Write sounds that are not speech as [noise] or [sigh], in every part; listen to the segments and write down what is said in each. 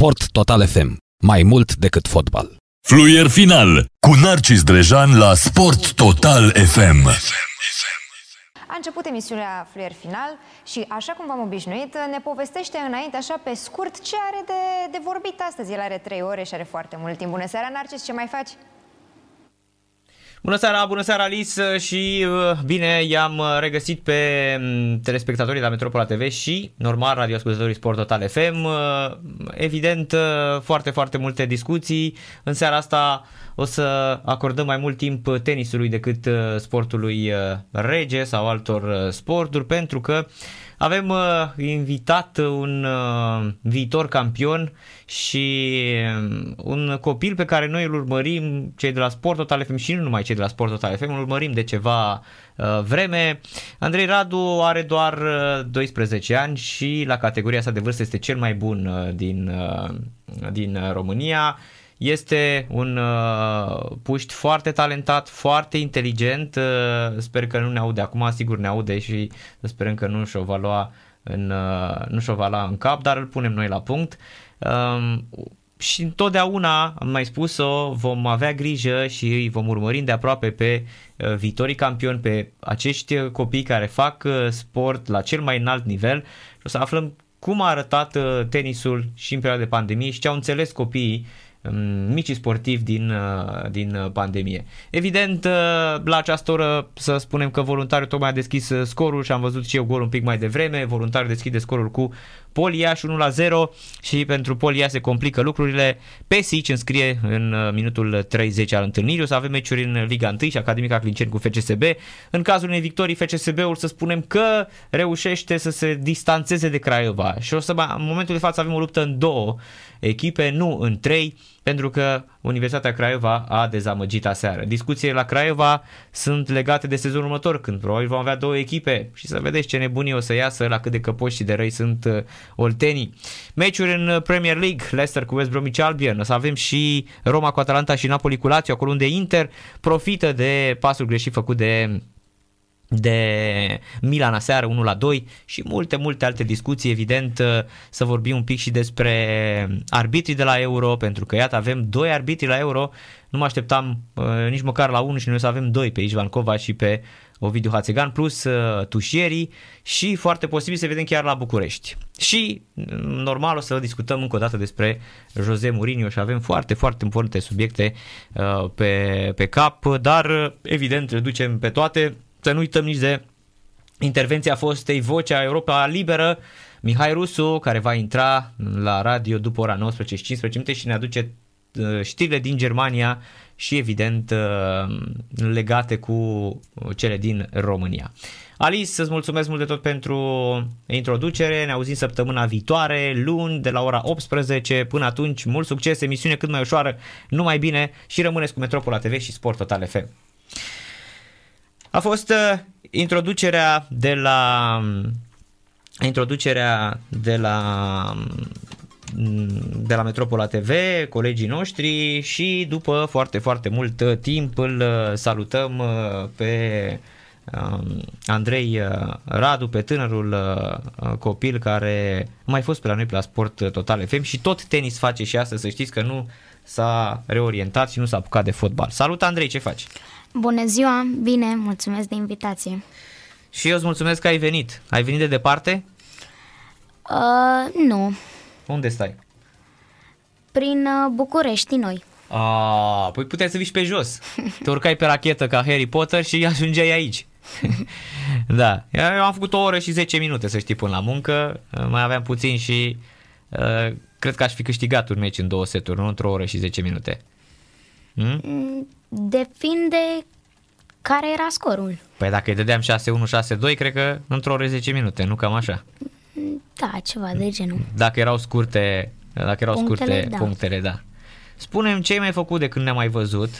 Sport Total FM. Mai mult decât fotbal. Fluier final cu Narcis Drejan la Sport Total FM. A început emisiunea Fluier Final și, așa cum v-am obișnuit, ne povestește înainte, așa pe scurt, ce are de, de vorbit astăzi. El are trei ore și are foarte mult timp. Bună seara, Narcis, ce mai faci? Bună seara, bună seara Alice și uh, bine, i-am uh, regăsit pe mm, telespectatorii de la Metropola TV și normal radioascultătorii Sport Total FM. Uh, evident, foarte, foarte multe discuții. În seara asta o să acordăm mai mult timp tenisului decât sportului rege sau altor sporturi pentru că avem uh, invitat un uh, viitor campion și um, un copil pe care noi îl urmărim, cei de la Sport Total FM și nu numai cei de la Sport Total FM, îl urmărim de ceva uh, vreme. Andrei Radu are doar uh, 12 ani și la categoria sa de vârstă este cel mai bun uh, din, uh, din uh, România. Este un uh, puști foarte talentat, foarte inteligent. Uh, sper că nu ne aude acum, sigur ne aude și sperăm că nu și-o va lua în, uh, nu și-o va lua în cap, dar îl punem noi la punct. Uh, și întotdeauna, am mai spus-o, vom avea grijă și îi vom urmări de aproape pe uh, viitorii campioni, pe acești copii care fac uh, sport la cel mai înalt nivel și o să aflăm cum a arătat uh, tenisul și în perioada de pandemie și ce au înțeles copiii micii sportivi din, uh, din uh, pandemie. Evident, uh, la această oră să spunem că voluntariul tocmai a deschis scorul și am văzut și eu gol un pic mai devreme. Voluntariul deschide scorul cu Poliaș 1 la 0 și pentru Poliaș se complică lucrurile. Pesic înscrie în minutul 30 al întâlnirii. O să avem meciuri în Liga 1 și Academica Clinceni cu FCSB. În cazul unei victorii, FCSB-ul să spunem că reușește să se distanțeze de Craiova și o să, în momentul de față avem o luptă în două echipe, nu în trei, pentru că Universitatea Craiova a dezamăgit aseară. Discuțiile la Craiova sunt legate de sezonul următor, când probabil vom avea două echipe și să vedeți ce nebunii o să iasă la cât de căpoși și de răi sunt uh, oltenii. Meciuri în Premier League, Leicester cu West Bromwich Albion, o să avem și Roma cu Atalanta și Napoli cu Lazio, acolo unde Inter profită de pasul greșit făcut de de Milan aseară 1 la 2 și multe, multe alte discuții, evident uh, să vorbim un pic și despre arbitrii de la Euro, pentru că iată avem doi arbitri la Euro, nu mă așteptam uh, nici măcar la unul și noi să avem doi pe Ișvan Cova și pe Ovidiu Hațegan plus uh, tușierii și foarte posibil să vedem chiar la București. Și normal o să discutăm încă o dată despre Jose Mourinho și avem foarte, foarte multe subiecte uh, pe, pe cap, dar evident le ducem pe toate să nu uităm nici de intervenția fostei Vocea Europa Liberă, Mihai Rusu, care va intra la radio după ora 19 și 15 minute și ne aduce uh, știrile din Germania și evident uh, legate cu cele din România. Alice, să-ți mulțumesc mult de tot pentru introducere, ne auzim săptămâna viitoare, luni, de la ora 18, până atunci, mult succes, emisiune cât mai ușoară, numai bine și rămâneți cu Metropola TV și Sport Total FM. A fost uh, introducerea de la introducerea de la de la Metropola TV, colegii noștri și după foarte, foarte mult timp îl uh, salutăm uh, pe um, Andrei uh, Radu, pe tânărul copil care a mai fost pe la noi pe la Sport Total FM și tot tenis face și astăzi, să știți că nu s-a reorientat și nu s-a apucat de fotbal. Salut Andrei, ce faci? Bună ziua, bine, mulțumesc de invitație. Și eu îți mulțumesc că ai venit. Ai venit de departe? Uh, nu. Unde stai? Prin uh, București, noi. Ah, păi puteai să vii pe jos. [laughs] Te urcai pe rachetă ca Harry Potter și ajungeai aici. [laughs] da, eu am făcut o oră și 10 minute, să știi, până la muncă. Mai aveam puțin și uh, cred că aș fi câștigat un meci în două seturi, nu într-o oră și 10 minute. Hmm? Mm, depinde care era scorul. Păi dacă îi dădeam 6-1, 6-2, cred că într-o oră 10 minute, nu cam așa. Da, ceva de genul. Dacă erau scurte, dacă erau punctele, scurte da. punctele, da. Spunem ce ai mai făcut de când ne-am mai văzut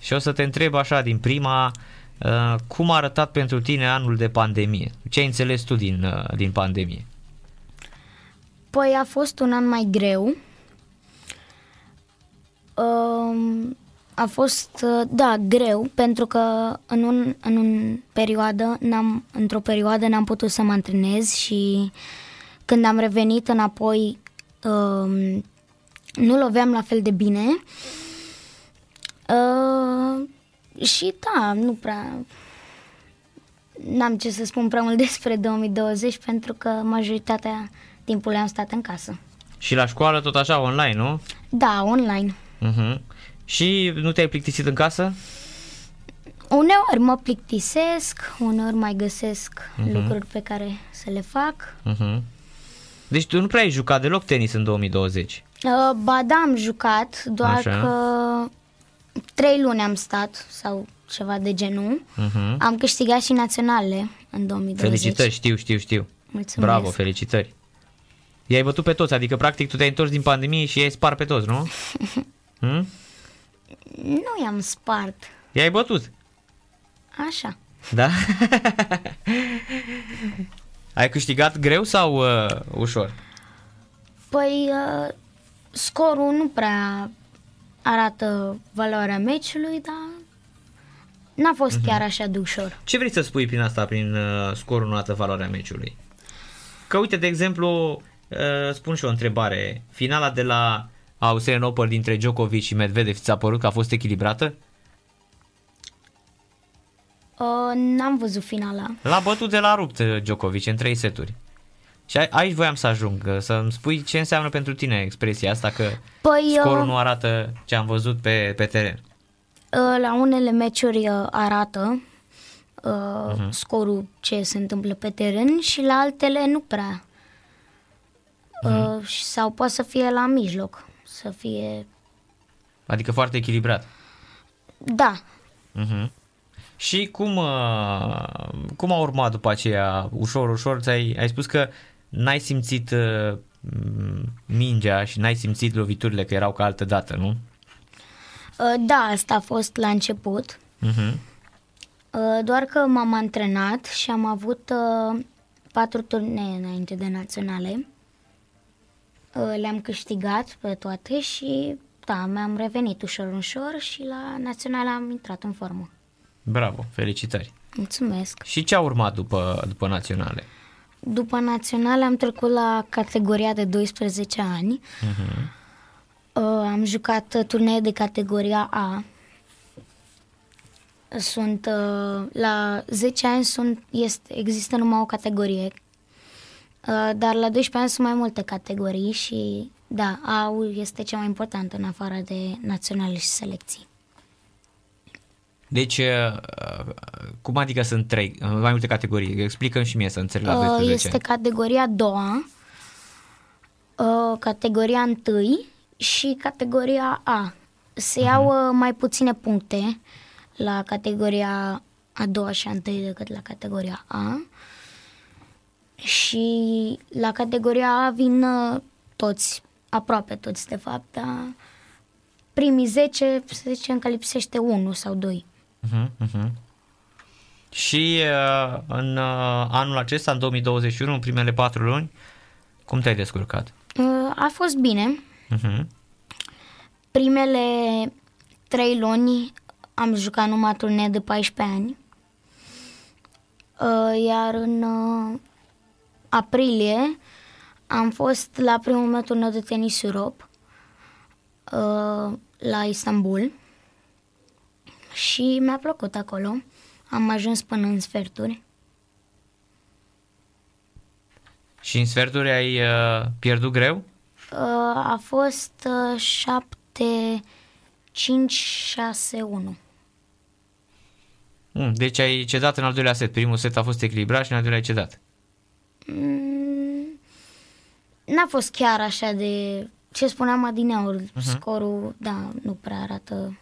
și o să te întreb așa din prima, uh, cum a arătat pentru tine anul de pandemie? Ce ai înțeles tu din, uh, din pandemie? Păi a fost un an mai greu. Um, a fost, uh, da, greu, pentru că în, un, în un perioadă, n-am, într-o perioadă n-am putut să mă antrenez și când am revenit înapoi, um, nu loveam la fel de bine. Uh, și da, nu prea... N-am ce să spun prea mult [laughs] despre 2020 pentru că majoritatea timpului am stat în casă. Și la școală tot așa, online, nu? Da, online. Uh-huh. Și nu te-ai plictisit în casă? Uneori mă plictisesc, uneori mai găsesc uh-huh. lucruri pe care să le fac. Uh-huh. Deci tu nu prea ai jucat deloc tenis în 2020? Uh, ba da, am jucat, doar Așa. că trei luni am stat sau ceva de genul. Uh-huh. Am câștigat și naționale în 2020. Felicitări, știu, știu, știu. Mulțumesc. Bravo, felicitări. I-ai bătut pe toți, adică practic tu te-ai întors din pandemie și i-ai spart pe toți, nu? [laughs] hmm? Nu i-am spart. I-ai bătut. Așa. Da? Ai câștigat greu sau uh, ușor? Păi, uh, scorul nu prea arată valoarea meciului, dar n-a fost chiar așa de ușor. Ce vrei să spui prin asta, prin uh, scorul nu arată valoarea meciului? Că uite, de exemplu, uh, spun și o întrebare. Finala de la Australian Open dintre Djokovic și Medvedev ți-a părut că a fost echilibrată? Uh, n-am văzut finala. L-a bătut de la rupt uh, Djokovic în trei seturi. Și a- aici voiam să ajung, uh, să-mi spui ce înseamnă pentru tine expresia asta că Păi, scorul uh, nu arată ce am văzut pe, pe teren. Uh, La unele meciuri uh, arată uh, uh-huh. scorul ce se întâmplă pe teren și la altele nu prea. Uh, și- sau poate să fie la mijloc, să fie... Adică foarte echilibrat. Da, Uh-huh. Și cum, uh, cum a urmat după aceea, ușor, ușor, ți-ai, ai spus că n-ai simțit uh, m- mingea și n-ai simțit loviturile că erau ca altă dată, nu? uh, da, asta a fost la început. Uh-huh. Uh, Doar că m-am antrenat și am avut uh, patru turnee înainte de naționale. Uh, Le-am câștigat pe toate și da, mi-am revenit ușor, ușor și la naționale am intrat în formă. Bravo, felicitări. Mulțumesc! Și ce a urmat după, după naționale? După naționale am trecut la categoria de 12 ani. Uh-huh. Uh, am jucat uh, turnee de categoria A. Sunt uh, la 10 ani sunt este există numai o categorie. Uh, dar la 12 ani sunt mai multe categorii și da, A este cea mai importantă în afară de naționale și selecții. Deci, uh, cum adică sunt trei, uh, mai multe categorii? Explică și mie să înțeleg la Uh, 12 este ani. categoria a doua, uh, categoria întâi și categoria A. Se iau uh, mai puține puncte la categoria a doua și a întâi decât la categoria A. Și la categoria A vin uh, toți, aproape toți de fapt, dar primii 10, să zicem că lipsește unul sau doi. Uh-huh, uh-huh. Și uh, în uh, anul acesta, în 2021, în primele patru luni, cum te-ai descurcat? Uh, A fost bine, Uh-huh. Primele trei luni am jucat numai turnee de 14 ani, Uh, iar în uh, aprilie am fost la primul meu turneu de tenis Europe uh, la Istanbul și mi-a plăcut acolo. Am ajuns până în sferturi. Și în sferturi ai uh, pierdut greu? Uh, a fost uh, 7, 5, 6, 1. Mm, deci ai cedat în al doilea set. Primul set a fost echilibrat și în al doilea ai cedat. Mm, N-a fost chiar așa de... Ce spuneam adineauri, uh-huh. scorul, da, nu prea arată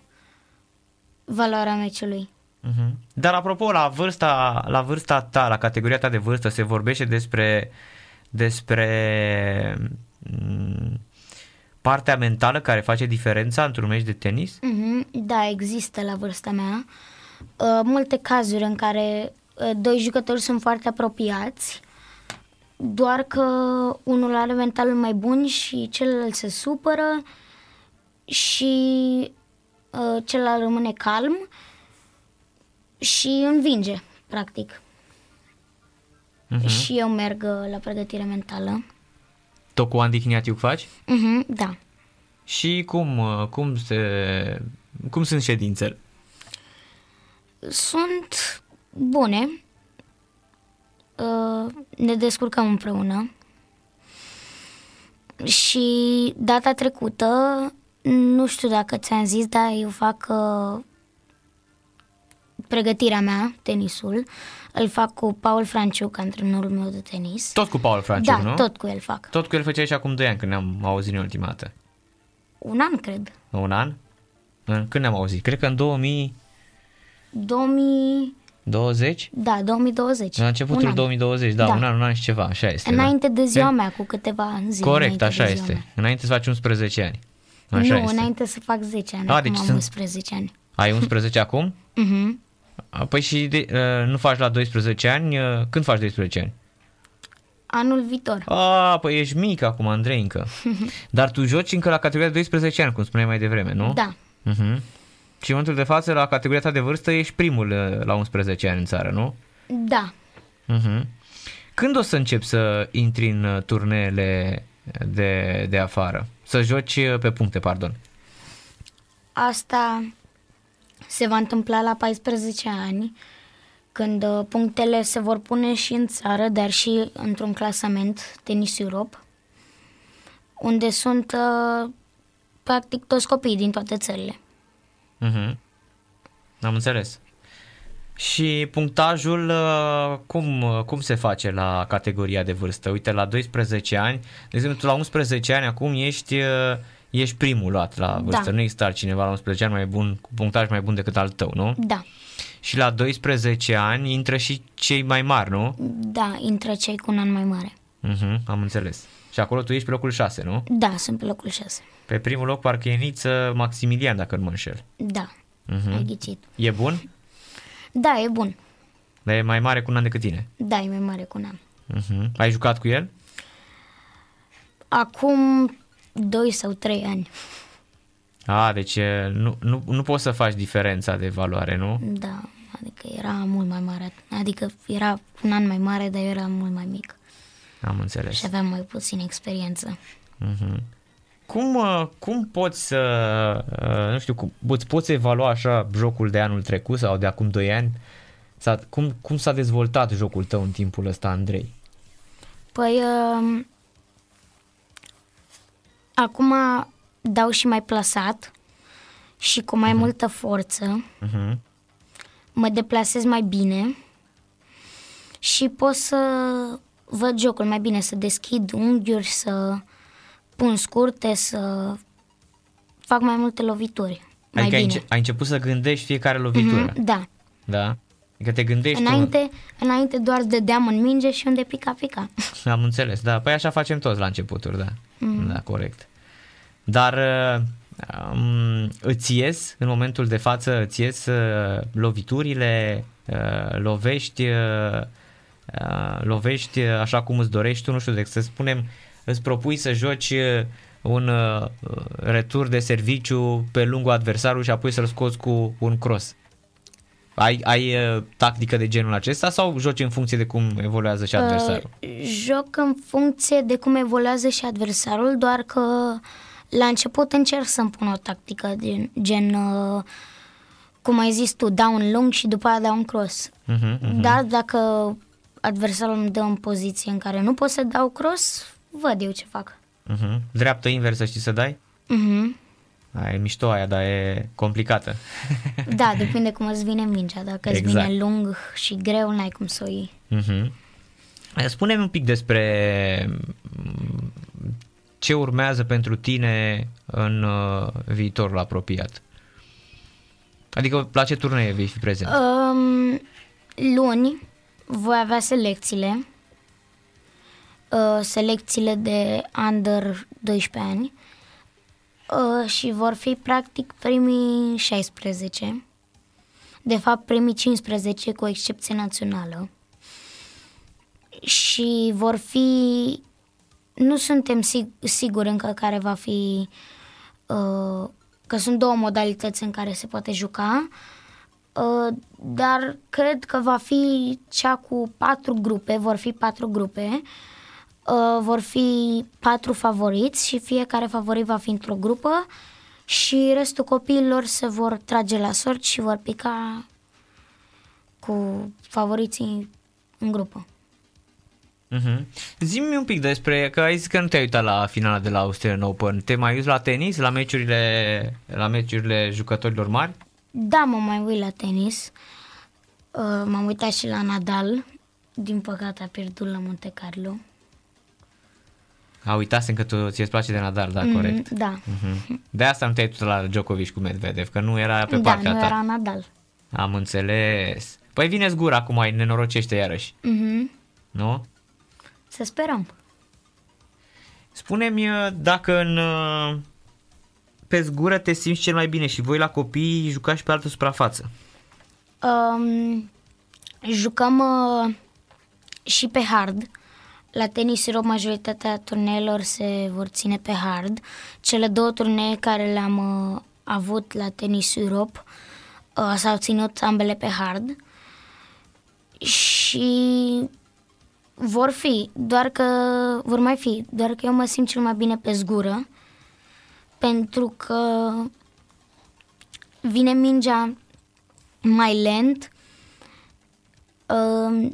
valoarea meciului. Uh-huh. Dar apropo, la vârsta, la vârsta ta, la categoria ta de vârstă, se vorbește despre, despre mm, partea mentală care face diferența într-un meci de tenis? Mhm, Da, există la vârsta mea uh, multe cazuri în care uh, doi jucători sunt foarte apropiați, doar că unul are mentalul mai bun și celălalt se supără și uh, celălalt rămâne calm și învinge, practic. Mhm. Și eu merg uh, la pregătire mentală. Tot cu Andy Chiniatic faci? Mhm, da. Și cum, uh, cum, se, cum sunt ședințele? Sunt bune. Uh, ne descurcăm împreună. Și data trecută, nu știu dacă ți-am zis, dar eu fac uh, pregătirea mea, tenisul. Îl fac cu Paul Franciuc, antrenorul meu de tenis. Tot cu Paul Franciuc, da, nu? tot cu el fac. Tot cu el făceai și acum 2 ani când ne-am auzit în ultima dată. Un an, cred. Un an? În- Când ne-am auzit? Cred că în 2020? 2000, da, 2020. La începutul Un an. 2020, da, Da. un an, un an și ceva, așa este. Înainte da. de ziua mea, cu câteva zile. Corect, înainte așa de ziua este. mea. Înainte să faci 11 ani. Așa nu, este. înainte să fac 10 ani, A, acum deci am sunt- 11 ani. Ai 11 acum? [laughs] Mhm. A, Păi și de, uh, nu faci la 12 ani? Uh, Când faci 12 ani? Anul viitor. A, păi ești mic acum, Andrei, încă. [laughs] Dar tu joci încă la categoria de 12 ani, cum spuneai mai devreme, nu? Da. Uh-huh. Și în momentul de față, la categoria ta de vârstă, ești primul uh, la 11 ani în țară, nu? Da. Uh-huh. Când o să începi să intri în uh, turneele de, de afară? Să joci uh, pe puncte, pardon. Asta se va întâmpla la 14 ani, când uh, punctele se vor pune și în țară, dar și într-un clasament Tenis Europe, unde sunt uh, practic toți copiii din toate țările. Uh-huh. Am înțeles. Și punctajul, uh, cum, uh, cum se face la categoria de vârstă? Uite, la 12 ani, de exemplu, tu la 11 ani acum ești, uh, ești primul luat la vârstă. Da. Nu există altcineva la 11 ani mai bun, cu punctaj mai bun decât al tău, nu? Da, Și la 12 ani intră și cei mai mari, nu? da, intră cei cu un an mai mare. Uh-huh, am înțeles. Și acolo tu ești pe locul 6, nu? Da, sunt pe locul 6. Pe primul loc parcă e Niță Maximilian, dacă nu mă înșel. Da, Mhm. ai ghicit. E bun? Da, e bun. Dar e mai mare cu un an decât tine. Da, e mai mare cu un an. Uh-huh. Ai jucat cu el? Acum 2 sau 3 ani. A, deci e, nu, nu, nu poți să faci diferența de valoare, nu? Da, adică era mult mai mare. Adică era un an mai mare, dar eu eram mult mai mic. Am înțeles. Și aveam mai puțin experiență. Uh-huh. Cum, uh, cum poți să, uh, nu știu, cum, îți poți evalua așa jocul de anul trecut sau de acum 2 ani? S-a, cum, cum s-a dezvoltat jocul tău în timpul ăsta, Andrei? Păi, um, acum dau și mai plasat și cu mai multă forță. Uh-huh. Mă deplasez mai bine și pot să văd jocul mai bine, să deschid unghiuri, să pun scurte, să fac mai multe lovituri. Mai Adică ai, bine. înce- ai început să gândești fiecare lovitură, Mhm, Da. da? Adică te gândești tu- Înainte, înainte doar dădeam în minge și unde pica, pica. [laughs] Am înțeles, da. Păi așa facem toți la începuturi, da. Mhm. Da, corect. Dar uh, um, îți ies, în momentul de față, îți ies uh, loviturile, uh, lovești, uh, uh, lovești uh, așa cum îți dorești tu, nu știu, deci să spunem, îți propui să joci uh, un uh, retur de serviciu pe lungul adversarului și apoi să-l scoți cu un cross. Ai, ai uh, tactică de genul acesta sau joci în funcție de cum evoluează și adversarul? Uh, joc în funcție de cum evoluează și adversarul, doar că la început încerc să-mi pun o tactică gen, gen uh, cum ai zis tu, dau un lung și după aia dau un cross. Mhm, mhm. Dar dacă adversarul îmi dă în poziție în care nu pot să dau cross, văd eu ce fac. Uh-huh. Dreaptă inversă știi să dai? Mhm. Aia e mișto aia, dar e complicată. [laughs] Da, depinde cum îți vine mingea. Dacă îți Exact. vine lung și greu, n-ai cum să o iei. uh-huh. Spune-mi un pic despre mm, ce urmează pentru tine în uh, viitorul apropiat. Adică la ce turnee vei fi prezent? Um, luni voi avea selecțiile, uh, selecțiile de under 12 ani. Uh, și vor fi practic primii 16, de fapt primii 15 cu excepție națională. Și vor fi, nu suntem sig- siguri încă care va fi, uh, că sunt două modalități în care se poate juca, Uh, dar cred că va fi cea cu patru grupe, vor fi patru grupe Uh, vor fi patru favoriți și fiecare favorit va fi într-o grupă și restul copiilor se vor trage la sort și vor pica cu favoriții în grupă. Uh-huh. Zi-mi un pic despre, că ai zis că nu te-ai uitat la finala de la Australian Open. Te mai uiți la tenis, la meciurile, la meciurile jucătorilor mari? Da, mă mai uit la tenis. Uh, m-am uitat și la Nadal. Din păcate a pierdut la Monte Carlo. A uitasem că tu ți-e place de Nadal, da, corect. Mm, da. Uh-huh. De asta nu te-ai uitat la Djokovic cu Medvedev, că nu era pe da, partea nu ta. era Nadal. Am înțeles. Păi vine zgura acum, ai nenorocește iarăși, Mhm. nu? Să sperăm. Spune-mi uh, dacă în, uh, pe zgură te simți cel mai bine și voi la copii jucați pe altă suprafață. Um, jucăm uh, și pe hard. La tenis Europe majoritatea turneelor se vor ține pe hard. Cele două turnee care le-am uh, avut la tenis Europe uh, s-au ținut ambele pe hard. Și vor fi, doar că vor mai fi, doar că eu mă simt cel mai bine pe zgură pentru că vine mingea mai lent. Uh,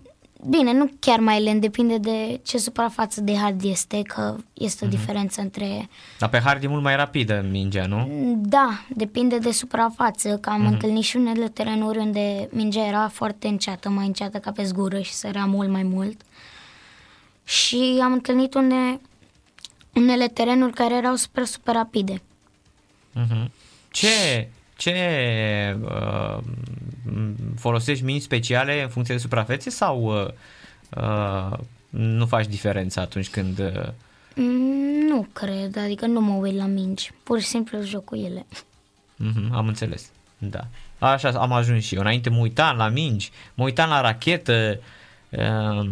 Bine, nu chiar mai lent, depinde de ce suprafață de hard este, că este o diferență între... Dar pe hard e mult mai rapidă mingea, nu? Da, depinde de suprafață, că am întâlnit și unele terenuri unde mingea era foarte înceată, mai înceată ca pe zgură și sărea mult mai mult. Și am întâlnit une, unele terenuri care erau super, super rapide. Uh-huh. Ce, ce uh, m- folosești mingi speciale în funcție de suprafețe sau uh, uh, nu faci diferența atunci când... Uh, Mm, Nu cred, adică nu mă uit la mingi, pur și simplu joc cu ele. uh-huh, am înțeles, da. Așa am ajuns și eu. Înainte mă uitam la mingi, mă uitam la rachetă. Uh,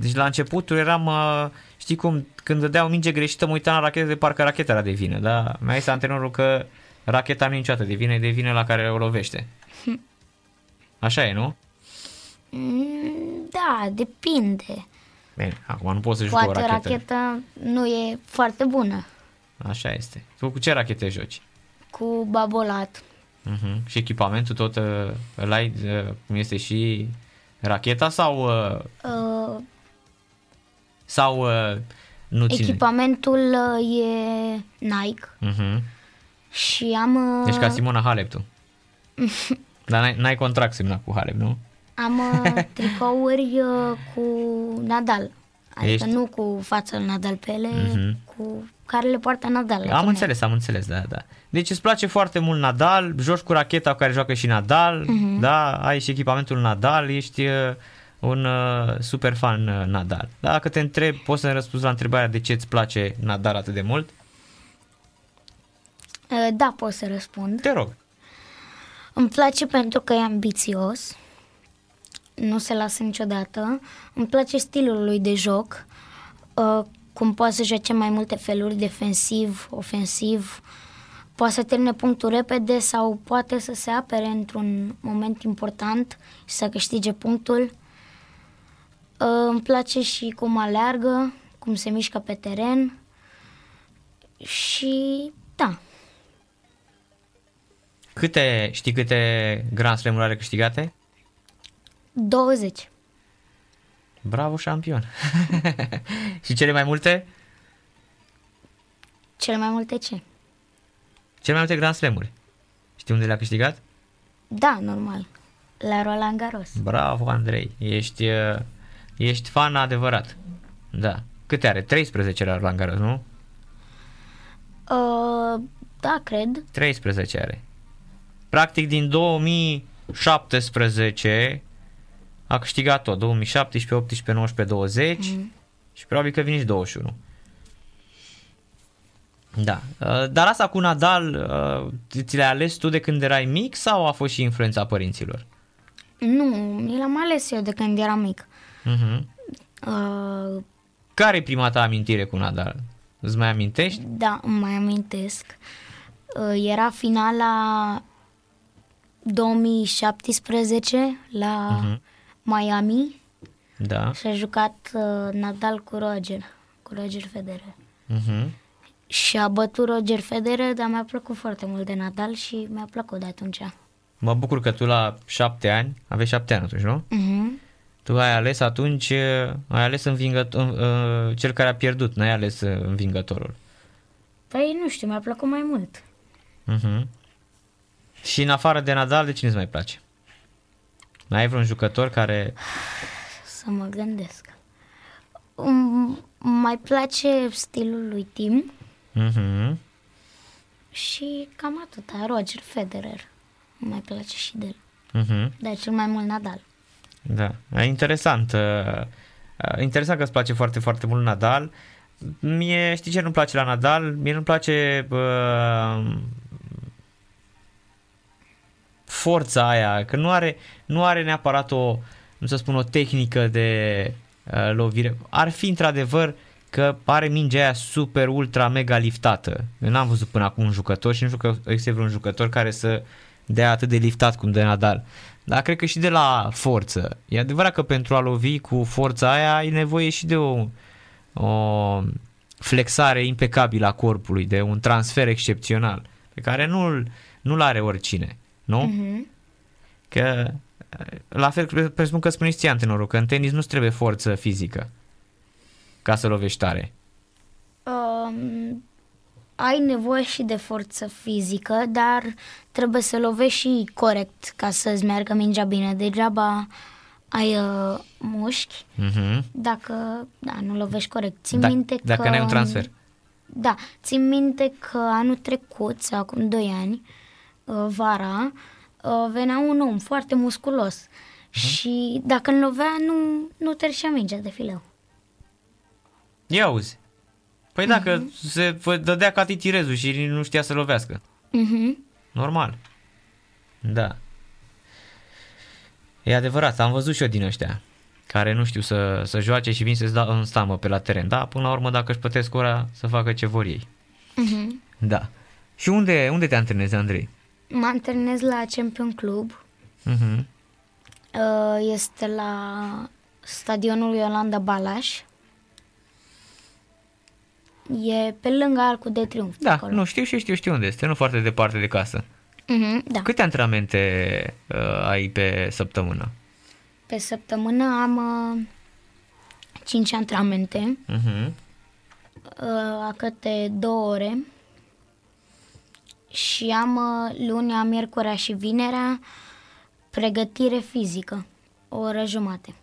deci la începutul eram, uh, știi cum, când dădeau minge greșită, mă uitam la rachetă de parcă racheta era de vină, da? Mi-a zis antrenorul că racheta nu e niciodată de vină, e de vină la care o lovește. [laughs] Așa e, nu? Mm, Da, depinde. Bine, acum nu poți să joci cu o Poate rachetă. racheta nu e foarte bună, Așa este. Tu cu ce rachete joci? cu babolat. Uh-huh. Și echipamentul tot uh, îl ai, uh, cum este și racheta sau, uh, Uh, sau uh, nu ține? echipamentul uh, e Nike Uh-huh. și am, uh, Deci ca Simona Halep tu. [laughs] Dar n-ai, n-ai contract semnat cu Halep, nu? am uh, [laughs] tricouri uh, cu Nadal. Adică Ești- nu cu fața lui Nadal pe ele, Mhm. cu care le poartă Nadal. la Am turnee. înțeles, am înțeles, da, da. Deci îți place foarte mult Nadal, joci cu racheta cu care joacă și Nadal, da, ai și echipamentul Nadal, ești uh, un uh, super fan uh, Nadal. Dacă te întreb, poți să-mi răspunzi la întrebarea de ce îți place Nadal atât de mult? Uh, Da, pot să răspund. Te rog. Îmi place pentru că e ambițios, nu se lasă niciodată. Îmi place stilul lui de joc, uh, cum poate să joace mai multe feluri, defensiv, ofensiv, poate să termine punctul repede sau poate să se apere într-un moment important și să câștige punctul. Uh, Îmi place și cum aleargă, cum se mișcă pe teren și da, Câte, știi câte Grand Slam-uri are câștigate? 20. Bravo, șampion! [laughs] și cele mai multe? Cel mai multe ce? Cele mai multe Grand Slam-uri. Știi unde le-a câștigat? Da, normal. La Roland Garros. Bravo, Andrei! Ești, uh, ești fan adevărat. Da. Câte are? 13 la Roland Garros, nu? Uh, da, cred. 13 are. Practic din 2017 a câștigat tot. 2017, 18, 19, 20 mm. și probabil că vine și 21. Da. Uh, Dar asta cu Nadal, uh, ți le-ai ales tu de când erai mic sau a fost și influența părinților? Nu, mi l-am ales eu de când eram mic. Uh-huh. Uh, Care e prima ta amintire cu Nadal? Îți mai amintești? da, îmi mai amintesc. Uh, era finala 2017 la Mhm. Miami Da. și a jucat uh, Nadal cu Roger. cu Roger Federer. Uh-huh. Și a bătut Roger Federer, dar mi-a plăcut foarte mult de Nadal și mi-a plăcut de atunci. Mă bucur că tu la șapte ani, aveai șapte ani atunci, nu? Mhm. Tu ai ales atunci, uh, ai ales învingător, uh, cel care a pierdut, n-ai ales uh, învingătorul. Păi nu știu, mi-a plăcut mai mult. Uh-huh. Și în afară de Nadal, de cine îți mai place? Mai ai vreun jucător care... [sighs] Să mă gândesc. Um, mai place stilul lui Tim Uh-huh. și cam atâta. Roger Federer. Mai place și de el. Uh-huh. Dar cel mai mult Nadal. Da, e interesant. uh, uh, Interesant că îți place foarte, foarte mult Nadal. Mie, știi ce nu-mi place la Nadal? Mie nu-mi place uh, forța aia, că nu are, nu are neapărat o, nu să spun, o tehnică de uh, lovire. Ar fi într-adevăr că are mingea aia super, ultra, mega liftată. Eu n-am văzut până acum un jucător și nu știu că există vreun jucător care să dea atât de liftat cum de Nadal. Dar cred că și de la forță. E adevărat că pentru a lovi cu forța aia e nevoie și de o, o flexare impecabilă a corpului, de un transfer excepțional, pe care nu-l, nu-l are oricine, nu? Mhm. Că, la fel, presupun că spuneți ție antrenorul, că în tenis nu trebuie forță fizică ca să lovești tare. Um, ai nevoie și de forță fizică, dar trebuie să lovești și corect ca să-ți meargă mingea bine. Degeaba ai uh, mușchi Uh-huh. dacă da, nu lovești corect. Țin Da- minte dacă că... n-ai un transfer. Da, țin minte că anul trecut, sau acum 2 ani, uh, vara, uh, venea un om foarte musculos și dacă îl lovea, nu, nu trecea mingea de fileu. Ia auzi. Păi dacă se vă dădea ca titirezul și nu știa să lovească. Mhm. Normal. Da. E adevărat, am văzut și eu din ăștia care nu știu să, să joace și vin să-ți dau în stamă pe la teren. Da, până la urmă, dacă își plătesc ora, să facă ce vor ei. Mhm. Da. Și unde, unde te antrenezi, Andrei? Mă antrenez la Champion Club. Uh-huh. Uh, Este la stadionul Iolanda Balaș. E pe lângă Arcul de Triunf. Da, acolo. nu știu și știu, știu unde este, nu foarte departe de casă. Mhm, da. Câte antrenamente uh, ai pe săptămână? Pe săptămână am uh, 5 antrenamente, Uh-huh. uh, a câte două ore. Și am uh, lunea, miercurea și vinerea pregătire fizică, o oră jumate.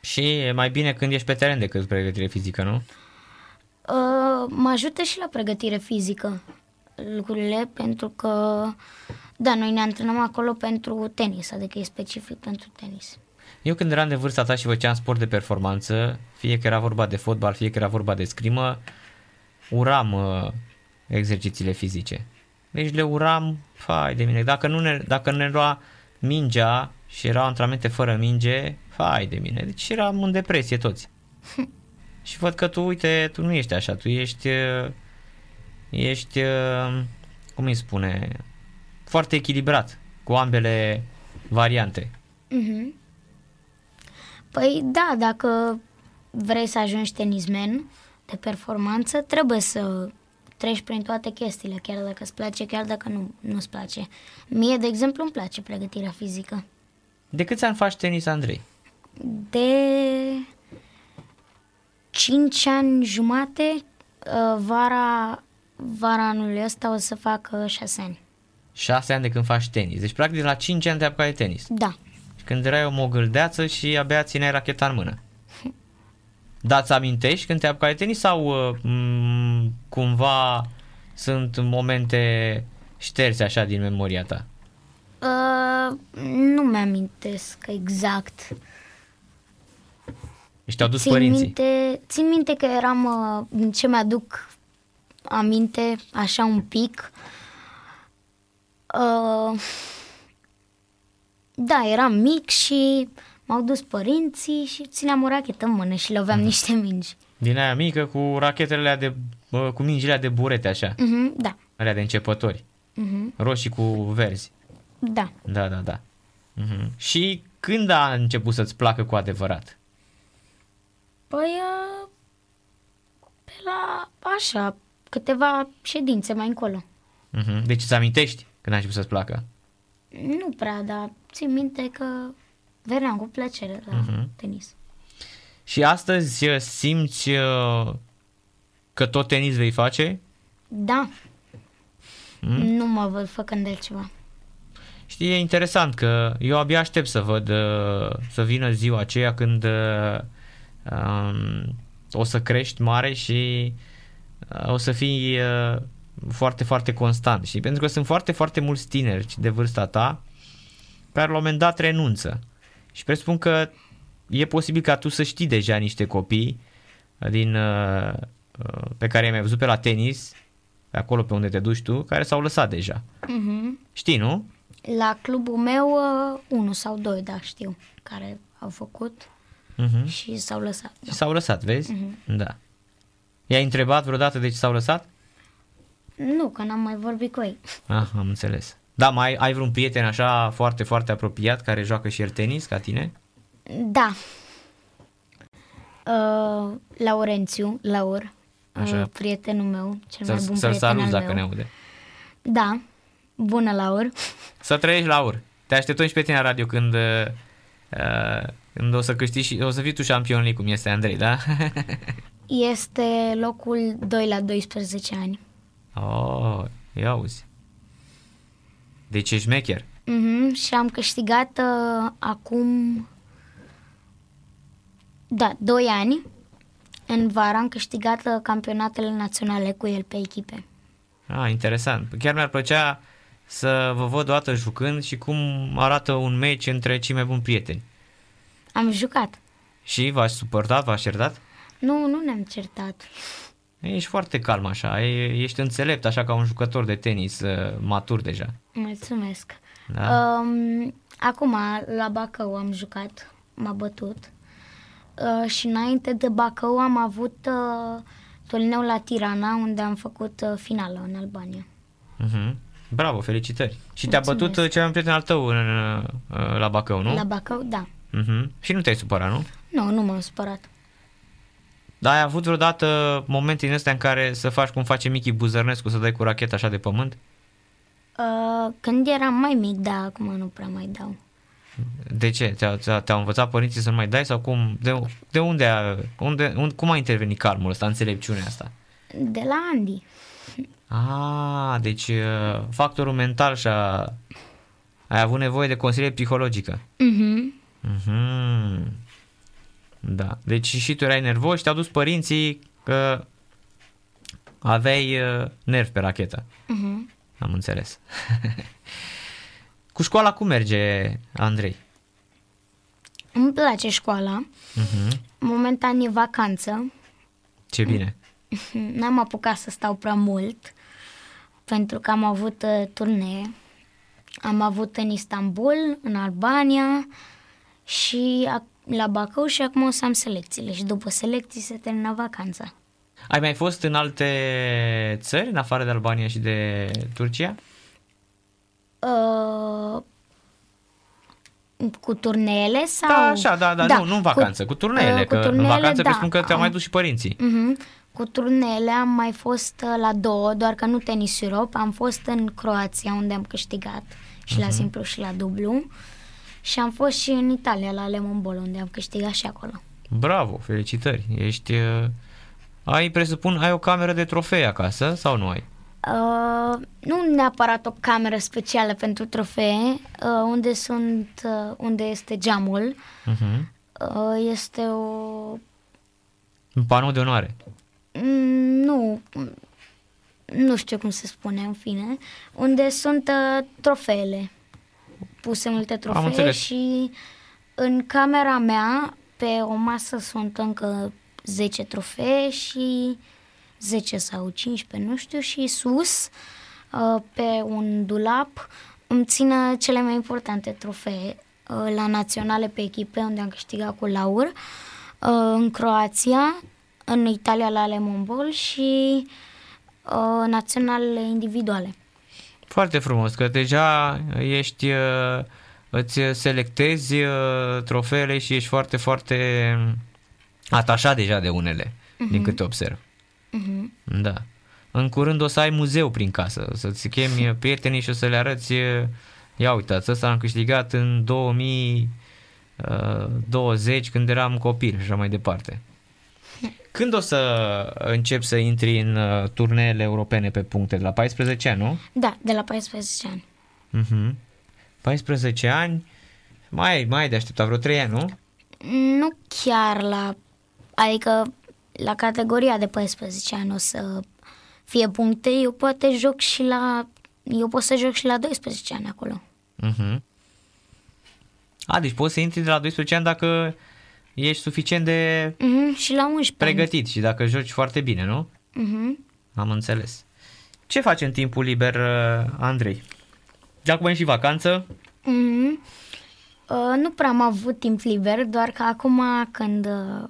Și e mai bine când ești pe teren decât pregătire fizică, nu? Uh, mă ajută și la pregătire fizică lucrurile, pentru că, da, noi ne antrenăm acolo pentru tenis, adică e specific pentru tenis. Eu când eram de vârsta ta și făceam sport de performanță, fie că era vorba de fotbal, fie că era vorba de scrimă, uram uh, exercițiile fizice. Deci le uram, fai de mine, dacă nu ne, dacă ne lua mingea și erau antrenamente fără minge, fai de mine, deci eram în depresie toți. [laughs] și văd că tu, uite, tu nu ești așa, tu ești, uh, ești, uh, cum îi spune, foarte echilibrat cu ambele variante. Mhm. Păi da, dacă vrei să ajungi tenismen de performanță, trebuie să treci prin toate chestiile, chiar dacă îți place, chiar dacă nu, nu-ți place. Mie, de exemplu, îmi place pregătirea fizică. De câți ani faci tenis, Andrei? De 5 ani jumate, uh, vara, vara anului ăsta o să fac 6 ani. 6 ani de când faci tenis. Deci, practic, la 5 ani te apucai de tenis. Da. Și când erai o mogâldeață și abia țineai racheta în mână. [laughs] Da, ți amintești când te apucai de tenis sau uh, m- cumva sunt momente șterse așa din memoria ta? Uh, nu mi-amintesc exact. Deci te-au dus țin părinții. minte, țin minte că eram, uh, din ce mi-aduc aminte, așa un pic. Uh, da, eram mic și m-au dus părinții și țineam o rachetă în mână și loveam niște mingi. Din aia mică cu rachetele alea de, bă, cu mingile alea de burete așa, Mhm, da, alea de începători, mhm, roșii cu verzi. da. Da, da, da. Mhm. Și când a început să-ți placă cu adevărat? Păi, uh, la, așa, câteva ședințe mai încolo. Uh-huh. Deci îți amintești când a început să-ți placă? Nu prea, dar țin minte că veneam cu plăcere la uh-huh. tenis. Și astăzi uh, simți uh, că tot tenis vei face? Da. Mm? Nu mă văd făcând altceva. Știi, e interesant că eu abia aștept să văd, uh, să vină ziua aceea când um, o să crești mare și o să fii foarte, foarte constant. Și pentru că sunt foarte, foarte mulți tineri de vârsta ta care la un moment dat renunță. Și presupun că e posibil ca tu să știi deja niște copii din, uh, uh, pe care i-ai mai văzut pe la tenis, pe acolo pe unde te duci tu, care s-au lăsat deja. Uh-huh. Știi, nu? La clubul meu, uh, unul sau doi, da, știu, care au făcut uh-huh. și s-au lăsat. Da. Și s-au lăsat, vezi? Uh-huh. Da. I-ai întrebat vreodată de ce s-au lăsat? Nu, că n-am mai vorbit cu ei. Ah, am înțeles. Da, mai ai vreun prieten așa foarte, foarte apropiat care joacă și el tenis ca tine? Da. Uh, Laurențiu, Laur, Așa. Uh, prietenul meu, cel să, mai bun să-l prieten salut dacă meu. ne aude. Da, bună Laur. Să trăiești, Laur. Te așteptăm și pe tine la radio când, uh, când o să câștigi și o să fii tu șampion cum este Andrei, da? [laughs] este locul 2 la 12 ani. Oh, ia auzi. Deci ești mecher. Mm-hmm, și am câștigat uh, acum da, 2 ani, în vara, am câștigat uh, campionatele naționale cu el pe echipe. Ah, interesant. Chiar mi-ar plăcea să vă văd o dată jucând și cum arată un meci între cei mai buni prieteni. Am jucat. Și v-ați suportat, v-ați certat? Nu, nu ne-am certat. Ești foarte calm așa, ești înțelept așa ca un jucător de tenis uh, matur deja. Mulțumesc. Da? Um, acum, la Bacău am jucat, m-a bătut. Uh, și înainte de Bacău am avut uh, turneul la Tirana, unde am făcut uh, finală în Albania. Uh-huh. Bravo, felicitări. Și Mulțumesc. te-a bătut uh, cel mai prieten al tău în, uh, la Bacău, nu? La Bacău, da. Uh-huh. Și nu te-ai supărat, nu? Nu, nu m-am supărat. Dar ai avut vreodată momente din astea în care să faci cum face Michi Buzărnescu, să dai cu racheta așa de pământ? Uh, când eram mai mic, da, acum nu prea mai dau. De ce? Te-au, te-au învățat părinții să nu mai dai sau cum? De, de unde, a, unde, unde, cum a intervenit calmul ăsta, înțelepciunea asta? De la Andy. Ah, deci uh, factorul mental și-a... Ai avut nevoie de consiliere psihologică. Mhm. Mhm. Da. Deci și tu erai nervos și te-au dus părinții că aveai uh, nervi pe rachetă. Mhm. Am înțeles. [laughs] Cu școala cum merge, Andrei? Îmi place școala. Uh-huh. Momentan e vacanță. Ce bine. [laughs] N-am apucat să stau prea mult pentru că am avut uh, turnee. Am avut în Istanbul, în Albania și la Bacău și acum o să am selecțiile și după selecții se termină vacanța. Ai mai fost în alte țări, în afară de Albania și de Turcia? Uh, cu turneele sau... Da, așa, da, da, da nu, nu în vacanță, cu, cu turneele, uh, cu turneele, că în vacanță da, presupun că te-au mai dus și părinții. Uh-huh. Cu turneele am mai fost uh, la două, doar că nu tenis Europe, am fost în Croația unde am câștigat și uh-huh. la mhm. simplu și la dublu și am fost și în Italia la Lemon Ball unde am câștigat și acolo. Bravo, felicitări, ești... Uh, ai, presupun, ai o cameră de trofei acasă sau nu ai? Uh, nu neapărat o cameră specială pentru trofee, uh, unde sunt, uh, unde este geamul. Uh-huh. Uh, este o... Un panou de onoare. Mm, nu, nu știu cum se spune, în fine, unde sunt uh, trofeele, puse multe trofee și în camera mea, pe o masă sunt încă 10 trofee și 10 sau 15, nu știu, și sus, uh, pe un dulap, îmi țină cele mai importante trofee uh, la naționale pe echipe, unde am câștigat cu Laur, uh, în Croația, în Italia la Lemon Ball și naționalele individuale. Foarte frumos, că deja ești, îți selectezi trofeele și ești foarte, foarte atașat deja de unele, uh-huh. din câte observ. Mhm. Da. În curând o să ai muzeu prin casă, să-ți chemi [laughs] prietenii și o să le arăți, ia uitați, ăsta am câștigat în 2020 când eram copil și așa mai departe. Când o să începi să intri în uh, turneele europene pe puncte? De la 14 ani, nu? Da, de la 14 ani. Mhm. 14 ani, mai, mai ai de așteptat vreo 3 ani, nu? Nu chiar la... Adică la categoria de 14 ani o să fie puncte, eu poate joc și la... Eu pot să joc și la 12 ani acolo. Mhm. A, deci poți să intri de la 12 ani dacă ești suficient de Mhm, și la 11 pregătit și dacă joci foarte bine, nu? ani. Mhm. Am înțeles. Ce faci în timpul liber, uh, Andrei? De acum e și vacanță. Mhm. Uh, nu prea am avut timp liber, doar că acum când uh,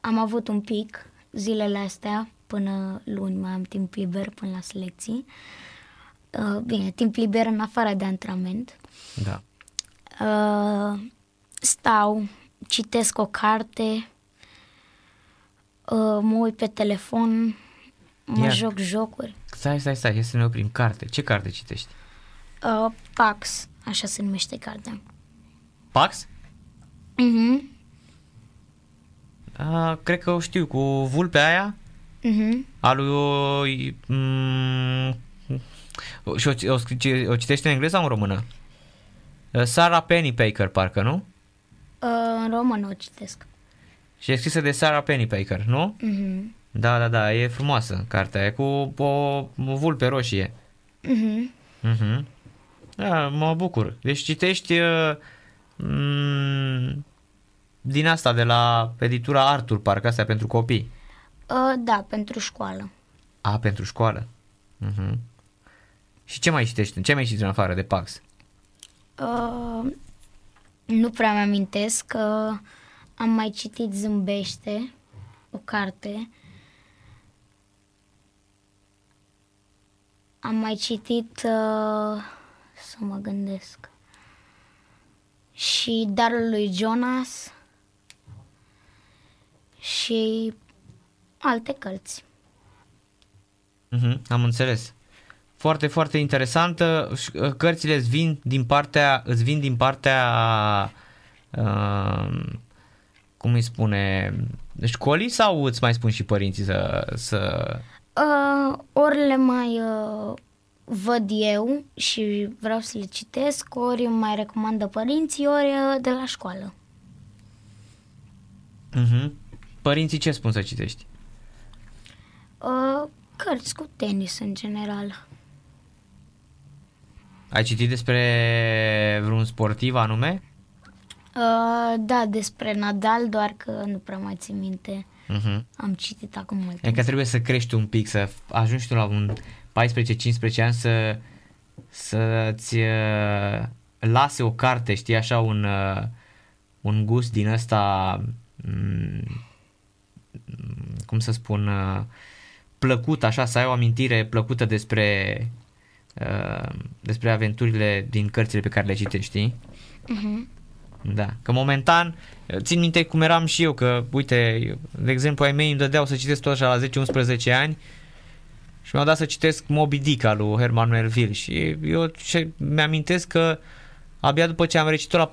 am avut un pic zilele astea, până luni mai am timp liber până la selecții. Uh, bine, timp liber în afară de antrenament. Da. Uh, stau, citesc o carte, uh, mă uit pe telefon, mă Ia. joc jocuri. Stai, stai, stai, hai să ne oprim. Carte. Ce carte citești? Uh, Pax, așa se numește cartea. Pax? Mhm, A, cred că o știu, cu vulpea aia? mhm. A lui... Mm, și o, o, scrice- o citești în engleză sau în română? Sarah Pennypacker, parcă, nu? Uh, în română o citesc. Și e scrisă de Sarah Pennypacker, nu? Mhm, Da, da, da, e frumoasă cartea, e cu o, o vulpe roșie. mhm. Mhm. Da, mă bucur. Deci citești uh, mm, din asta de la editura Artur, parcă asta e pentru copii. Uh, da, pentru școală. A, pentru școală. Mhm. Și ce mai citești? Ce mai citești în afară de Pax? Uh, nu prea mi-amintesc că am mai citit Zâmbește, o carte. Am mai citit, uh, să mă gândesc, și Darul lui Jonas și alte cărți. Mhm, am înțeles. Foarte, foarte interesantă. Și, uh, Cărțile îți vin din partea, îți vin din partea uh, cum îi spune, școlii sau îți mai spun și părinții să, să... Uh, ori le mai uh, văd eu și vreau să le citesc, ori îmi mai recomandă părinții, ori uh, de la școală. Uh-huh. Părinții ce spun să citești? Uh, cărți cu tenis în general. Ai citit despre vreun sportiv anume? Uh, da, despre Nadal, doar că nu prea mai țin minte. Uh-huh. Am citit acum mult E timp. că trebuie să crești un pic, să ajungi tu la un 14-15 ani să să-ți uh, lase o carte, știi, așa un, uh, un gust din ăsta, mm, cum să spun, uh, plăcut, așa, să ai o amintire plăcută despre uh, despre aventurile din cărțile pe care le citești, știi? Mhm. Da, că momentan, țin minte cum eram și eu, că, uite, de exemplu, ai mei îmi dădeau să citesc tot așa la 10-11 ani și mi-au dat să citesc Moby Dick al lui Herman Melville și eu ce mi-amintesc că abia după ce am recitit la 14-15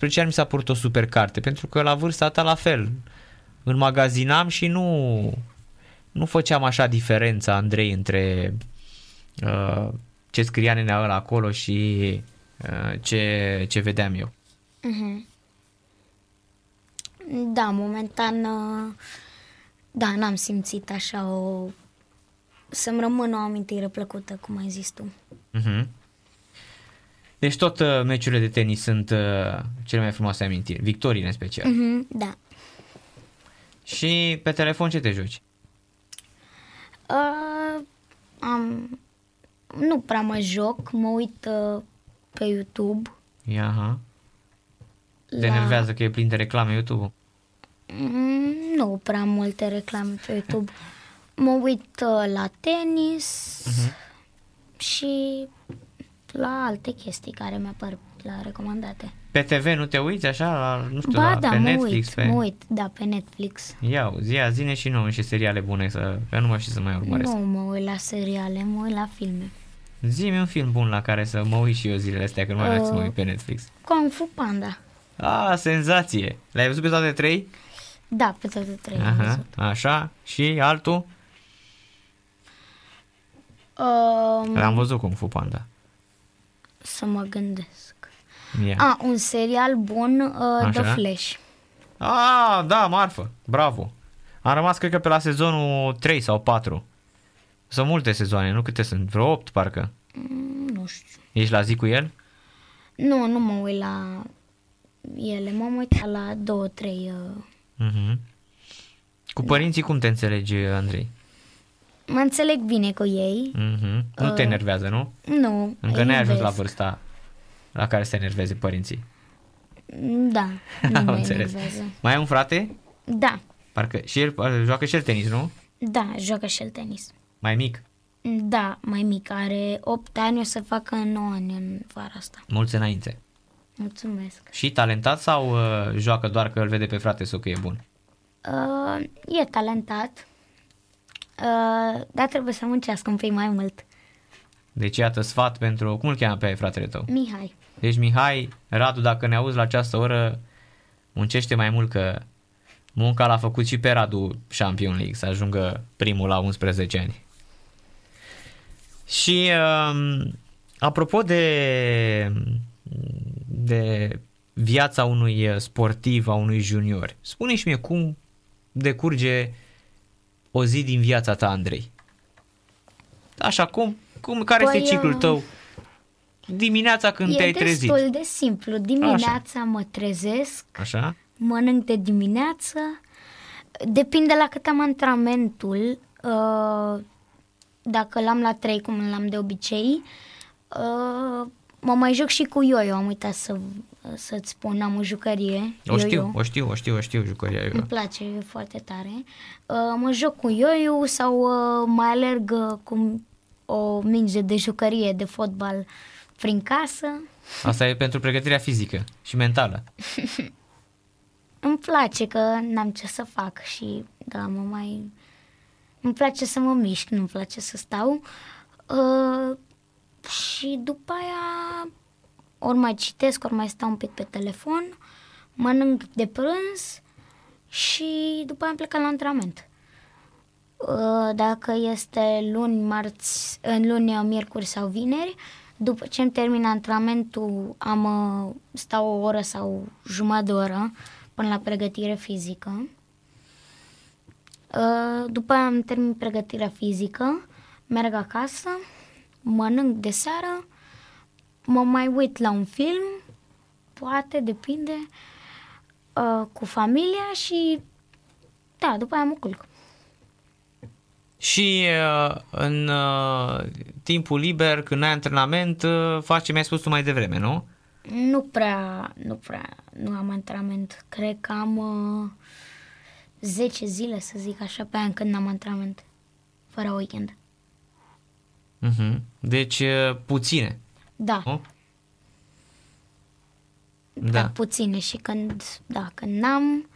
ani mi s-a părut o super carte, pentru că la vârsta ta la fel, înmagazinam și nu, nu făceam așa diferența, Andrei, între uh, ce scria nenea ăla acolo și uh, ce, ce vedeam eu. Mhm. Da, momentan, uh, da, n-am simțit așa o... Să-mi rămână o amintire plăcută, cum ai zis tu. Mhm. Deci tot uh, meciurile de tenis sunt uh, cele mai frumoase amintiri, victorii în special. Mhm, da. Și pe telefon ce te joci? Uh, am... Nu prea mă joc, mă uit uh, pe YouTube. Ia, aha. Te La... enervează că e plin de reclame YouTube-ul. Mm, nu prea multe reclame pe YouTube. Mă uit uh, la tenis Mhm. și la alte chestii care mi-apar la recomandate. Pe TV nu te uiți așa, la, nu știu, ba la, da, pe mă Netflix? uit, pe... mă uit, da, pe Netflix. Ia, zia, zine și nouă și seriale bune, să, că nu mă știu să mai urmăresc. Nu mă uit la seriale, mă uit la filme. Zi-mi un film bun la care să mă uit și eu zilele astea, că nu mai uh... să mă Uh. uit pe Netflix. Kung Fu Panda. Ah, senzație! Le-ai văzut pe toate trei? Da, pe toate trei am Aha, văzut. așa. Și altul? Um, L-am văzut Kung Fu Panda. să mă gândesc. Ia. A, un serial bun, uh, The Așa. Flash. Ah, da, marfă. Bravo. Am rămas, cred că, pe la sezonul 3 sau 4. Sunt multe sezoane, nu câte sunt? Vreo 8, parcă. Mm, Nu știu. Ești la zi cu el? Nu, nu mă uit la ele, m-am uitat la două, trei. Uh... Mhm. Cu părinții cum te înțelegi, Andrei? Mă înțeleg bine cu ei. Mhm. Nu te Uh. enervează, nu? Nu. Încă îi n-ai ajuns la iubesc. vârsta la care să te enerveze părinții. Da, [laughs] nu Am mă înțeles. enervează. Mai ai un frate? Da, Parcă și el joacă și el tenis, nu? da, joacă și el tenis. Mai mic. Da, mai mic, are 8 ani, o să facă 9 ani în vara asta. Mulți înainte. Mulțumesc. Și talentat sau uh, joacă doar că îl vede pe frate său că e bun? Uh, e talentat, uh, dar trebuie să muncească un pic mai mult. Deci iată sfat pentru... Cum îl cheamă pe fratele tău? Mihai. Deci Mihai, Radu, dacă ne auzi la această oră, muncește mai mult că munca l-a făcut și pe Radu Champion League să ajungă primul la 11 ani. Și um, apropo de, de viața unui sportiv, a unui junior, spune și mie cum decurge o zi din viața ta, Andrei. Așa, cum, cum care Păi, este ciclul uh, tău? Dimineața când e te-ai trezit. destul de simplu. Dimineața mă trezesc, Așa? mănânc de dimineață, depinde la cât am antrenamentul, uh, dacă l-am la 3 cum l-am de obicei, uh, mă mai joc și cu yo-yo, am uitat să, să-ți spun, am o jucărie. O știu, yo-yo. o știu, o știu, o știu jucăria eu. Îmi place, e foarte tare. Uh, mă joc cu yo sau uh, mai alerg uh, cu o minge de jucărie de fotbal prin casă. Asta e pentru pregătirea fizică și mentală. [laughs] Îmi place că n-am ce să fac și da, mă mai... Îmi place să mă mișc, nu-mi place să stau. Uh, și după aia ori mai citesc, ori mai stau un pic pe telefon, mănânc de prânz și după aia am plecat la antrenament. Uh, Dacă este luni, marți, în luni, miercuri sau vineri, după ce îmi termin antrenamentul, am, uh, stau o oră sau jumătate de oră până la pregătire fizică. Uh, După aia am termin pregătirea fizică, merg acasă, mănânc de seară, mă mai uit la un film, poate, depinde, uh, cu familia și da, după aia mă culc. Și uh, în uh, timpul liber, când ai antrenament, uh, faci ce mi-ai spus tu mai devreme, nu? Nu prea, nu prea, nu am antrenament. Cred că am uh, 10 zile, să zic așa, pe an când n-am antrenament, fără weekend. Uh-huh. Deci uh, puține, Da, nu? da, Da. da, puține și când, da, când n-am,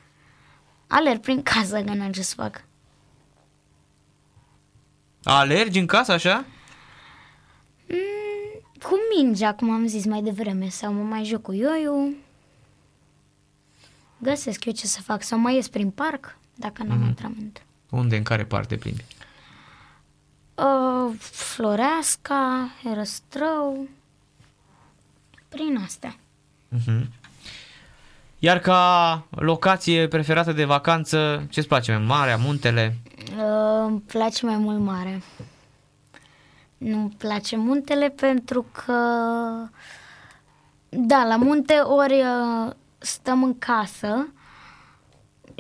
alerg prin [laughs] casă că n-am ce să fac. Alergi în casă așa? Mm, cu mingea, cum am zis mai devreme, sau mă mai joc cu ioiu. Găsesc eu ce să fac, sau mai ies prin parc, dacă n-am Mhm. antrenament. Unde, în care parte plimbi? Uh, Floreasca, Herăstrău, prin astea. Uh-huh. Iar ca locație preferată de vacanță, ce-ți place mai marea, muntele? Uh, îmi place mai mult mare. Nu-mi place muntele pentru că, da, la munte ori uh, stăm în casă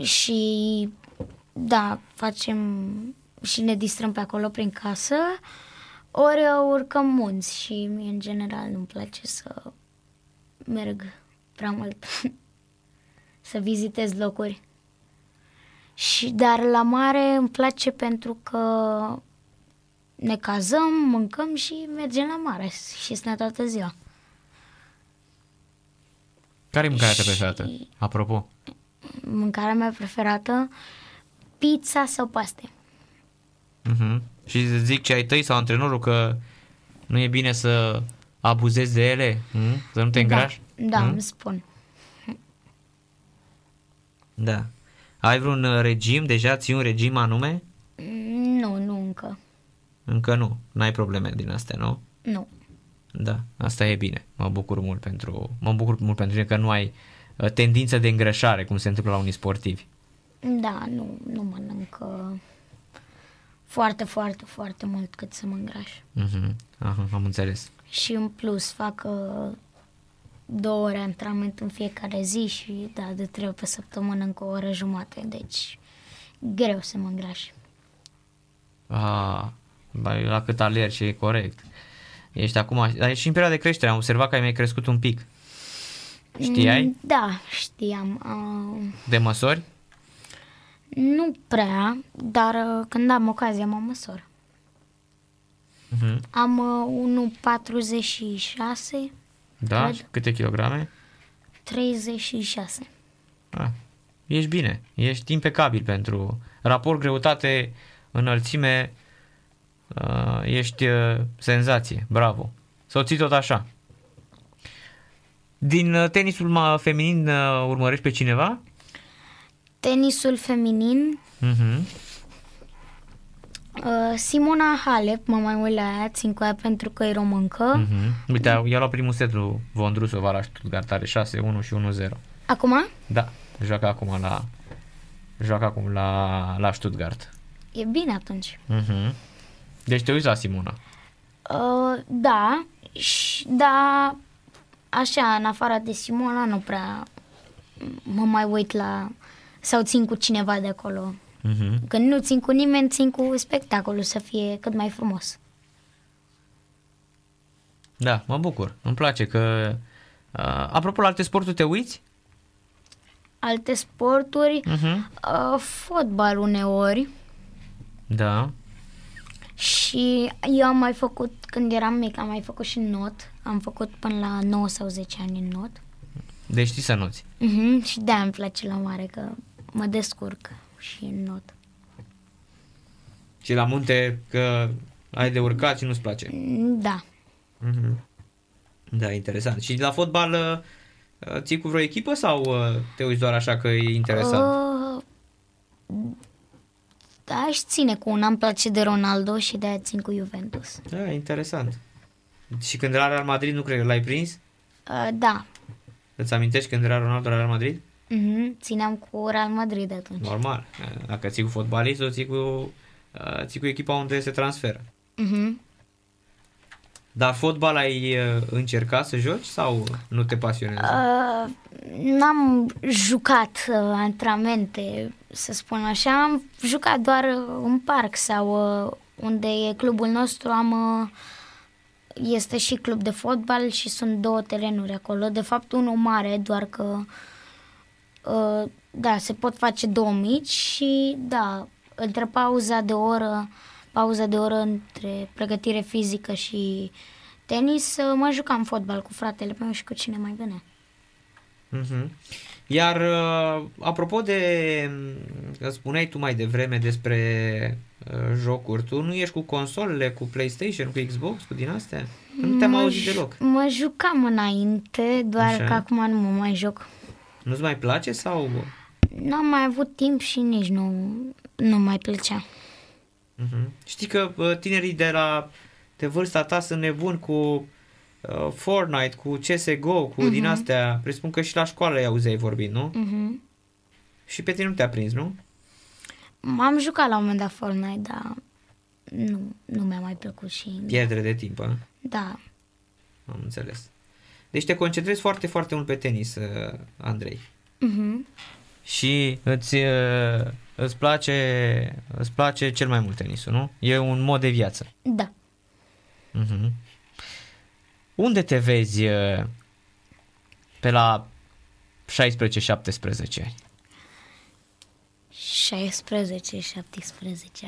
și, da, facem și ne distrăm pe acolo prin casă, ori uh, urcăm munți și mie, în general, nu-mi place să merg prea mult, [laughs] să vizitez locuri. Și, dar la mare îmi place pentru că ne cazăm, mâncăm și mergem la mare și stăm toată ziua. Care e mâncarea ta preferată? Apropo. Mâncarea mea preferată, pizza sau paste. Uh-huh. Și zic ce ai tăi sau antrenorul că nu e bine să abuzezi de ele, mm? să nu te îngrași? Da, da Mm? îmi spun. Da. Ai vreun uh, regim deja? Ții un regim anume? Nu, nu încă. Încă nu. N-ai probleme din astea, nu? Nu. Da, asta e bine. Mă bucur mult pentru, mă bucur mult pentru tine că nu ai uh, tendință de îngrășare, cum se întâmplă la unii sportivi. Da, nu, nu mănânc uh, foarte, foarte, foarte mult cât să mă îngraș. Uh-huh. Aha, am înțeles. Și în plus fac uh, două ore antrenament în fiecare zi și da, de trei ori pe săptămână încă o oră jumate, deci greu să mă îngraș. Ah, ba, la cât alergi, e corect. Ești acum, dar ești și în perioada de creștere, am observat că ai mai crescut un pic. Știai? Mm, Da, știam. Uh, De măsori? nu prea, dar uh, când am ocazia mă măsor. Uh-huh. Am uh, 1,46, Da? Cred. Și câte kilograme? 36. Ah, ești bine, ești impecabil pentru raport greutate, înălțime, uh, ești uh, senzație, bravo. Să o ții tot așa. Din uh, tenisul ma- feminin uh, urmărești pe cineva? Tenisul feminin, Uh-huh. uh, Simona Halep, mă mai uit la ea, țin cu ea pentru că e româncă. Uh-huh. Uite, i-a luat primul set lui Vondrusova la Stuttgart, are 6-1 și 1-0. Acum? Da, joacă acum la joacă acum la, la Stuttgart. E bine atunci. Uh-huh. Deci te uiți la Simona. Uh, da, și, da, așa, în afară de Simona, nu prea mă mai uit la sau țin cu cineva de acolo. Uh-huh. Când nu țin cu nimeni, țin cu spectacolul să fie cât mai frumos. Da, mă bucur. Îmi place că... Uh, apropo, la alte sporturi te uiți? Alte sporturi, Uh-huh. uh, fotbal uneori Da. Și eu am mai făcut, când eram mic, am mai făcut și not. Am făcut până la 9 sau 10 ani în not. Deci știi să nuți. Uh-huh. Și de-aia îmi place la mare, că mă descurc și în not. Și la munte că ai de urcat și nu-ți place. Da. Uh-huh. Da, interesant. Și la fotbal uh, ții cu vreo echipă sau uh, te uiți doar așa că e interesant? Uh, da, aș ține cu una, îmi place de Ronaldo și de-aia țin cu Juventus. Da, interesant. Și când era Real Madrid, nu cred că l-ai prins? Uh, da, Îți amintești când era Ronaldo la Real Madrid? uh-huh. țineam cu Real Madrid atunci. Normal. Dacă ții cu fotbalistul, ții cu, uh, ții cu echipa unde se transferă. Uh-huh. Dar fotbal ai uh, încercat să joci sau nu te pasionează? Uh, n-am jucat uh, antrenamente, să spun așa, am jucat doar uh, în parc sau uh, unde e clubul nostru, am uh, este și club de fotbal și sunt două terenuri acolo. De fapt, unul mare, doar că uh, da, se pot face două mici și da, între pauza de oră, pauza de oră între pregătire fizică și tenis, uh, mă jucam fotbal cu fratele meu și cu cine mai venea. Uh-huh. Iar uh, apropo de, că spuneai tu mai devreme despre uh, jocuri, tu nu ești cu consolele, cu PlayStation, cu Xbox, cu din astea? Că Nu te-am Mă auzit ju- deloc. Mă jucam înainte, doar Așa. că acum nu mă mai joc. Nu-ți mai place sau... N-am mai avut timp și nici nu, nu mai plăcea. Uh-huh. Știi că uh, tinerii de la de vârsta ta sunt nebuni cu uh, Fortnite, cu CSGO, cu uh-huh. din astea. Presupun că și la școală i auzeai vorbind, nu? Mhm. Și pe tine nu te-a prins, nu? M-am jucat la un moment dat Fortnite, dar nu, nu mi-a mai plăcut și... Pierdere de timp, a? Da, Am înțeles. Deci te concentrezi foarte, foarte mult pe tenis, uh, Andrei. Mhm. Și îți, uh, îți, place, îți place cel mai mult tenisul, nu? E un mod de viață. da. Uh-huh. Unde te vezi uh, pe la 16-17 ani? 16-17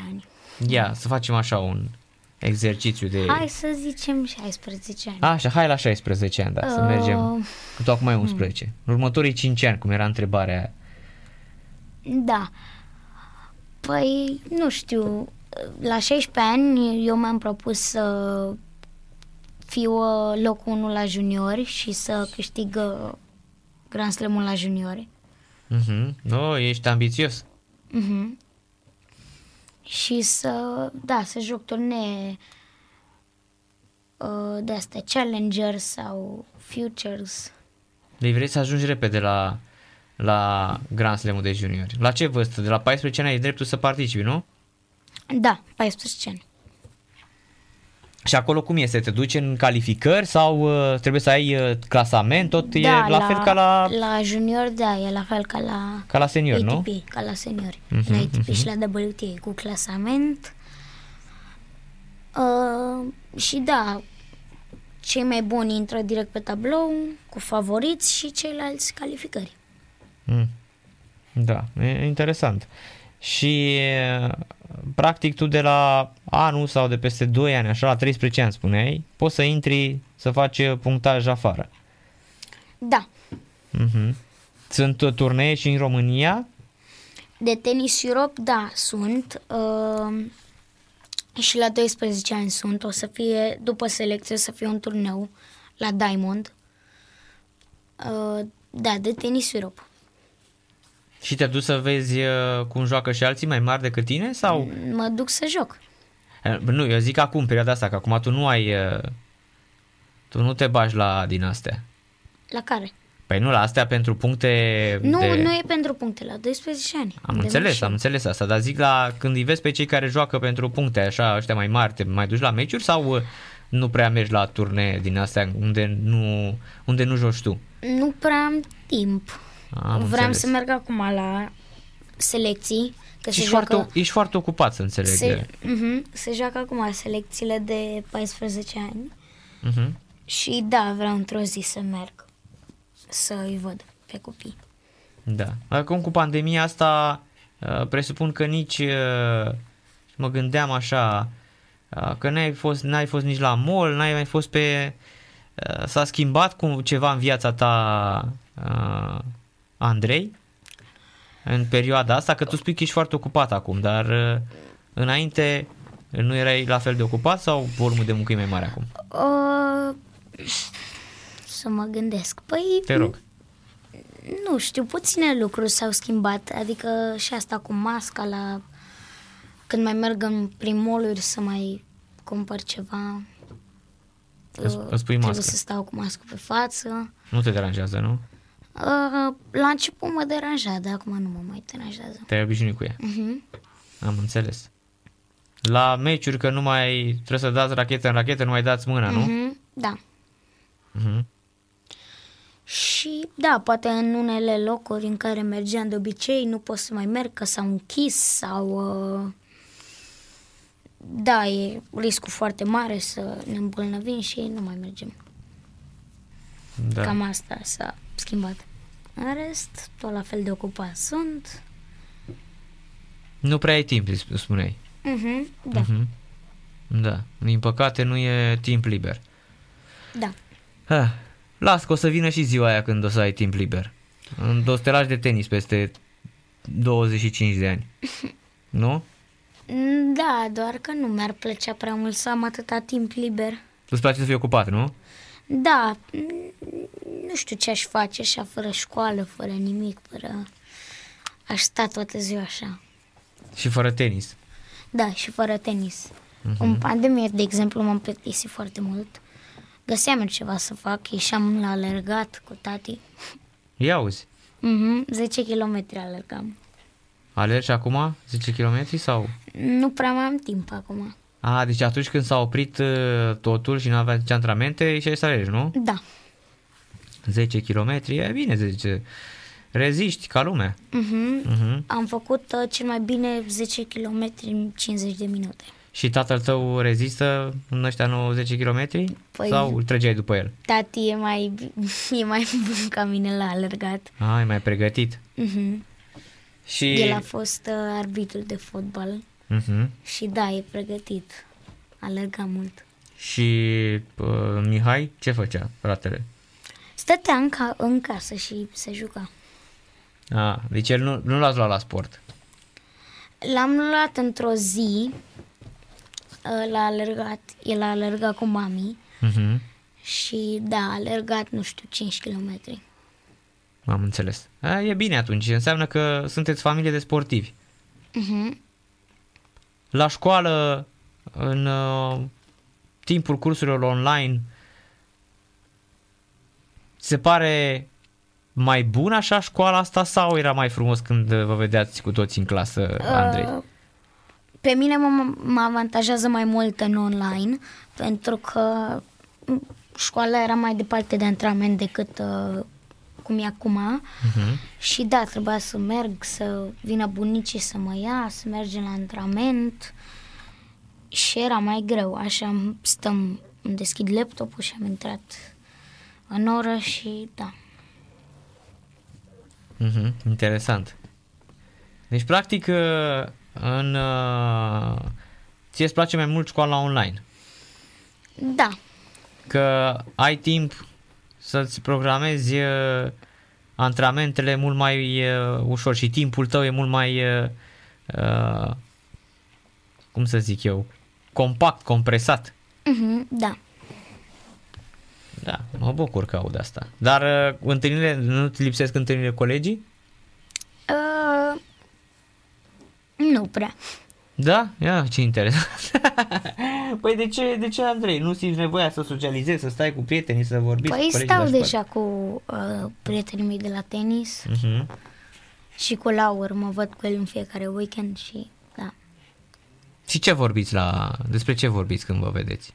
ani. Ia, să facem așa un exercițiu de... Hai să zicem 16 ani. Așa, hai la 16 ani, da, să Uh, mergem. Că tu acum ai 11. În următorii 5 ani, cum era întrebarea aia. Da. Păi, nu știu, la 16 ani eu mi-am propus să fiu uh, locul 1 la juniori și să câștig uh, Grand Slam-ul la juniori. Mhm. Nu, ești ambițios. Mhm. Și să, da, să joc turnee uh, de astea, Challenger sau Futures. Deci vrei să ajungi repede la, la Grand Slam-ul de juniori. La ce vârstă? De la 14 ani ai dreptul să participi, nu? Da, 14 ani. Și acolo cum este? Te duci în calificări sau uh, trebuie să ai uh, clasament? Tot da, e la, fel ca la, La junior, da, e la fel ca la... ca la senior, nu? ATP, ca la seniori. Mhm, la ATP și la WTA cu clasament. Uh, și da, cei mai buni intră direct pe tablou cu favoriți și ceilalți calificări. Mm. Da, e interesant. Și e, practic tu de la anul sau de peste 2 ani, așa la 13 ani spuneai, poți să intri să faci punctaj afară. Da, Mhm. Sunt uh, turnee și în România? de tenis Europe, da, sunt. Uh, și la 12 ani sunt. O să fie, după selecție, o să fie un turneu la Diamond. Uh, da, de tenis Europe. Și te-ai dus să vezi uh, cum joacă și alții mai mari decât tine? Sau? Mă duc să joc. Eh, Nu, eu zic acum, perioada asta, că acum tu nu ai... uh, Tu nu te bagi la din astea. La care? Păi nu, la astea pentru puncte Nu, de... nu e pentru puncte, la 12 ani. Am De înțeles, mașini. am înțeles asta, dar zic la când îi vezi pe cei care joacă pentru puncte așa, ăștia mai mari, te mai duci la meciuri sau uh, nu prea mergi la turnee din astea unde nu, unde nu joci tu? Nu prea am timp. Am Vreau înțeles. să merg acum la selecții. Că se Ești joacă, foarte, ești foarte ocupat, să înțeleg. se, uh-huh, se joacă acum selecțiile de 14 ani. Uh-huh. Și da, vreau într-o zi să merg să îi văd pe copii. Da. Acum cu pandemia asta uh, presupun că nici uh, mă gândeam așa uh, că n-ai fost, n-ai fost nici la mall, n-ai mai fost pe uh, s-a schimbat cu ceva în viața ta uh, Andrei în perioada asta, că tu spui că ești foarte ocupat acum, dar uh, înainte nu erai la fel de ocupat sau volumul de muncă e mai mare acum? Uh, să mă gândesc. Păi, Te rog. nu știu, puține lucruri s-au schimbat. Adică și asta cu masca la... Când mai merg în prin mall să mai cumpăr ceva. Îți- uh, îți pui Trebuie mască. să stau cu mască pe față. Nu te deranjează, nu? Uh, la început mă deranja, dar acum nu mă mai deranjează. Te-ai obișnuit cu ea. Uh-huh. Am înțeles. La meciuri că nu mai trebuie să dați rachetă în rachetă, nu mai dați mâna, nu? Uh-huh. Da. Mhm. Și da, poate în unele locuri în care mergeam de obicei nu pot să mai merg că s-au închis sau... Uh, da, e riscul foarte mare să ne îmbolnăvim și nu mai mergem. Da. Cam asta s-a schimbat. În rest, tot la fel de ocupat sunt. Nu prea ai timp, îți spuneai. Uh-huh. Da, Mhm. Da. Din păcate nu e timp liber. da. Ha. Las că o să vină și ziua aia când o să ai timp liber. În o să te lași de tenis peste 25 de ani. [laughs] Nu? Mm, Da, doar că nu mi-ar plăcea prea mult să am atâta timp liber. Îți place să fii ocupat, nu? Da, mm, nu știu ce aș face așa, fără școală, fără nimic, fără... Aș sta toată ziua așa. Și fără tenis. Da, și fără tenis. Uh-huh. În pandemie, de exemplu, m-am plictisit foarte mult. Găseam eu ceva să fac, ieșeam la alergat cu tati. Ia uzi. Mhm, 10 km alergam. Alergi acum 10 km sau? Nu prea mai am timp acum. A, deci atunci când s-a oprit uh, totul și nu aveai nici antrenamente, și să alergi, nu? Da. 10 km, e bine 10. Reziști ca lumea. Mhm. Uh-huh. Am făcut uh, cel mai bine 10 km în 50 de minute. Și tatăl tău rezistă în ăștia 90 km? Păi- Sau îl trăgeai după el? Tati e mai, [laughs] e mai bun ca mine la alergat. A, e mai pregătit. Mhm. Și... El a fost uh, arbitru de fotbal Uh-huh. și da, e pregătit. alerga mult. Și uh, Mihai, ce făcea, fratele? Stătea în, ca, în casă și se juca. A, deci el nu, nu l-ați luat la sport. L-am luat într-o zi, uh, l-a alergat, el a alergat cu mami Uh-huh. și da, a alergat, nu știu, 5 km. Am înțeles. A, e bine atunci, înseamnă că sunteți familie de sportivi. Uh-huh. La școală, în uh, timpul cursurilor online, se pare mai bun așa școala asta sau era mai frumos când vă vedeați cu toți în clasă, Andrei? Uh, Pe mine mă, mă avantajează mai mult în online, pentru că m, școala era mai departe de antrenament decât uh, cum e acum. Uh-huh. Și da, trebuia să merg, să vină bunicii să mă ia, să mergem la antrenament. Și era mai greu, așa stăm, îmi deschid laptopul și am intrat în oră și da. Mhm, interesant. Deci, practic, uh, în, uh, ție îți place mai mult școala online. Da, Că ai timp să-ți programezi uh, antrenamentele mult mai uh, ușor și timpul tău e mult mai, uh, uh, cum să zic eu, compact, compresat. mhm, da. Da, mă bucur că aud asta. Dar uh, întâlnirile, nu ți lipsesc întâlnirile colegii? Uh, nu prea. Da? Ia, ce interesant. [laughs] păi de ce, de ce, Andrei? Nu simți nevoia să socializezi, să stai cu prietenii, să vorbiți Păi cu colegii stau de la deja cu uh, prietenii mei de la tenis școală? Mhm. și cu Laur, mă văd cu el în fiecare weekend și da. Și ce vorbiți la... Despre ce vorbiți când vă vedeți?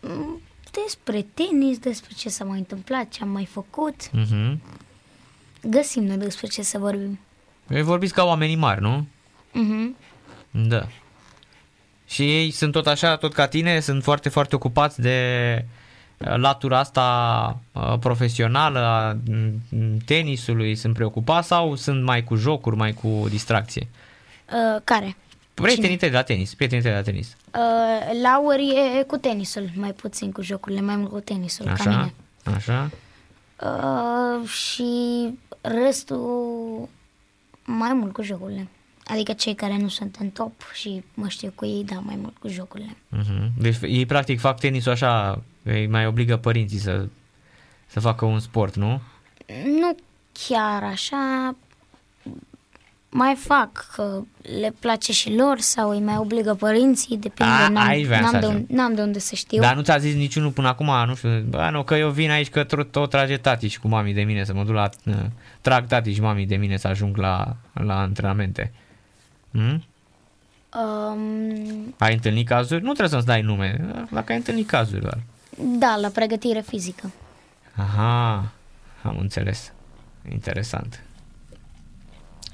Mm, Despre tenis, despre ce s-a mai întâmplat, ce am mai făcut. Mhm. Găsim noi despre ce să vorbim. Păi vorbiți ca oamenii mari, nu? Mhm. Da. Și ei sunt tot așa, tot ca tine, sunt foarte, foarte ocupați de uh, latura asta uh, profesională a mm, tenisului, sunt preocupați sau sunt mai cu jocuri, mai cu distracție? Uh, care? Prietenii tăi de la tenis, prietenii tăi de la tenis. Uh, Laur e cu tenisul, mai puțin cu jocurile, mai mult cu tenisul, ca Așa? mine. Așa? Uh, și restul mai mult cu jocurile. Adică cei care nu sunt în top și mă știu cu ei, da, mai mult cu jocurile. Mhm. Deci ei practic fac tenisul așa, îi mai obligă părinții să, să facă un sport, nu? Nu chiar așa, mai fac, că le place și lor sau îi mai obligă părinții, depinde, A, n-am, aici voiam să n-am, de, ajung. unde, n-am de unde să știu. Dar nu ți-a zis niciunul până acum, nu știu, bă, nu, că eu vin aici că tot, tot trage tati și cu mami de mine să mă duc la, uh, trag tati și mami de mine să ajung la, la antrenamente. Hmm? Um, Ai întâlnit cazuri? Nu trebuie să-ți dai nume, dacă ai întâlnit cazuri doar. da, la pregătire fizică. Aha, am înțeles. Interesant.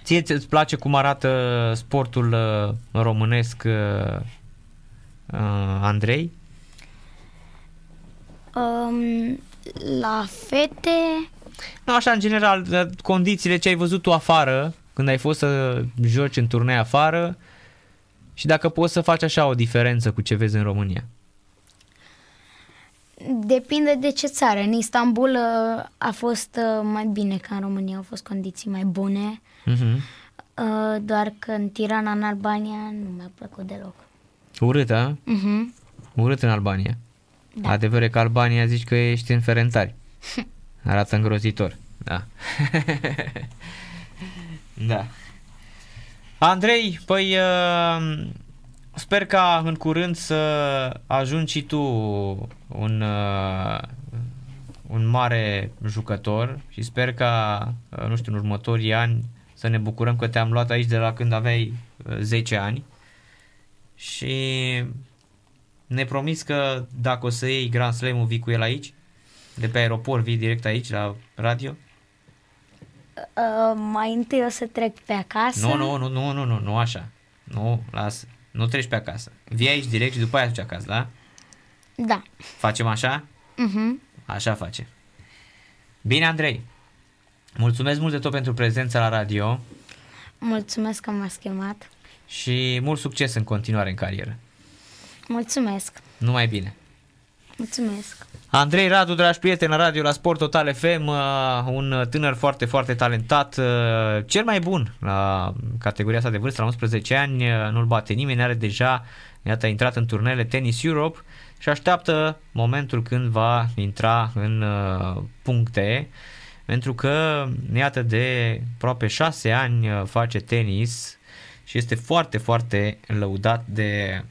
Ție ți- îți place cum arată sportul uh, românesc, uh, uh, Andrei? Um, la fete, Nu, așa, în general, uh, condițiile ce ai văzut tu afară, când ai fost să joci în turnee afară și dacă poți să faci așa o diferență cu ce vezi în România. Depinde de ce țară. În Istanbul uh, a fost uh, mai bine ca în România, au fost condiții mai bune, Uh-huh. uh, doar că în Tirana, în Albania, nu mi-a plăcut deloc. Urât, a? Uh-huh. Urât în Albania. Da. Adevăr e că Albania zici că ești în ferentari. [laughs] Arată îngrozitor. Da. [laughs] da. Andrei, păi uh, sper ca în curând să ajungi și tu un, uh, un mare jucător și sper ca, uh, nu știu, în următorii ani să ne bucurăm că te-am luat aici de la când aveai uh, 10 ani și ne promis că dacă o să iei Grand Slam-ul, vii cu el aici? De pe aeroport, vii direct aici la radio? Uh, mai întâi o să trec pe acasă. Nu, nu, nu, nu, nu, nu, nu așa. Nu, lasă. Nu treci pe acasă. Vii aici direct și după aia duci acasă, da? Da. Facem așa? Uh-huh. Așa face. Bine, Andrei. Mulțumesc mult de tot pentru prezența la radio Mulțumesc că m-ați chemat. și mult succes în continuare în carieră. Mulțumesc. Numai bine. Mulțumesc. Andrei Radu, dragi prieteni la radio la Sport Total FM, uh, un tânăr foarte, foarte talentat, uh, cel mai bun la categoria asta de vârstă, la 11 ani, uh, nu-l bate nimeni, are deja, iată, a intrat în turnele Tennis Europe și așteaptă momentul când va intra în puncte, pentru că, iată, de aproape 6 ani face tenis și este foarte, foarte lăudat de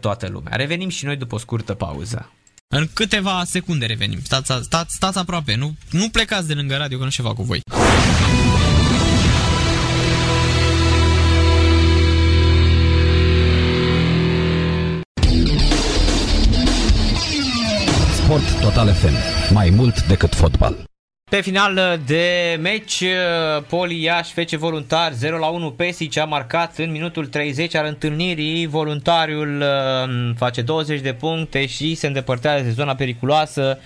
toată lumea. Revenim și noi după o scurtă pauză. În câteva secunde revenim. Stați, stați, stați aproape, nu, nu plecați de lângă radio că nu ceva cu voi. Sport Total FM. Mai mult decât fotbal. Pe final de meci, Poli Iași fece voluntar 0 la 1 Pesic a marcat în minutul 30 al întâlnirii. Voluntariul uh, face 20 de puncte și se îndepărtează de zona periculoasă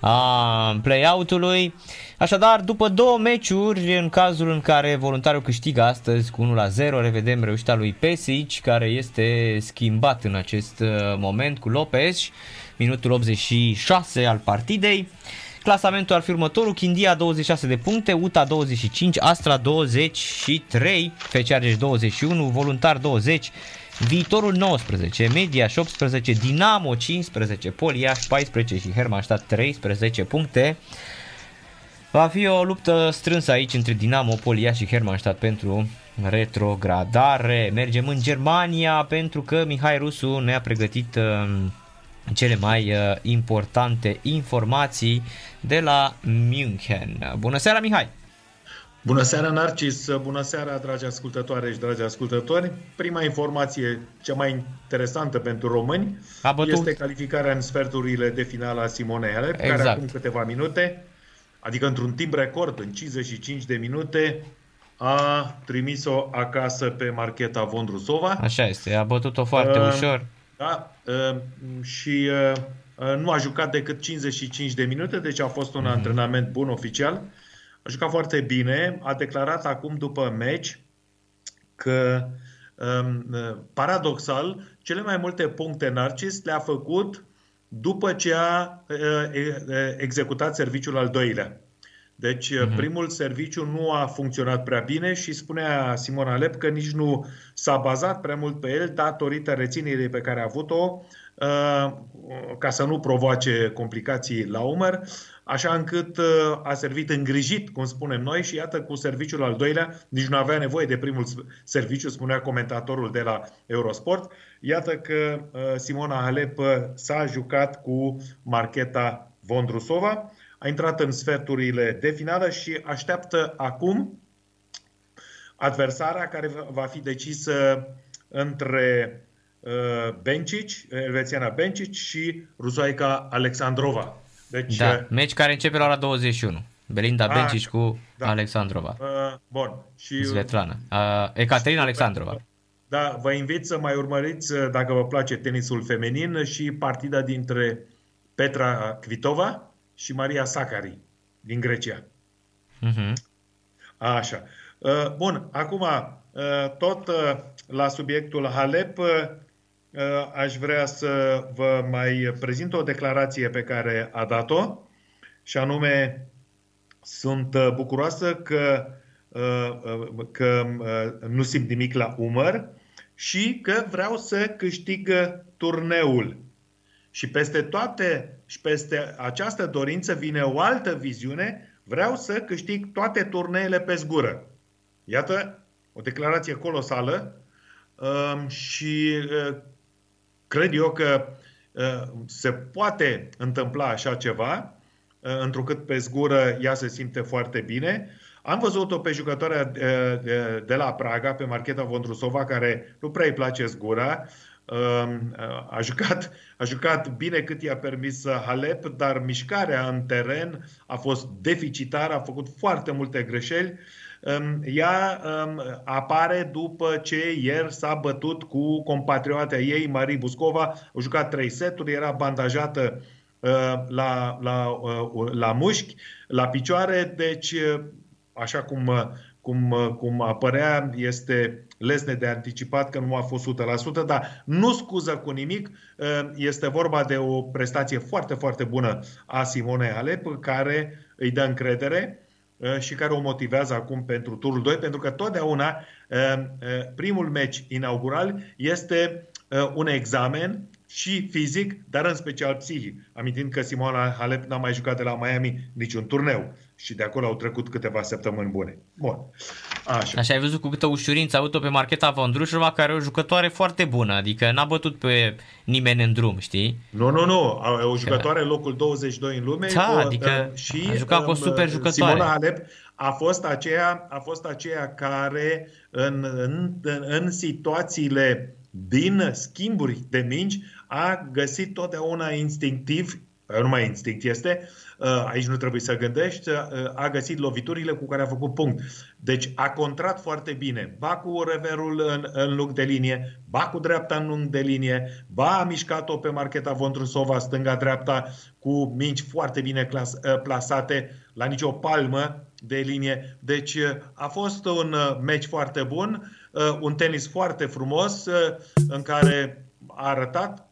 a play-out-ului. Așadar, după două meciuri, în cazul în care voluntariul câștigă astăzi cu 1 la 0, revedem reușita lui Pesic, care este schimbat în acest uh, moment cu Lopez, minutul 86 al partidei. Clasamentul ar fi următorul, Chindia 26 de puncte, UTA 25, Astra 23, FC Argeș 21, Voluntar 20, Viitorul 19, Mediaș 18, Dinamo 15, Poliaș 14 și Hermannstadt 13 puncte. Va fi o luptă strânsă aici între Dinamo, Poliaș și Hermannstadt pentru retrogradare. Mergem în Germania pentru că Mihai Rusu ne-a pregătit uh, cele mai uh, importante informații de la München. Bună seara, Mihai! Bună seara, Narcis! Bună seara, dragi ascultătoare și dragi ascultători! Prima informație, cea mai interesantă pentru români, este calificarea în sferturile de finală a Simone Halep, exact. care acum câteva minute, adică într-un timp record, în 55 de minute, a trimis-o acasă pe Marcheta Vondrusova. Așa este, a bătut-o foarte uh, ușor. Da, uh, și uh, uh, nu a jucat decât 55 de minute, deci a fost un mm-hmm. antrenament bun oficial. A jucat foarte bine, a declarat acum după meci că um, paradoxal, cele mai multe puncte Narcis le-a făcut după ce a executat serviciul al doilea. Deci uh-huh. primul serviciu nu a funcționat prea bine și spunea Simon Alep că nici nu s-a bazat prea mult pe el datorită reținerii pe care a avut-o uh, ca să nu provoace complicații la umăr, așa încât uh, a servit îngrijit, cum spunem noi, și iată cu serviciul al doilea, nici nu avea nevoie de primul serviciu, spunea comentatorul de la Eurosport. Iată că uh, Simona Alep s-a jucat cu Marcheta Vondrusova a intrat în sferturile de finală și așteaptă acum adversarea care va fi decisă între uh, Bencic, elvețiana Bencic și rusoaica Alexandrova. Deci, da, uh, meci care începe la ora 21. Belinda a, Bencic cu da. Alexandrova. Uh, bun. Și Svetlana. Uh, Ecaterina Alexandrova. Da, vă invit să mai urmăriți, uh, dacă vă place tenisul feminin, și partida dintre Petra Kvitova și Maria Sakari din Grecia. Uh-huh. Așa. Uh, bun, acum, uh, tot uh, la subiectul Halep, aș vrea să vă mai prezint o declarație pe care a dat-o și anume sunt bucuroasă că, că nu simt nimic la umăr și că vreau să câștig turneul. Și peste toate și peste această dorință vine o altă viziune, vreau să câștig toate turneele pe zgură. Iată, o declarație colosală um, și uh, cred eu că uh, se poate întâmpla așa ceva, uh, întrucât pe zgură ea se simte foarte bine. Am văzut-o pe jucătoarea de la Praga, pe Marcheta Vondrusova, care nu prea îi place zgura, a jucat, a jucat bine cât i-a permis Halep, dar mișcarea în teren a fost deficitară, a făcut foarte multe greșeli. Ea apare după ce ieri s-a bătut cu compatriotea ei, Marie Buscova. A jucat trei seturi, era bandajată ă, la, la, ă, la mușchi, la picioare, deci așa cum, cum, cum apărea, este lesne de anticipat că nu a fost 100%, dar nu scuză cu nimic. Este vorba de o prestație foarte, foarte bună a Simone Halep, care îi dă încredere și care o motivează acum pentru turul 2, pentru că totdeauna primul meci inaugural este un examen și fizic, dar în special psihic. Amintind că Simona Halep n-a mai jucat de la Miami niciun turneu și de acolo au trecut câteva săptămâni bune. Bun. Așa. Așa ai văzut cu câtă ușurință a avut-o pe Marcheta Vondrușova, care e o jucătoare foarte bună, adică n-a bătut pe nimeni în drum, știi? Nu, nu, nu, o jucătoare locul 22 în lume da, cu, adică și a jucat cu o um, super jucătoare. Simona Halep a fost aceea, a fost aceea care în, în, în situațiile din schimburi de mingi a găsit totdeauna instinctiv, nu mai instinct este, uh, aici nu trebuie să gândești, uh, a găsit loviturile cu care a făcut punct. Deci a contrat foarte bine, ba cu reverul în, în lung de linie, ba cu dreapta în lung de linie, ba a mișcat-o pe Marcheta Vontrusova stânga-dreapta cu minci foarte bine clas, uh, plasate, la nicio palmă de linie. Deci a fost un meci foarte bun, un tenis foarte frumos în care a arătat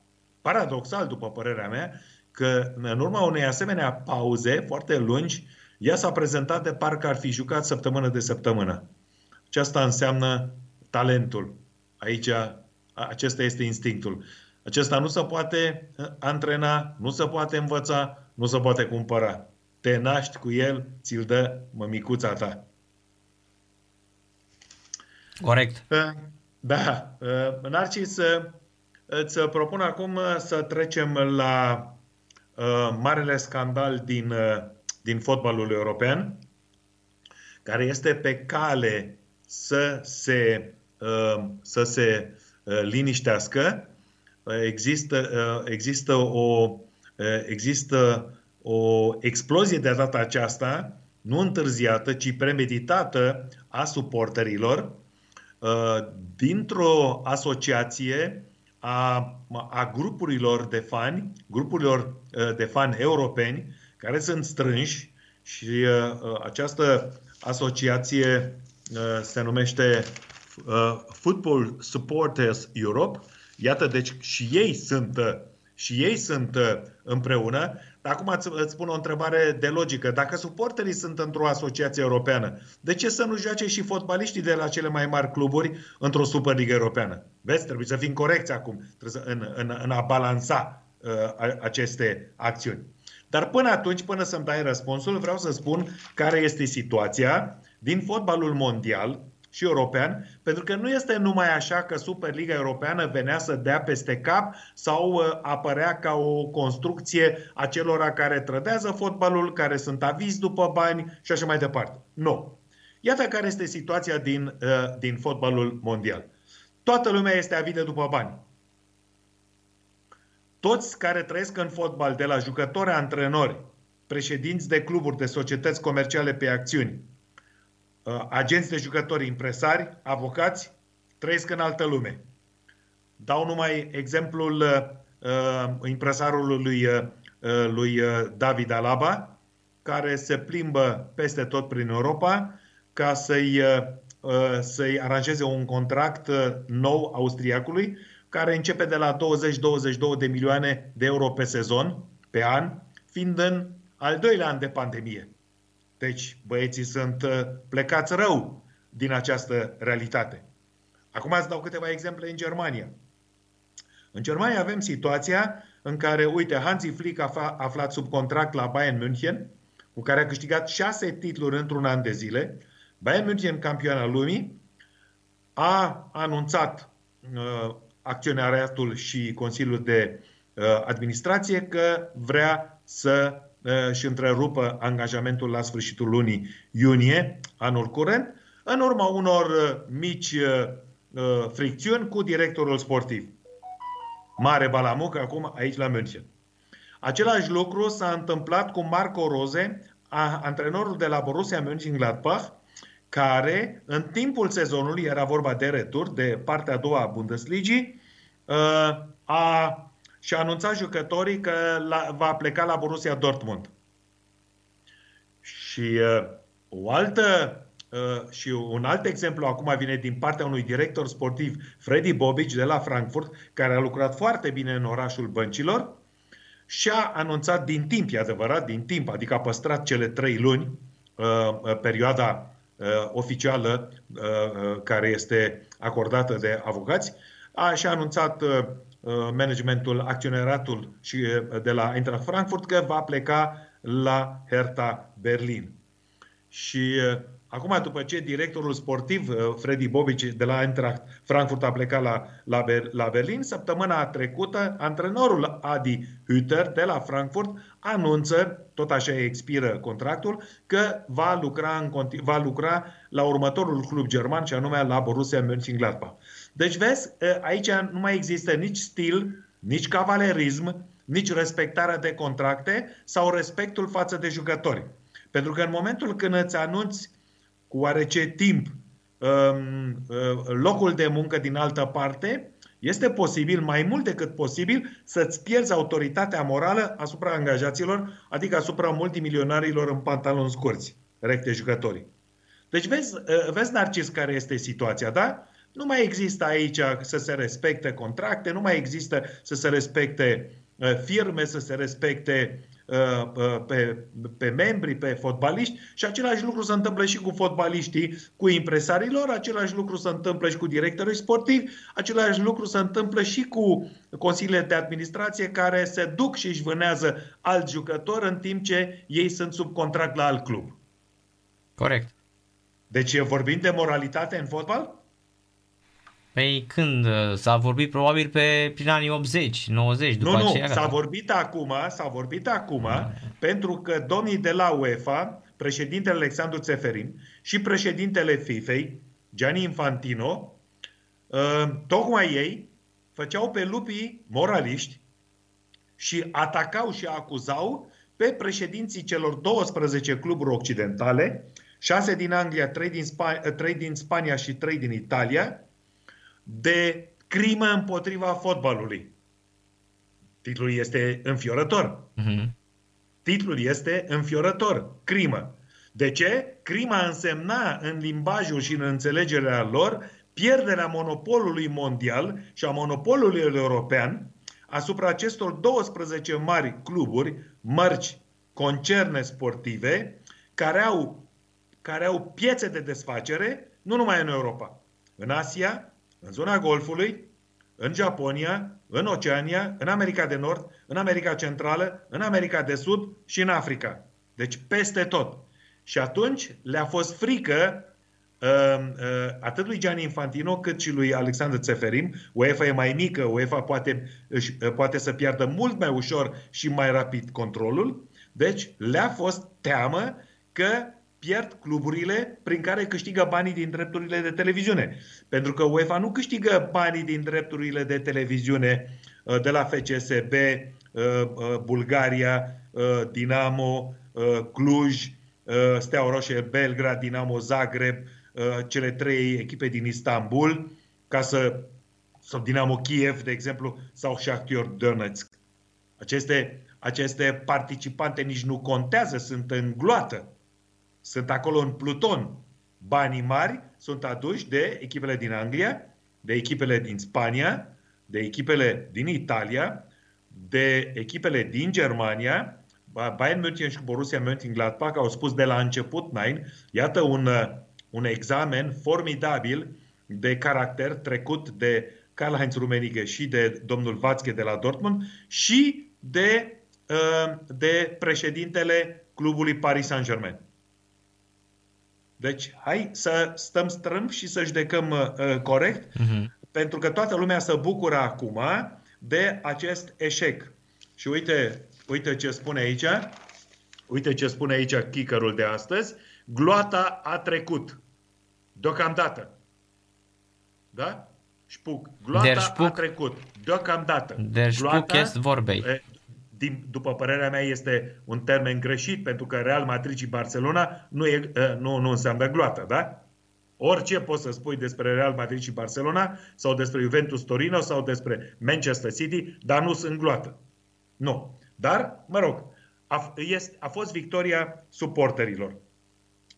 paradoxal, după părerea mea, că în urma unei asemenea pauze foarte lungi, ea s-a prezentat de parcă ar fi jucat săptămână de săptămână. Aceasta înseamnă talentul. Aici, acesta este instinctul. Acesta nu se poate uh, antrena, nu se poate învăța, nu se poate cumpăra. Te naști cu el, ți-l dă mămicuța ta. Corect. Uh, da. Uh, Narcis, Îți propun acum să trecem la uh, marele scandal din, uh, din fotbalul european, care este pe cale să se, uh, să se uh, liniștească. Există, uh, există, o, uh, există o explozie de data aceasta, nu întârziată, ci premeditată a suporterilor uh, dintr-o asociație a, a grupurilor de fani, grupurilor uh, de fani europeni care sunt strânși și uh, uh, această asociație se numește Football Supporters Europe. Iată, deci și ei sunt, și ei sunt împreună. Acum îți, îți spun o întrebare de logică. Dacă suporterii sunt într-o asociație europeană, de ce să nu joace și fotbaliștii de la cele mai mari cluburi într-o Superligă Europeană? Vezi, trebuie să fim corecți acum trebuie să, în, în, în a balansa uh, aceste acțiuni. Dar până atunci, până să-mi dai răspunsul, vreau să spun care este situația din fotbalul mondial și european, pentru că nu este numai așa că Superliga Europeană venea să dea peste cap sau uh, apărea ca o construcție a celor care trădează fotbalul, care sunt avizi după bani și așa mai departe. Nu. Iată care este situația din, uh, din fotbalul mondial. Toată lumea este avidă după bani. Toți care trăiesc în fotbal, de la jucători, antrenori, președinți de cluburi, de societăți comerciale pe acțiuni, Uh, agenți de jucători, impresari, avocați, trăiesc în altă lume. Dau numai exemplul uh, impresarului lui, uh, lui uh, David Alaba, care se plimbă peste tot prin Europa ca să-i, uh, să-i aranjeze un contract nou austriacului, care începe de la 20-22 de milioane de euro pe sezon, pe an, fiind în al doilea an de pandemie. Deci băieții sunt uh, plecați rău din această realitate. Acum îți dau câteva exemple în Germania. În Germania avem situația în care, uite, Hansi Flick a aflat sub contract la Bayern München, cu care a câștigat șase titluri într-un an de zile. Bayern München, campion al lumii, a anunțat uh, acționariatul și Consiliul de uh, Administrație că vrea să și întrerupă angajamentul la sfârșitul lunii iunie, anul curent, în urma unor mici fricțiuni cu directorul sportiv. Mare balamuc acum aici la München. Același lucru s-a întâmplat cu Marco Rose, antrenorul de la Borussia Mönchengladbach, care în timpul sezonului, era vorba de retur, de partea a doua a Bundesligii, a și a anunțat jucătorii că la, va pleca la Borussia Dortmund. Și uh, o altă uh, și un alt exemplu acum vine din partea unui director sportiv, Freddy Bobici de la Frankfurt, care a lucrat foarte bine în orașul băncilor și a anunțat din timp, e adevărat, din timp, adică a păstrat cele trei luni, uh, perioada oficială care este acordată de avocați, a și a anunțat managementul, acționeratul și de la Eintracht Frankfurt că va pleca la Hertha Berlin. Și uh, acum, după ce directorul sportiv, uh, Freddy Bobici, de la Eintracht Frankfurt a plecat la, la, Ber, la Berlin, săptămâna trecută, antrenorul Adi Hütter de la Frankfurt anunță, tot așa expiră contractul, că va lucra, în, va lucra la următorul club german, și anume la Borussia Mönchengladbach. Deci, vezi, uh, aici nu mai există nici stil, nici cavalerism, nici respectarea de contracte sau respectul față de jucători. Pentru că în momentul când îți anunți cu oarece timp um, uh, locul de muncă din altă parte, este posibil, mai mult decât posibil, să-ți pierzi autoritatea morală asupra angajaților, adică asupra multimilionarilor în pantaloni scurți, recte jucătorii. Deci vezi, uh, vezi, Narcis, care este situația, da? Nu mai există aici să se respecte contracte, nu mai există să se respecte uh, firme, să se respecte Uh, uh, pe, pe membri, pe fotbaliști și același lucru se întâmplă și cu fotbaliștii, cu impresarilor, același lucru se întâmplă și cu directorii sportivi, același lucru se întâmplă și cu consiliile de administrație care se duc și își vânează alt jucător în timp ce ei sunt sub contract la alt club. Corect. Deci vorbim de moralitate în fotbal? Păi când? S-a vorbit probabil pe prin anii 80, 90, după nu, aceea. Nu, s-a vorbit acum, s-a vorbit acum, da. pentru că domnii de la UEFA, președintele Alexandru Țeferin și președintele FIFEI, Gianni Infantino, ă, tocmai ei făceau pe lupii moraliști și atacau și acuzau pe președinții celor 12 cluburi occidentale, 6 din Anglia, 3 din, Sp- 3 din Spania și 3 din Italia, de crimă împotriva fotbalului. Titlul este înfiorător. Uh-huh. Titlul este înfiorător. Crimă. De ce? Crima însemna în limbajul și în înțelegerea lor pierderea monopolului mondial și a monopolului european asupra acestor 12 mari cluburi, mărci, concerne sportive, care au, care au piețe de desfacere, nu numai în Europa, în Asia, în zona Golfului, în Japonia, în Oceania, în America de Nord, în America Centrală, în America de Sud și în Africa. Deci peste tot. Și atunci le-a fost frică uh, uh, atât lui Gianni Infantino cât și lui Alexandru Țeferim. UEFA e mai mică, UEFA poate, uh, poate să piardă mult mai ușor și mai rapid controlul. Deci le-a fost teamă că pierd cluburile prin care câștigă banii din drepturile de televiziune. Pentru că UEFA nu câștigă banii din drepturile de televiziune uh, de la FCSB, uh, uh, Bulgaria, Dinamo, Cluj, Steaua Roșie, Belgrad, Dinamo Zagreb, cele trei echipe din Istanbul, ca să sau Dinamo Kiev, de exemplu, sau Shakhtar Donetsk. Aceste, aceste participante nici nu contează, sunt în gloată sunt acolo în pluton. Banii mari sunt aduși de echipele din Anglia, de echipele din Spania, de echipele din Italia, de echipele din Germania. Bayern München și Borussia Mönchengladbach au spus de la început, Nine, iată un, un examen formidabil de caracter trecut de Karl-Heinz Rummenigge și de domnul Watzke de la Dortmund și de, uh, de președintele clubului Paris Saint-Germain. Deci, hai să stăm strâmb și să judecăm uh, corect, uh-huh. pentru că toată lumea se bucură acum de acest eșec. Și uite, uite ce spune aici, uite ce spune aici kickerul de astăzi, gloata a trecut. Deocamdată. Da? Șpuc. Gloata Der a trecut. Deocamdată. Der Gloata, este vorbei din, după părerea mea, este un termen greșit, pentru că Real Madrid și Barcelona nu, e, ă, nu, nu înseamnă gloată, da? Orice poți să spui despre Real Madrid și Barcelona, sau despre Juventus Torino, sau despre Manchester City, dar nu sunt gloată. Nu. Dar, mă rog, a, este, a fost victoria suporterilor.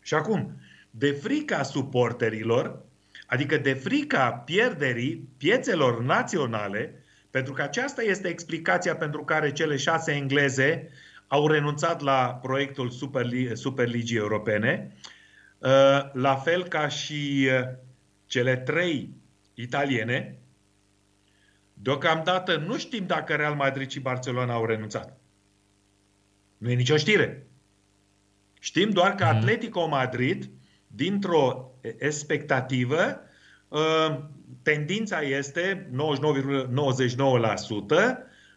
Și acum, de frica suporterilor, adică de frica pierderii piețelor naționale, pentru că aceasta este explicația pentru care cele șase engleze au renunțat la proiectul Superligii Europene, uh, la fel ca și uh, cele trei italiene. Deocamdată nu știm dacă Real Madrid și Barcelona au renunțat. Nu e nicio știre. Știm doar că mhm. Atletico Madrid, dintr-o expectativă, uh, tendința este 99,99%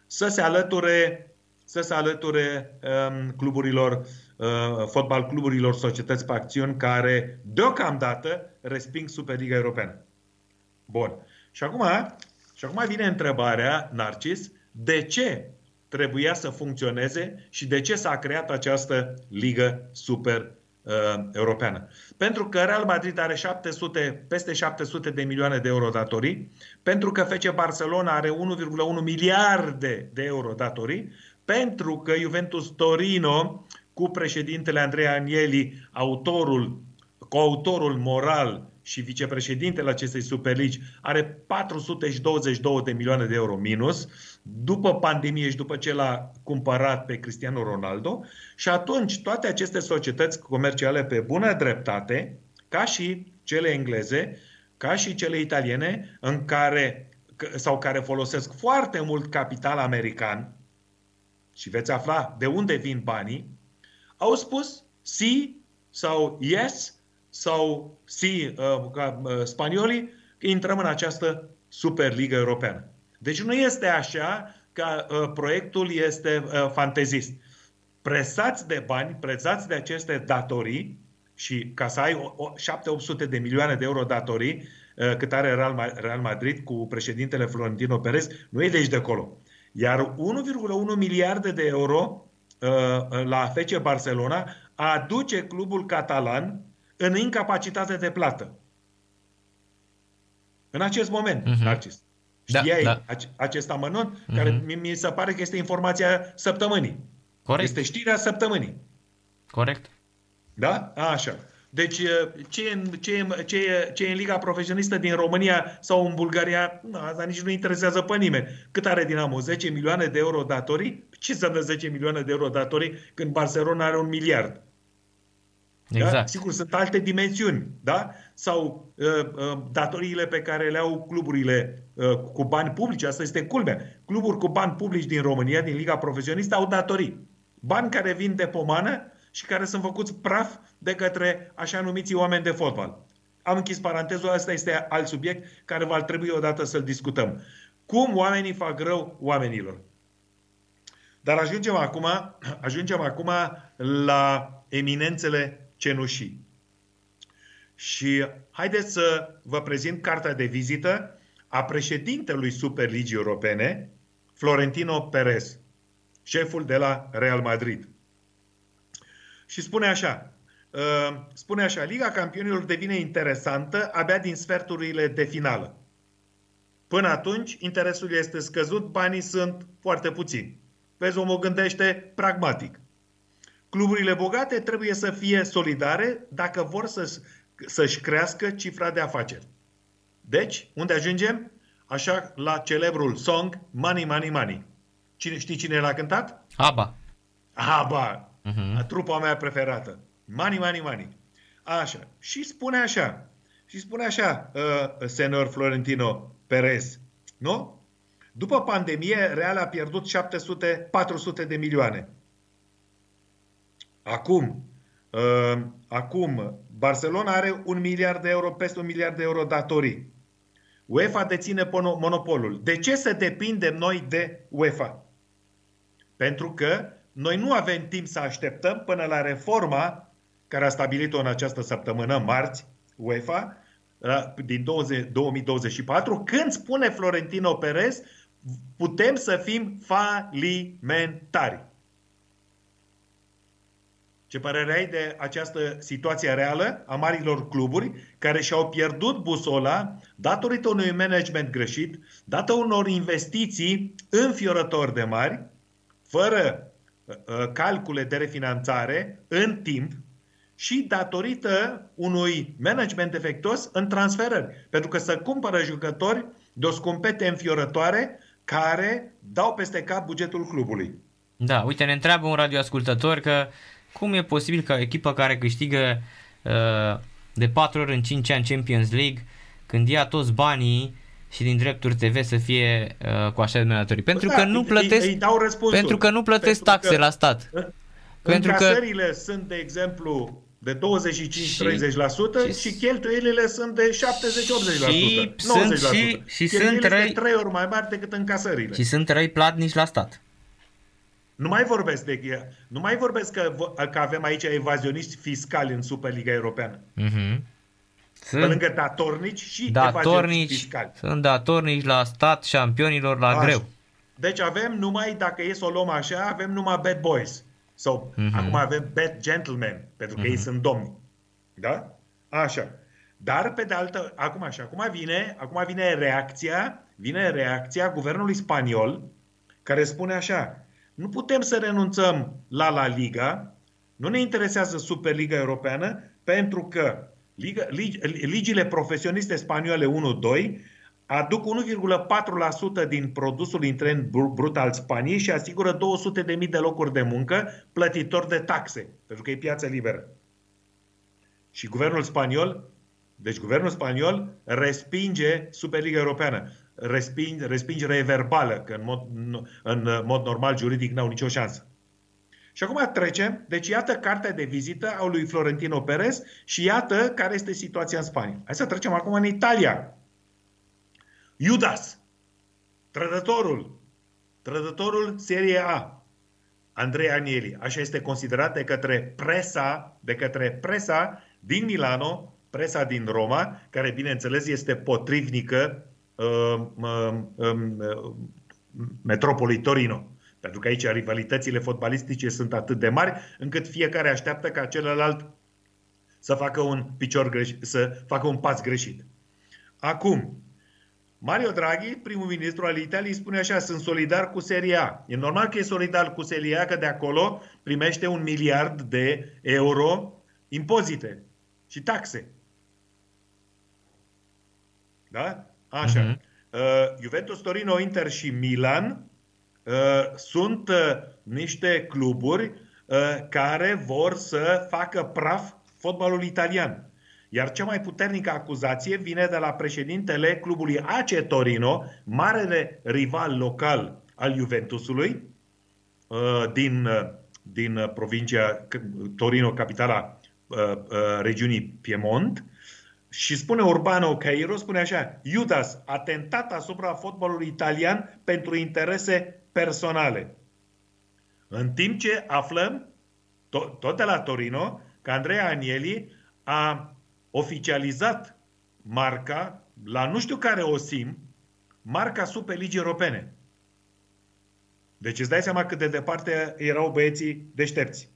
să se alăture să se alăture um, cluburilor, uh, fotbal cluburilor societăți pe acțiuni care deocamdată resping Superliga Europeană. Bun. Și acum, și acum vine întrebarea, Narcis, de ce trebuia să funcționeze și de ce s-a creat această ligă super uh, europeană. Pentru că Real Madrid are 700, peste 700 de milioane de euro datorii, pentru că FC Barcelona are 1,1 miliarde de euro datorii, pentru că Juventus Torino, cu președintele Andrei Anieli, autorul, coautorul moral și vicepreședintele acestei Superligi, are 422 de milioane de euro minus, după pandemie și după ce l-a cumpărat pe Cristiano Ronaldo. Și atunci toate aceste societăți comerciale pe bună dreptate, ca și cele engleze, ca și cele italiene, în care, sau care folosesc foarte mult capital american, și veți afla de unde vin banii, au spus si sau yes sau si uh, ca uh, spaniolii că intrăm în această Superliga Europeană. Deci nu este așa că uh, proiectul este uh, fantezist. Presați de bani, presați de aceste datorii și ca să ai 7-800 de milioane de euro datorii, uh, cât are Real, Real Madrid cu președintele Florentino Perez, nu e de aici de acolo. Iar 1,1 miliarde de euro uh, la FC Barcelona aduce clubul catalan în incapacitate de plată. În acest moment, uh-huh. Narcis. Da, Știai da. acest amănunt, uh-huh. care mi, mi se pare că este informația săptămânii. Corect. Este știrea săptămânii. Corect. Da? A, așa. Deci ce e, ce, e, ce, e, ce e în Liga Profesionistă din România sau în Bulgaria, nu, asta nici nu interesează pe nimeni. Cât are Dinamo? 10 milioane de euro datorii? Ce să dă 10 milioane de euro datorii când Barcelona are un miliard? Da? Exact. Da? Sigur, sunt alte dimensiuni, da? Sau uh, uh, datoriile pe care le au cluburile uh, cu bani publici, asta este culmea. Cluburi cu bani publici din România, din Liga Profesionistă, au datorii. Bani care vin de pomană și care sunt făcuți praf de către așa numiții oameni de fotbal. Am închis parantezul, asta este alt subiect care va trebui odată să-l discutăm. Cum oamenii fac rău oamenilor? Dar ajungem acum, ajungem acum la eminențele cenușii. Și haideți să vă prezint cartea de vizită a președintelui Superligii Europene, Florentino Perez, șeful de la Real Madrid. Și spune așa, uh, spune așa, Liga Campionilor devine interesantă abia din sferturile de finală. Până atunci, interesul este scăzut, banii sunt foarte puțini. Vezi, omul gândește pragmatic. Cluburile bogate trebuie să fie solidare dacă vor să, să-și crească cifra de afaceri. Deci, unde ajungem? Așa, la celebrul song Money, Money, Money. Cine, știi cine l-a cântat? Aba. Aba, uh-huh. trupa mea preferată. Money, money, money. Așa. Și spune așa. Și spune așa, uh, senor Florentino Perez. Nu? După pandemie, Real a pierdut 700-400 de milioane. Acum, uh, acum, Barcelona are un miliard de euro, peste un miliard de euro datorii. UEFA deține monopolul. De ce să depindem noi de UEFA? Pentru că noi nu avem timp să așteptăm până la reforma care a stabilit-o în această săptămână, marți, UEFA, din 2024, când spune Florentino Perez, putem să fim falimentari. Ce părere ai de această situație reală a marilor cluburi care și-au pierdut busola datorită unui management greșit, dată unor investiții înfiorător de mari, fără Uh, calcule de refinanțare în timp și datorită unui management defectos în transferări. Pentru că să cumpără jucători de o scumpete înfiorătoare care dau peste cap bugetul clubului. Da, uite, ne întreabă un radioascultător că cum e posibil ca o echipă care câștigă uh, de 4 ori în 5 ani Champions League, când ia toți banii și din drepturi TV să fie uh, cu așa de Pentru da, că nu plătesc, îi, îi dau pentru că nu plătesc pentru taxe că, la stat. Pentru că sunt, de exemplu, de 25-30% și, și cheltuielile sunt de 70-80%. Și 90%. Sunt, și, și sunt răi, de 3 ori mai mari decât încasările. Și sunt răi platnici la stat. Nu mai vorbesc de nu mai vorbesc că, că avem aici evazioniști fiscali în Superliga Europeană. Mm-hmm. Sunt Pe lângă datornici și datornici, fiscali. Sunt datornici la stat, șampionilor la Așa. greu. Deci avem numai, dacă e să o luăm așa, avem numai bad boys. Sau mm-hmm. acum avem bad gentlemen, pentru că mm-hmm. ei sunt domni. Da? Așa. Dar pe de altă, acum așa, acum vine, acum vine reacția, vine reacția guvernului spaniol care spune așa: nu putem să renunțăm la La Liga, nu ne interesează Superliga Europeană, pentru că Liga, lig, ligile profesioniste spaniole 1-2 aduc 1,4% din produsul intern brut al Spaniei și asigură 200.000 de locuri de muncă plătitori de taxe, pentru că e piață liberă. Și guvernul spaniol, deci guvernul spaniol respinge Superliga Europeană, respinge, respingere verbală, că în mod, în mod normal juridic n-au nicio șansă. Și acum trecem, deci iată cartea de vizită a lui Florentino Perez și iată care este situația în Spania. Hai să trecem acum în Italia. Judas, trădătorul, trădătorul Serie A, Andrei Anieli, așa este considerat de către presa, de către presa din Milano, presa din Roma, care bineînțeles este potrivnică uh, uh, uh, metropolii Torino. Pentru că aici rivalitățile fotbalistice sunt atât de mari, încât fiecare așteaptă ca celălalt să facă un picior greșit, să facă un pas greșit. Acum, Mario Draghi, primul ministru al Italiei, spune așa, sunt solidar cu Serie A. E normal că e solidar cu Serie A, că de acolo primește un miliard de euro impozite și taxe. Da? Așa. Uh-huh. Uh, Juventus, Torino, Inter și Milan uh, sunt uh, niște cluburi uh, care vor să facă praf fotbalul italian. Iar cea mai puternică acuzație vine de la președintele clubului AC Torino, marele rival local al Juventusului, uh, din, uh, din provincia Torino, capitala uh, regiunii Piemont, și spune Urbano Cairo, spune așa, Judas a tentat asupra fotbalului italian pentru interese personale. În timp ce aflăm, tot, tot de la Torino, că Andrea Anieli a oficializat marca, la nu știu care o sim, marca Superligii Europene. Deci îți dai seama cât de departe erau băieții deștepți.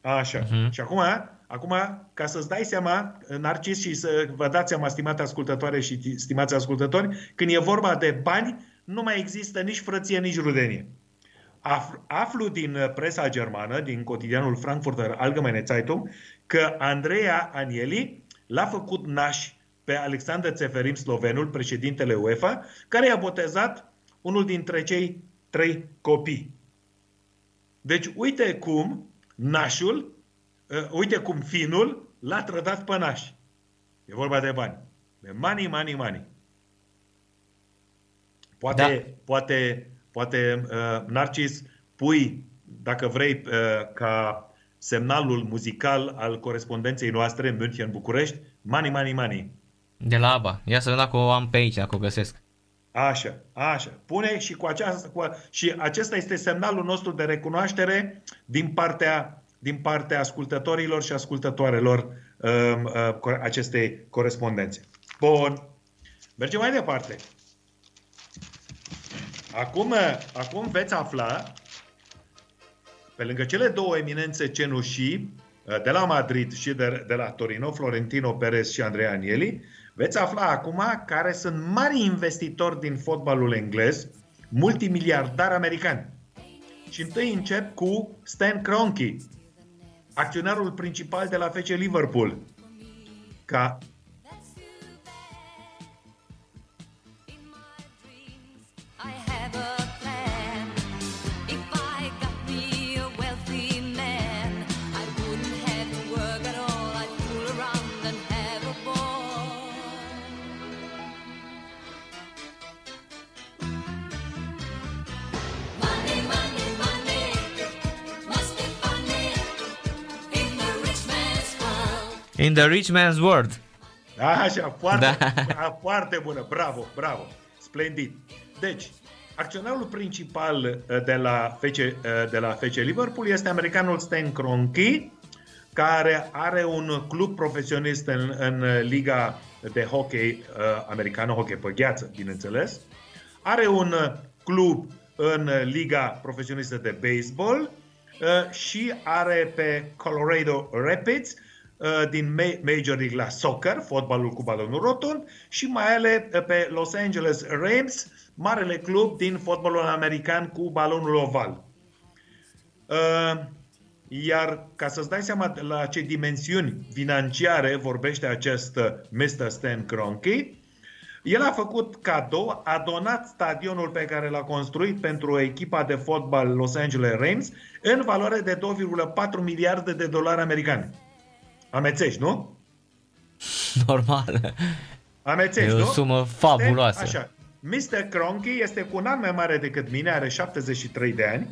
Așa. Uh-huh. Și acum, acum, ca să-ți dai seama, Narcis, și să vă dați seama, stimate ascultătoare și stimați ascultători, când e vorba de bani, nu mai există nici frăție, nici rudenie. Aflu din presa germană, din cotidianul Frankfurter Allgemeine Zeitung, că Andreea Anieli l-a făcut naș pe Alexander Țeferim, slovenul, președintele UEFA, care i-a botezat unul dintre cei trei copii. Deci uite cum nașul, uh, uite cum finul l-a trădat pe naș. E vorba de bani. De money, money, money. Poate, da. poate, poate uh, Narcis, pui, dacă vrei, uh, ca semnalul muzical al corespondenței noastre în München, București, Money, Money, Money. De la ABBA. Ia să vedem dacă o am pe aici, dacă o găsesc. Așa, așa. Pune și cu aceasta, cu, și acesta este semnalul nostru de recunoaștere din partea, din partea ascultătorilor și ascultătoarelor uh, uh, acestei corespondențe. Bun. Mergem mai departe. Acum, acum veți afla pe lângă cele două eminențe cenușii, uh, de la Madrid și de, de la Torino, Florentino Perez și Andrea Agnelli, veți afla acum care sunt mari investitori din fotbalul englez, multimiliardari americani. Și întâi încep cu Stan Kroenke, acționarul principal de la FC Liverpool, ca In the rich man's world. Așa, foarte, Da. da. foarte bună, bravo, bravo, splendid. Deci, acționarul principal uh, de la FC, uh, de la FC Liverpool este americanul Stan Kroenke, care are un club profesionist în, în liga de hockey uh, americană, hockey pe gheață, bineînțeles. Are un uh, club în liga profesionistă de baseball uh, și are pe Colorado Rapids uh, din Ma- Major League la soccer, fotbalul cu balonul rotund, și mai are uh, pe Los Angeles Rams, marele club din fotbalul american cu balonul oval. Uh, Iar ca să-ți dai seama la ce dimensiuni financiare vorbește acest uh, Mr. Stan Kroenke, el a făcut cadou, a donat stadionul pe care l-a construit pentru echipa de fotbal Los Angeles Rams în valoare de 2,4 miliarde de dolari americani. Amețești, nu? [laughs] Normal. Amețești, E o nu? sumă fabuloasă. Așa. Mr. Kroenke este cu un an mai mare decât mine, are 73 de ani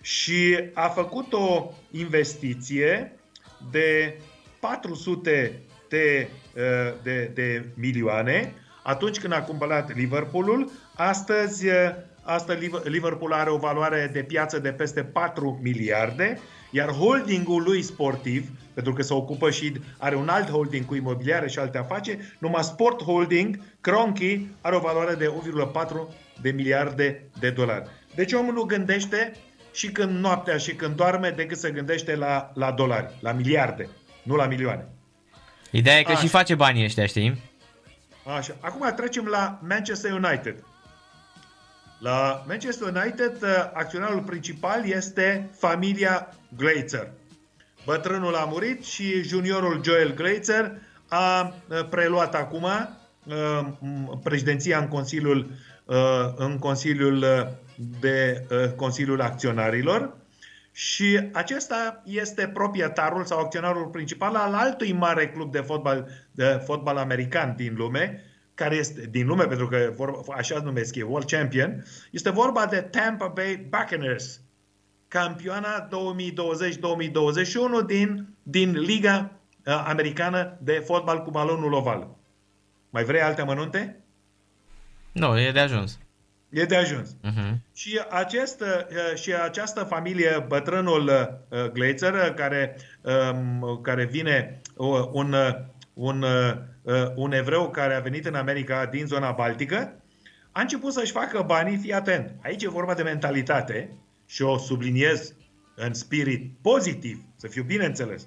și a făcut o investiție de 400 de, uh, de, de milioane atunci când a cumpărat Liverpoolul. Astăzi, uh, asta Liverpool are o valoare de piață de peste 4 miliarde, iar holdingul lui sportiv, pentru că se ocupă și are un alt holding cu imobiliare și alte afaceri, numai Sport Holding, Kroenke, are o valoare de 1,4 de miliarde de dolari. Deci omul nu gândește și când noaptea și când doarme decât să gândește la, la dolari, la miliarde, nu la milioane. Ideea e că Așa. și face banii ăștia, știi? Așa. Acum trecem la Manchester United. La Manchester United, uh, acționarul principal este familia Glazer. Bătrânul a murit și juniorul Joel Glazer a uh, preluat acum uh, m- președinția în Consiliul, uh, în Consiliul uh, de uh, Consiliul Acționarilor. Și acesta este proprietarul sau acționarul principal al altui mare club de fotbal, de fotbal american din lume, care este din lume, pentru că vor, așa numesc e World Champion, este vorba de Tampa Bay Buccaneers, campioana 2020-2021 din, din Liga uh, Americană de Fotbal cu balonul oval. Mai vrei alte amănunte? Nu, e de ajuns. E de ajuns. Uh-huh. Și, acest, uh, și această familie, bătrânul uh, Glazer, uh, care, um, care vine uh, un, uh, un, uh, un evreu care a venit în America din zona Baltică, a început să-și facă banii, fii atent, aici e vorba de mentalitate și o subliniez în spirit pozitiv, să fiu bine înțeles.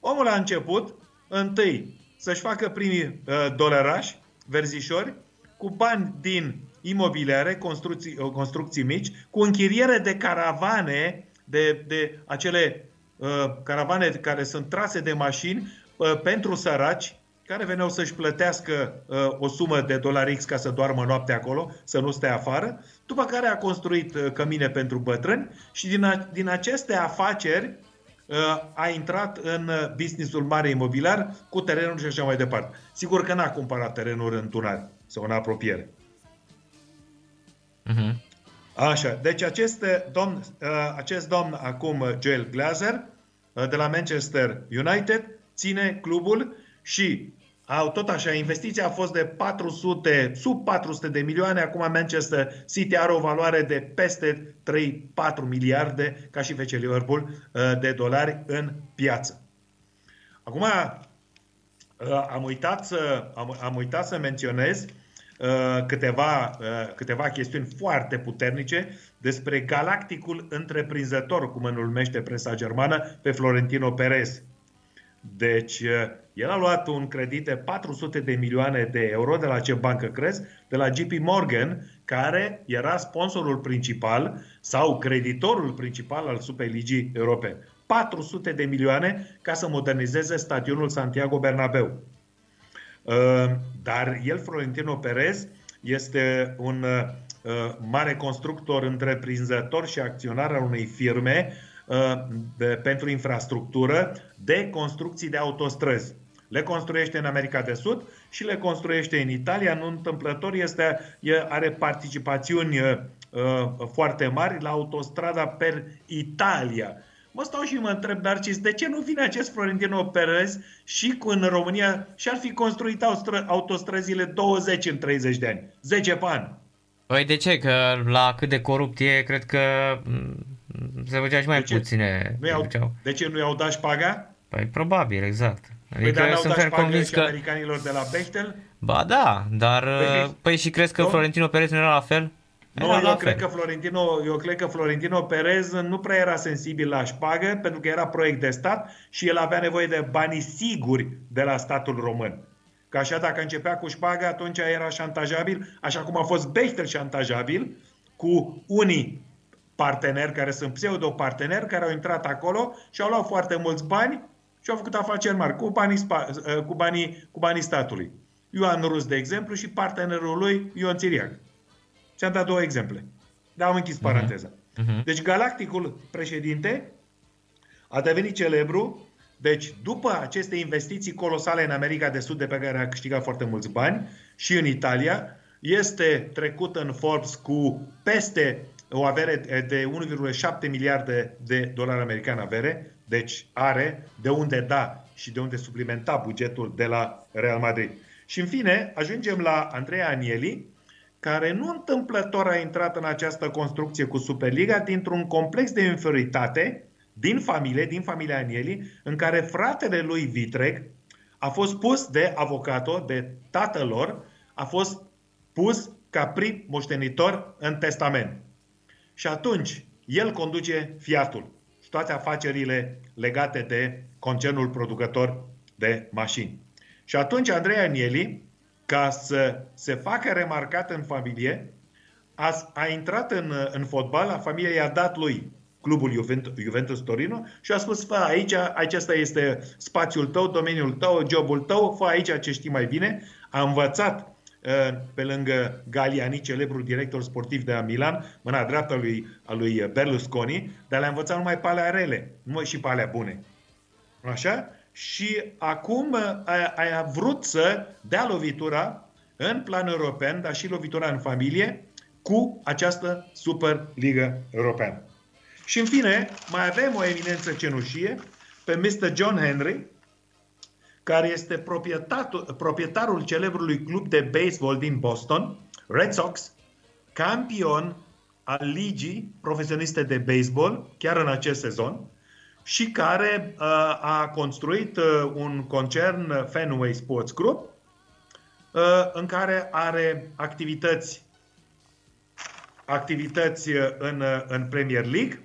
Omul a început întâi să-și facă primii uh, dolarași, verzișori, cu bani din imobiliare, construcții, uh, construcții mici, cu închiriere de caravane, de, de acele uh, caravane care sunt trase de mașini uh, pentru săraci, care veneau să-și plătească uh, o sumă de dolari X ca să doarmă noaptea acolo, să nu stea afară, după care a construit uh, cămine pentru bătrâni și din, a, din aceste afaceri uh, a intrat în uh, businessul mare imobiliar cu terenuri și așa mai departe. Sigur că n-a cumpărat terenuri în tunari sau în apropiere. Uh-huh. Așa, deci acest domn, uh, acest domn acum, uh, Joel Glazer, uh, de la Manchester United, ține clubul și au tot așa, investiția a fost de 400, sub 400 de milioane, acum Manchester City are o valoare de peste 3-4 miliarde, ca și FC Liverpool, uh, de dolari în piață. Acum, uh, am uitat să, am, am uitat să menționez uh, câteva, uh, câteva chestiuni foarte puternice despre galacticul întreprinzător, cum îl numește presa germană, pe Florentino Perez. Deci, uh, el a luat un credit de 400 de milioane de euro de la ce bancă crezi? De la JP Morgan, care era sponsorul principal sau creditorul principal al Superligii Europene. 400 de milioane ca să modernizeze stadionul Santiago Bernabeu. Uh, Dar el, Florentino Perez, este un uh, mare constructor, întreprinzător și acționar al unei firme uh, de- pentru infrastructură de construcții de autostrăzi. Le construiește în America de Sud și le construiește în Italia. Nu întâmplător este, e, are participațiuni uh, uh, foarte mari la autostrada per Italia. Mă stau și mă întreb, Narcis, de ce nu vine acest Florentino Perez și cu în România și ar fi construit autostră- autostrăzile 20 în 30 de ani, 10 pe an. Păi de ce? Că la cât de corupt e, cred că mm, se făcea și mai De ce? puține. Nu i-au, făceau. de ce nu i-au dat șpaga? Păi probabil, exact. Păi Adică dar n-au sunt dat ferm șpagă convins și că... americanilor de la Bechtel? Ba da, dar... Păi, Păi, păi și crezi că nu? Florentino Perez nu era la fel? Nu, Era la eu cred, fel. că Florentino, eu cred că Florentino Perez nu prea era sensibil la șpagă, pentru că era proiect de stat și el avea nevoie de banii siguri de la statul român. Că așa dacă începea cu șpagă, atunci era șantajabil, așa cum a fost Bechtel șantajabil, cu unii parteneri care sunt pseudo-parteneri, care au intrat acolo și au luat foarte mulți bani și au făcut afaceri mari cu banii, spa, cu banii, cu banii statului. Ioan Rus, de exemplu, și partenerul lui Ion Țiriac. Ți-am dat două exemple. Dar am închis paranteza. Mhm. Deci Galacticul președinte a devenit celebru, deci după aceste investiții colosale în America de Sud, de pe care a câștigat foarte mulți bani, și în Italia, este trecut în Forbes cu peste o avere de 1,7 miliarde de dolari americani avere, deci are de unde da și de unde suplimenta bugetul de la Real Madrid. Și în fine, ajungem la Andreea Anieli, care nu întâmplător a intrat în această construcție cu Superliga dintr-un complex de inferioritate din familie, din familia Anieli, în care fratele lui Vitreg a fost pus de avocatul, de tatăl lor, a fost pus ca prim moștenitor în testament. Și atunci el conduce Fiatul și toate afacerile legate de concernul producător de mașini. Și atunci Andrei Anieli, ca să se facă remarcat în familie, a, a intrat în, în fotbal, la familie i-a dat lui clubul Juventus, Juventus Torino și a spus, fă aici, acesta este spațiul tău, domeniul tău, jobul tău, fă aici ce știi mai bine. A învățat uh, pe lângă Galiani, celebrul director sportiv de la Milan, mâna dreaptă a lui, a lui Berlusconi, dar le-a învățat numai pe alea rele, nu și pe alea bune. Așa? Și acum a, a vrut să dea lovitura în plan european, dar și lovitura în familie, cu această Superligă Europeană. Și în fine, mai avem o eminență cenușie pe Mr. John Henry, care este proprietarul, proprietarul celebrului club de baseball din Boston, Red Sox, campion al ligii profesioniste de baseball, chiar în acest sezon, și care uh, a construit uh, un concern uh, Fenway Sports Group, uh, în care are activități activități uh, în, uh, în Premier League,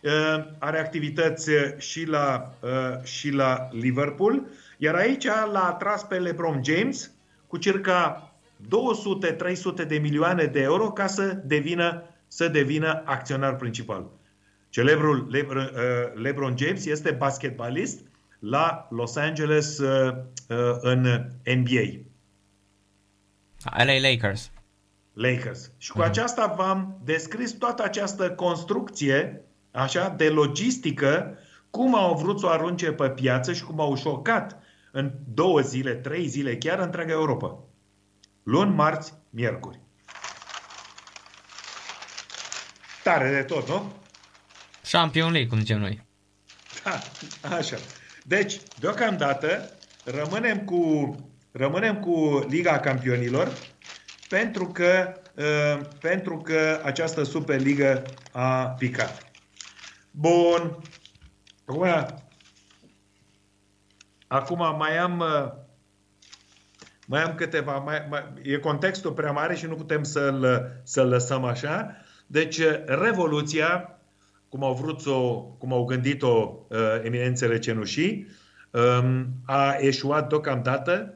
uh, are activități uh, și la, uh, și la Liverpool, iar aici l-a atras pe LeBron James cu circa 200-300 de milioane de euro ca să devină, să devină acționar principal. Celebrul Lebron, uh, LeBron James este basketbalist la Los Angeles uh, uh, în NBA. LA Lakers. Lakers. Și cu aceasta v-am descris toată această construcție așa, de logistică, cum au vrut să o arunce pe piață și cum au șocat în două zile, trei zile, chiar întreaga Europa. Luni, marți, miercuri. Tare de tot, nu? Champion League, cum zicem noi. Da, așa. Deci, deocamdată, rămânem cu, rămânem cu Liga Campionilor pentru că, uh, pentru că această Superligă a picat. Bun. Acum, acum mai am uh, mai am câteva, mai, mai, e contextul prea mare și nu putem să-l, să-l lăsăm așa. Deci, Revoluția, cum au vrut să o, cum au gândit-o uh, eminențele cenușii, um, a eșuat deocamdată.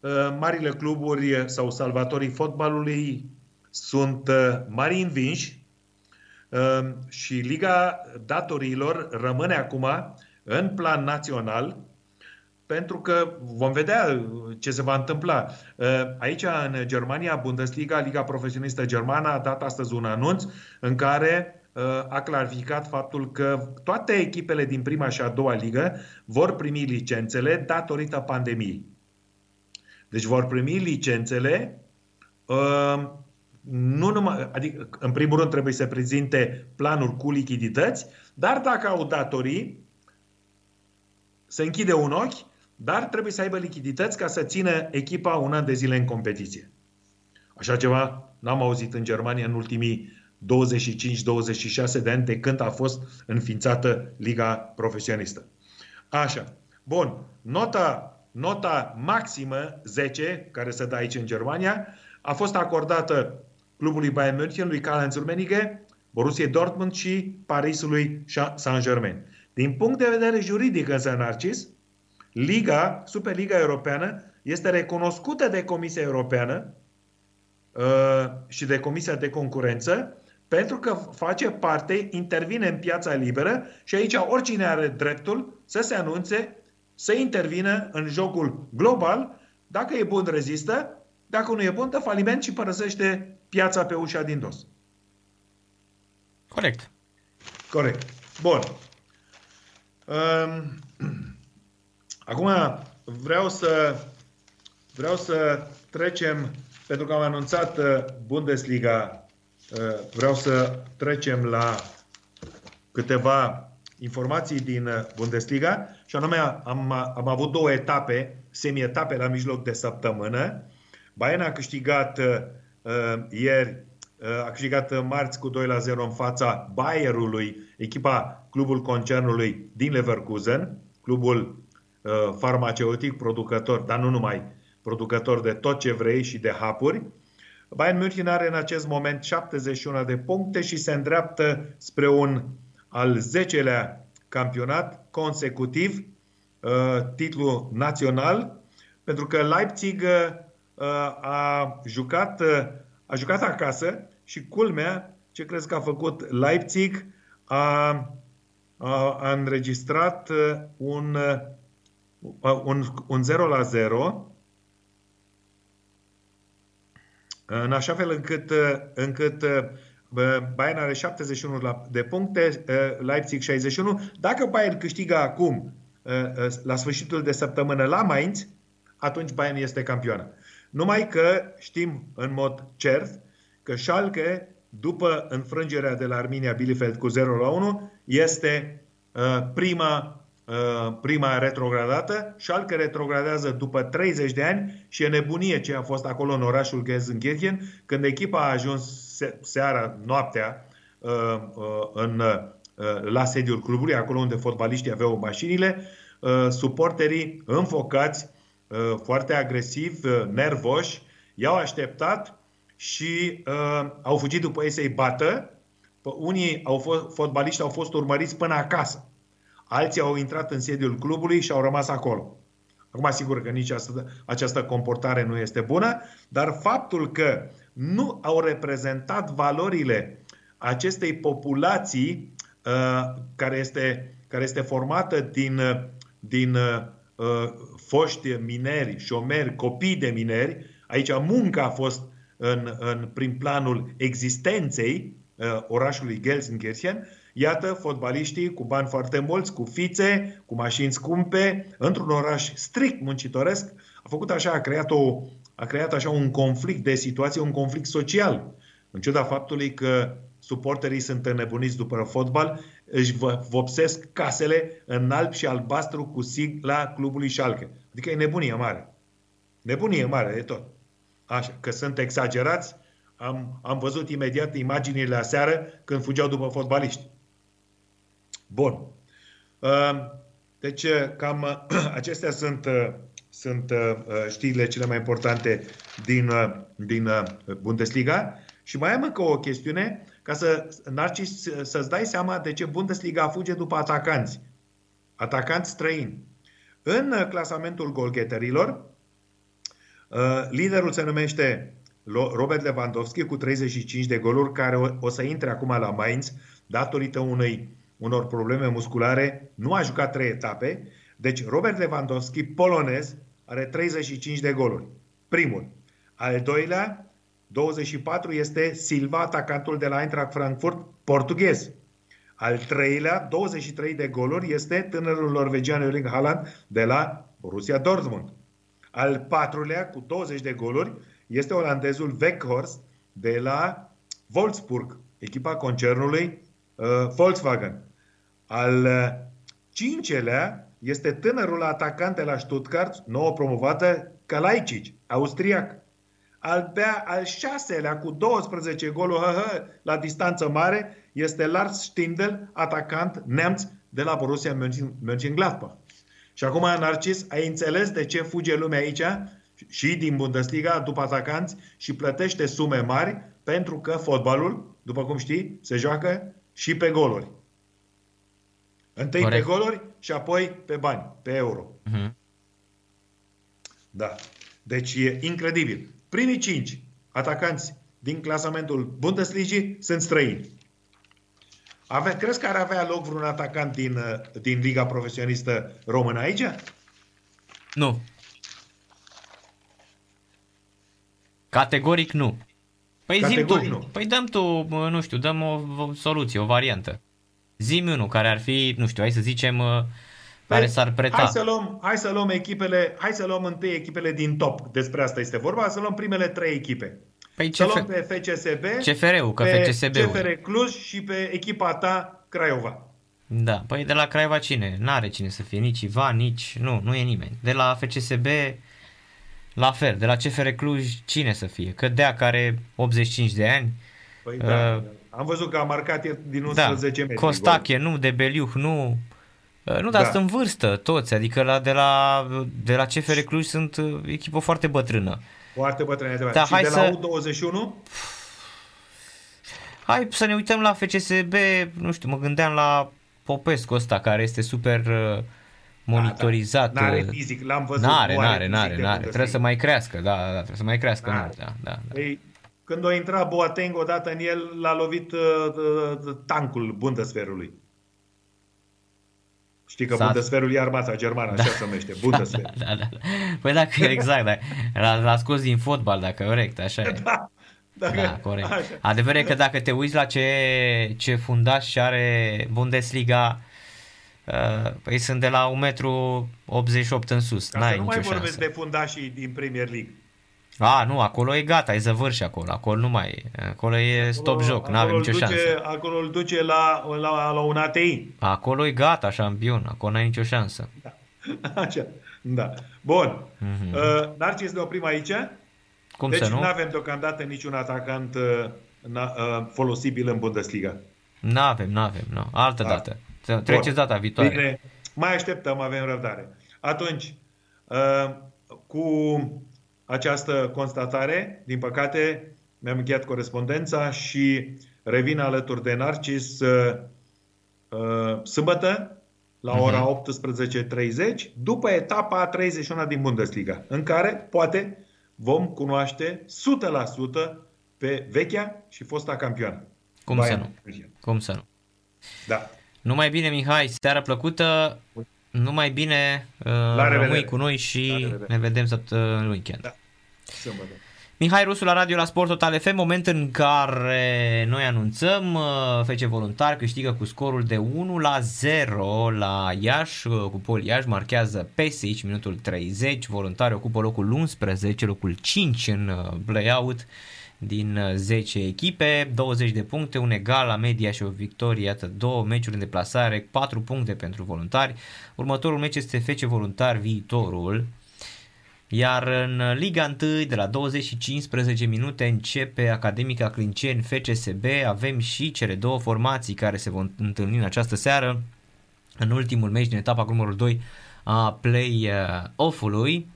Uh, Marile cluburi sau salvatorii fotbalului sunt uh, mari învinși uh, și Liga Datorilor rămâne acum în plan național pentru că vom vedea ce se va întâmpla. Aici, în Germania, Bundesliga, Liga Profesionistă Germană, a dat astăzi un anunț în care a clarificat faptul că toate echipele din prima și a doua ligă vor primi licențele datorită pandemiei. Deci vor primi licențele uh, nu numai, adică, în primul rând trebuie să prezinte planuri cu lichidități, dar dacă au datorii, să închide un ochi, dar trebuie să aibă lichidități ca să țină echipa un an de zile în competiție. Așa ceva n-am auzit în Germania în ultimii 25-26 de ani de când a fost înființată Liga Profesionistă. Așa. Bun. Nota, nota maximă 10, care se dă aici în Germania, a fost acordată clubului Bayern München, lui Karl-Heinz Rummenigge, Borussia Dortmund și Parisului Saint-Germain. Din punct de vedere juridic, însă, Narcis, Liga, Superliga Europeană, este recunoscută de Comisia Europeană uh, și de Comisia de Concurență pentru că face parte, intervine în piața liberă și aici oricine are dreptul să se anunțe, să intervină în jocul global. Dacă e bun, rezistă. Dacă nu e bun, dă faliment și părăsește piața pe ușa din dos. Corect. Corect. Bun. Um, acum vreau să vreau să trecem, pentru că am anunțat uh, Bundesliga, uh, vreau să trecem la câteva informații din uh, Bundesliga și anume am, am avut două etape, semi-etape la mijloc de săptămână. Bayern a câștigat uh, ieri a câștigat marți cu 2 la 0 în fața Bayerului, echipa clubul concernului din Leverkusen, clubul uh, farmaceutic producător, dar nu numai, producător de tot ce vrei și de hapuri. Bayern München are în acest moment 71 de puncte și se îndreaptă spre un al 10-lea campionat consecutiv, uh, titlu național, pentru că Leipzig uh, a jucat a jucat acasă și culmea, ce crezi că a făcut Leipzig, a, a, a înregistrat uh, un, uh, un, un 0 la 0 în așa fel încât, uh, încât Bayern are 71 de puncte, Leipzig 61. Dacă Bayern câștigă acum, la sfârșitul de săptămână la Mainz, atunci Bayern este campioană. Numai că știm în mod cert că Schalke, după înfrângerea de la Arminia Bielefeld cu 0 la 1, este uh, prima, uh, prima retrogradată. Schalke retrogradează după 30 de ani și e nebunie ce a fost acolo în orașul Gelsenkirchen, când echipa a ajuns se- seara, noaptea, uh, uh, în, uh, la sediul clubului, acolo unde fotbaliștii aveau mașinile, uh, suporterii înfocați Uh, foarte agresivi, uh, nervoși, i-au așteptat și uh, au fugit după ei să-i bată. Unii au fost, fotbaliști au fost urmăriți până acasă. Alții au intrat în sediul clubului și au rămas acolo. Acum, sigur că nici această, această comportare nu este bună, dar faptul că nu au reprezentat valorile acestei populații uh, care, este, care este formată din, din uh, foști mineri, șomeri, copii de mineri, aici munca a fost în, în prin planul existenței uh, orașului Gelsenkirchen, iată fotbaliștii cu bani foarte mulți, cu fițe, cu mașini scumpe, într-un oraș strict muncitoresc, a făcut așa, a creat, o, a creat așa un conflict de situație, un conflict social. În ciuda faptului că suporterii sunt înnebuniți după fotbal, își vopsesc casele în alb și albastru cu sigla clubului Schalke. Adică e nebunie mare. Nebunie mare de tot. Așa, că sunt exagerați, am, am văzut imediat imaginile aseară când fugeau după fotbaliști. Bun. Ehm, deci, cam [clears throat] acestea sunt, sunt știrile cele mai importante din, din Bundesliga. Și mai am încă o chestiune ca să, Narcis, să-ți dai seama de ce Bundesliga fuge după atacanți. Atacanți străini. În uh, clasamentul golgheterilor, uh, liderul se numește Lo- Robert Lewandowski cu 35 de goluri, care o, o să intre acum la Mainz datorită unei, unor probleme musculare. Nu a jucat trei etape. Deci Robert Lewandowski, polonez, are 35 de goluri. Primul. Al doilea, 24, este Silva, atacantul de la Eintracht Frankfurt, portughez. Al treilea, 23 de goluri, este tânărul norvegian Erling Haaland de la Borussia Dortmund. Al patrulea, cu 20 de goluri, este olandezul Weghorst de la Wolfsburg, echipa concernului uh, Volkswagen. Al uh, cincelea este tânărul atacant de la Stuttgart, nouă promovată, Kalajdzic, austriac. Al, bea, al șaselea cu 12 goluri hă, hă, la distanță mare este Lars Stindl, atacant neamț de la Borussia Mönchen- Mönchengladbach. Și acum, Narcis, ai înțeles de ce fuge lumea aici și din Bundesliga după atacanți și plătește sume mari pentru că fotbalul, după cum știi, se joacă și pe goluri. Întâi Corect. pe goluri și apoi pe bani, pe euro. Mhm. Da. Deci e incredibil. Primii cinci atacanți din clasamentul Bundesligii sunt străini. Ave, crezi că ar avea loc vreun atacant din, uh, din Liga Profesionistă Română aici? Nu. Categoric nu. Păi zim Categoric tu. nu. Păi dăm tu, bă, nu știu, dăm o, o soluție, o variantă. Zim unul care ar fi, nu știu, hai să zicem, uh, care s-ar preta. Păi, Hai să, luăm, hai să luăm echipele, hai să luăm întâi echipele din top, despre asta este vorba, să luăm primele trei echipe. Păi Să CF... luăm pe FCSB, CFR-ul, că pe FCSB-ul. CFR Cluj și pe echipa ta Craiova. Da, păi de la Craiova cine? N-are cine să fie, nici Ivan, nici... Nu, nu e nimeni. De la FCSB, la fel. De la CFR Cluj, cine să fie? Că Dea care 85 de ani. Păi da, Uh, am văzut că a marcat e din Da, 11 metri. Costache, nu, de Beliuh, nu. Uh, Nu, dar Da. sunt în vârstă toți, adică la, de, la, de la CFR Cluj sunt uh, echipă foarte bătrână. gol. Foarte bătrâne adevărat. Da, și hai de să- la U21, Hai să ne uităm la FCSB, nu știu, mă gândeam la Popescu ăsta care este super uh, monitorizat. Da, N-are uh, fizic, l-am văzut. N-are, nu are n-are, fizic n-are, de n-are. Bundesliga. Trebuie să mai crească, da, da, trebuie să mai crească N-are. mult, da, da, da. Păi, când a intrat Boateng odată în el, l-a lovit uh, uh, tancul Bundeswehrului. Știi că S-a- Bundeswehrul e armata germană, așa se numește, Bundeswehr. [laughs] Da, da, da. Păi dacă, exact, da. L-a, l-a scos din fotbal, dacă corect, așa e. Da, dacă, Da, corect. Așa. Adevărul e că dacă te uiți la ce, ce fundaș are Bundesliga, uh, păi sunt de la 1,88 m în sus. Ca N-ai să nu mai nicio vorbesc șansă. de fundașii din Premier League. A, nu, acolo e gata, e zăvârși acolo. Acolo nu mai e. Acolo e stop Acolo- joc, nu avem acolo nicio îl duce, șansă. Acolo îl duce la, la, la un ATI. Acolo e gata, șampion. Acolo n-ai nicio șansă. [laughs] Așa, da. Bun. Mhm. Uh, Narcis ne oprim aici. Cum deci să nu? nu avem deocamdată niciun atacant uh, na, uh, folosibil în Bundesliga. N-avem, n-avem, nu. Altă Da. dată. Treceți data viitoare. Bine, mai așteptăm, avem răbdare. Atunci, uh, cu această constatare, din păcate, mi-am încheiat corespondența și revin alături de Narcis uh, uh, sâmbătă la Mhm. ora 18.30, după etapa 31 din Bundesliga, în care, poate, vom cunoaște 100% pe vechea și fosta campioană. Cum să Bayern nu? München. Cum să nu? Da. Numai bine, Mihai, seară plăcută. Numai bine, uh, revedere. rămâi cu noi La și revedere. ne vedem săptămâna în weekend. Da. Sâmbătă. Mihai Rusu la radio la Sport Total FM, moment în care noi anunțăm uh, FC Voluntar câștigă cu scorul de 1 la 0 la Iași, uh, cu Pol Iași marchează Pesic minutul 30, Voluntari ocupă locul 11, locul 5 în uh, play-out din uh, 10 echipe, 20 de puncte, un egal la media și o victorie, iată două meciuri în deplasare, 4 puncte pentru Voluntari. Următorul meci este FC Voluntar viitorul, iar în Liga 1, de la 20 și 15 minute, începe Academica Clinceni FCSB. Avem și cele două formații care se vor întâlni în această seară în ultimul meci din etapa cu numărul 2 a play-off-ului.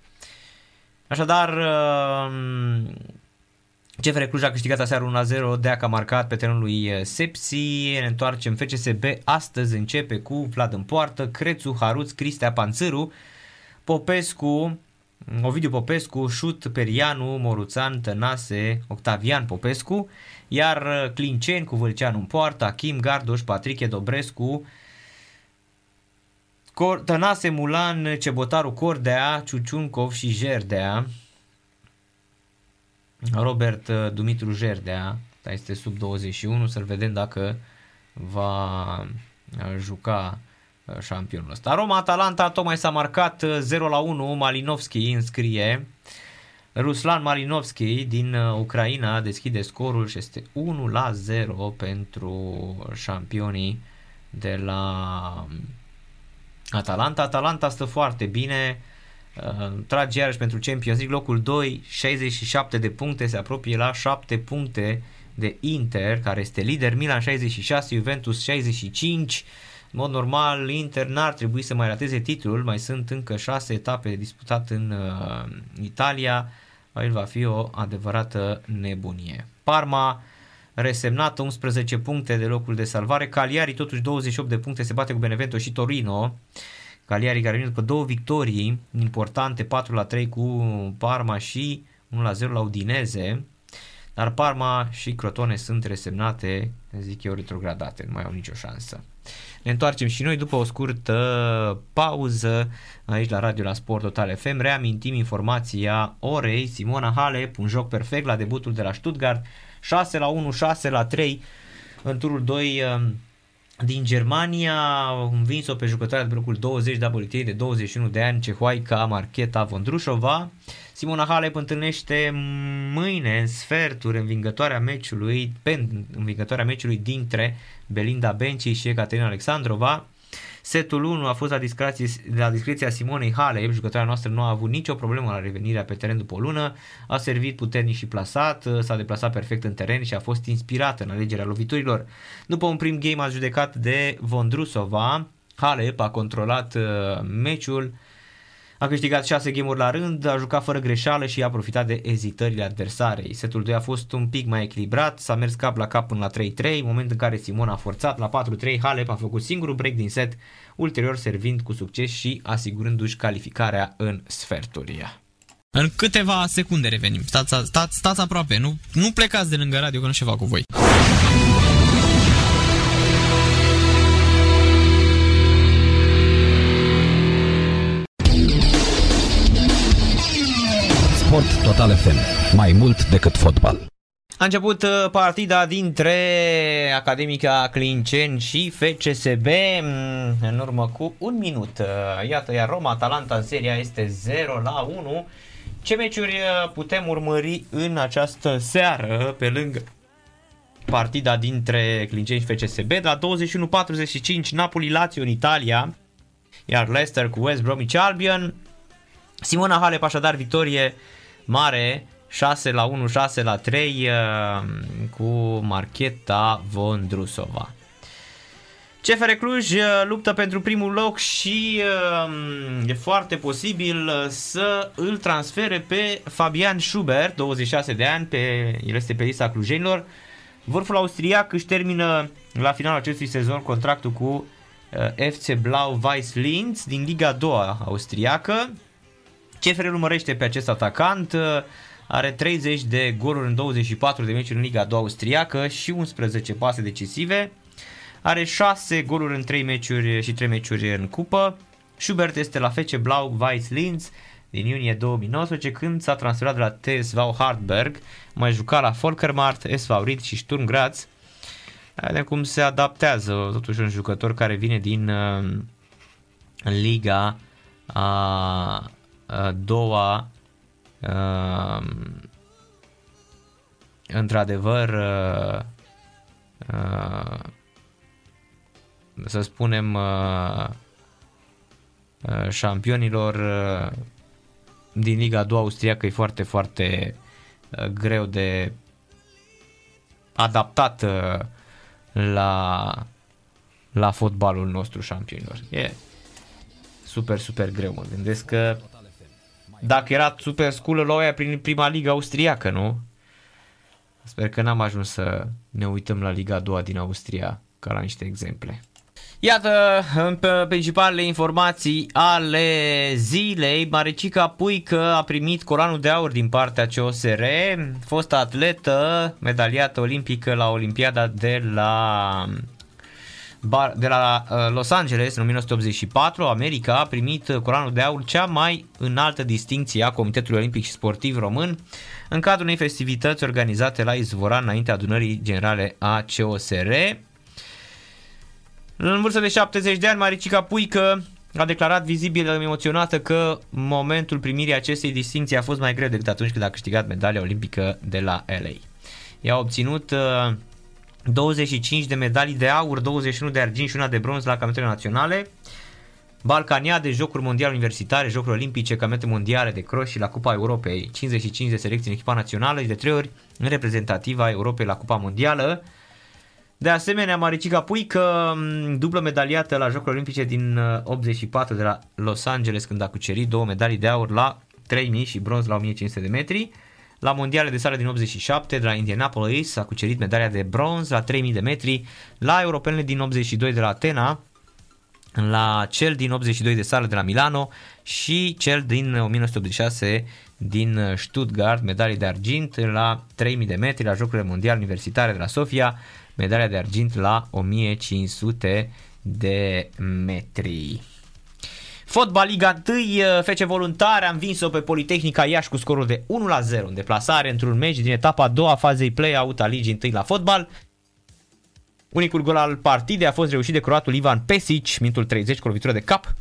Așadar, um, CFR Cluj a câștigat aseară 1-0, Deac a marcat pe terenul lui Sepsi, ne întoarcem FCSB, astăzi începe cu Vlad în poartă, Crețu, Haruț, Cristea, Panțâru, Popescu, Ovidiu Popescu, Șut, Perianu, Moruțan, Tănase, Octavian Popescu, iar uh, Clinceni cu Vâlceanu în poartă, Achim Gardoș, Patriche Dobrescu, Cor- Tănase Mulan, Cebotaru Cordea, Ciuciuncov și Jerdea, Robert uh, Dumitru Jerdea, dar este sub 21, să-l vedem dacă va uh, juca uh, șampionul ăsta. Roma-Atalanta tocmai s-a marcat uh, 0 la 1, Malinovski înscrie. Ruslan Malinovski din uh, Ucraina deschide scorul și este 1 la 0 pentru șampionii de la Atalanta. Atalanta stă foarte bine, uh, trage iarăși pentru Champions League, locul 2, 67 de puncte, se apropie la 7 puncte de Inter, care este lider, Milan 66, Juventus 65. În mod normal, Inter n-ar trebui să mai rateze titlul, mai sunt încă 6 etape de disputat în uh, Italia, aici va fi o adevărată nebunie. Parma resemnată 11 puncte de locul de salvare, Cagliari totuși 28 de puncte se bate cu Benevento și Torino. Cagliari care vine după două victorii importante, 4 la 3 cu Parma și 1 la 0 la Udineze. Dar Parma și Crotone sunt resemnate, zic eu, retrogradate, nu mai au nicio șansă. Ne întoarcem și noi după o scurtă pauză aici la Radio la Sport Total FM. Reamintim informația orei. Simona Halep, un joc perfect la debutul de la Stuttgart. 6 la 1, 6 la 3 în turul 2 um, din Germania. Au învins-o pe jucătoarea de blocul 20 WTA de 21 de ani, cehoaica Marcheta Vondrușova. Simona Halep întâlnește mâine în sferturi învingătoarea meciului, pe învingătoarea meciului dintre Belinda Bencic și Ekaterina Alexandrova. Setul 1 a fost la discreție, la discreția Simonei Halep, jucătoarea noastră nu a avut nicio problemă la revenirea pe teren după o lună, a servit puternic și plasat, s-a deplasat perfect în teren și a fost inspirată în alegerea loviturilor. După un prim game a judecat de Vondrusova, Halep a controlat uh, meciul, a câștigat 6 game la rând, a jucat fără greșeală și a profitat de ezitările adversarei. Setul 2 a fost un pic mai echilibrat, s-a mers cap la cap până la 3-3, moment în care Simon a forțat la 4-3, Halep a făcut singurul break din set, ulterior servind cu succes și asigurându-și calificarea în sferturi. În câteva secunde revenim. Stați, stați, stați aproape, nu, nu plecați de lângă radio că nu ceva cu voi. Sport Total FM. Mai mult decât fotbal. A început uh, partida dintre Academica Clinceni și FCSB mm, în urmă cu un minut. Uh, Iată, iar Roma-Atalanta în seria este 0 la 1. Ce meciuri uh, putem urmări în această seară pe lângă partida dintre Clinceni și FCSB? De la 21.45 Napoli-Lazio în Italia, iar Leicester cu West Bromwich Albion. Simona Halep așadar victorie mare 6 la 1, 6 la 3 uh, cu Marcheta Vondrusova. CFR Cluj uh, luptă pentru primul loc și uh, e foarte posibil uh, să îl transfere pe Fabian Schubert, 26 de ani, pe, el este pe lista clujenilor. Vârful austriac își termină la finalul acestui sezon contractul cu uh, FC Blau Weiss Linz din Liga 2 austriacă. CFR urmărește pe acest atacant, uh, are 30 de goluri în 24 de meciuri în Liga 2 austriacă și 11 pase decisive. Are 6 goluri în 3 meciuri și 3 meciuri în cupă. Schubert este la FC Blau Weiss Linz din iunie 2019 când s-a transferat de la TSV Hartberg, mai juca la Volkermart, SV Ried și Sturm Graz. Vedem cum se adaptează totuși un jucător care vine din uh, Liga a, a doua uh, într-adevăr uh, uh, să spunem uh, uh, șampionilor uh, din Liga 2 austriacă e foarte, foarte uh, greu de adaptat uh, la la fotbalul nostru șampionilor. E super, super greu. Mă gândesc că dacă era super school la oia prin prima liga austriacă, nu? Sper că n-am ajuns să ne uităm la Liga 2 din Austria ca la niște exemple. Iată, în pe- principalele informații ale zilei, Maricica Puică a primit colanul de aur din partea COSR, fost atletă, medaliată olimpică la Olimpiada de la Bar- de la uh, Los Angeles în 1984, America a primit uh, colanul de aur, cea mai înaltă distinție a Comitetului Olimpic și Sportiv Român, în cadrul unei festivități organizate la Izvora înaintea adunării generale a COSR. În vârstă de 70 de ani, Maricica Puică a declarat vizibil emoționată că momentul primirii acestei distinții a fost mai greu decât atunci când a câștigat medalia olimpică de la LA. Ea a obținut uh, 25 de medalii de aur, 21 de argint și una de bronz la campionatele naționale, Balcaniade, Jocuri Mondiale Universitare, Jocuri Olimpice, Campionate Mondiale de Cross și la Cupa Europei, 55 de selecții în echipa națională și de 3 ori în reprezentativa Europei la Cupa Mondială. De asemenea, Maricica Puică, m, dublă medaliată la Jocurile Olimpice din uh, 84 de la Los Angeles când a cucerit două medalii de aur la 3000 și bronz la 1500 de metri. La mondiale de sală din 87 de la Indianapolis a cucerit medalia de bronz la 3000 de metri. La europenele din 82 de la Atena, la cel din 82 de sală de la Milano și cel din 1986 din Stuttgart, medalii de argint la 3000 de metri la Jocurile Mondiale Universitare de la Sofia, medalia de argint la 1500 de metri. Fotbal Liga 1, FC Voluntare a învins-o pe Politehnica Iași cu scorul de 1-0 în deplasare într-un meci din etapa a doua a fazei play-out a Ligii 1 la fotbal. Unicul gol al partidei a fost reușit de croatul Ivan Pesic, minutul 30 cu lovitură de cap.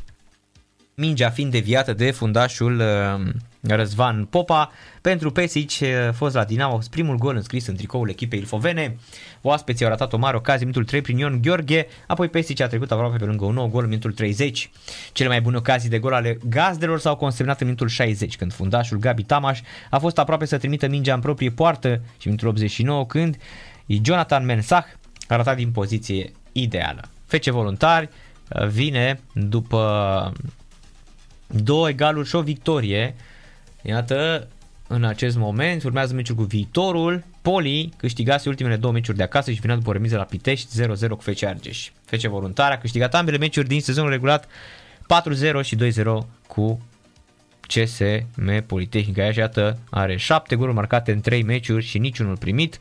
Mingea fiind deviată de fundașul uh, Răzvan Popa. Pentru Pesic uh, a fost la Dinamo a fost primul gol înscris în tricoul echipei ilfovene. Oaspeții au ratat o mare ocazie minutul 3 prin Ion Gheorghe, apoi Pesic a trecut aproape pe lângă un nou gol în minutul 30. Cele mai bune ocazii de gol ale gazdelor s-au consemnat în minutul 60, când fundașul Gabi Tamaș a fost aproape să trimită mingea în proprie poartă și în minutul 89 când Jonathan Mensah a ratat din poziție ideală. Fece voluntari uh, vine după două egaluri și o victorie. Iată, în acest moment urmează meciul cu viitorul. Poli câștigase ultimele două meciuri de acasă și finat după o remiză la Pitești 0-0 cu FC Argeș. FC Voluntar a câștigat ambele meciuri din sezonul regulat 4-0 și 2-0 cu CSM Politehnica Iași. Iată, are 7 goluri marcate în 3 meciuri și niciunul primit.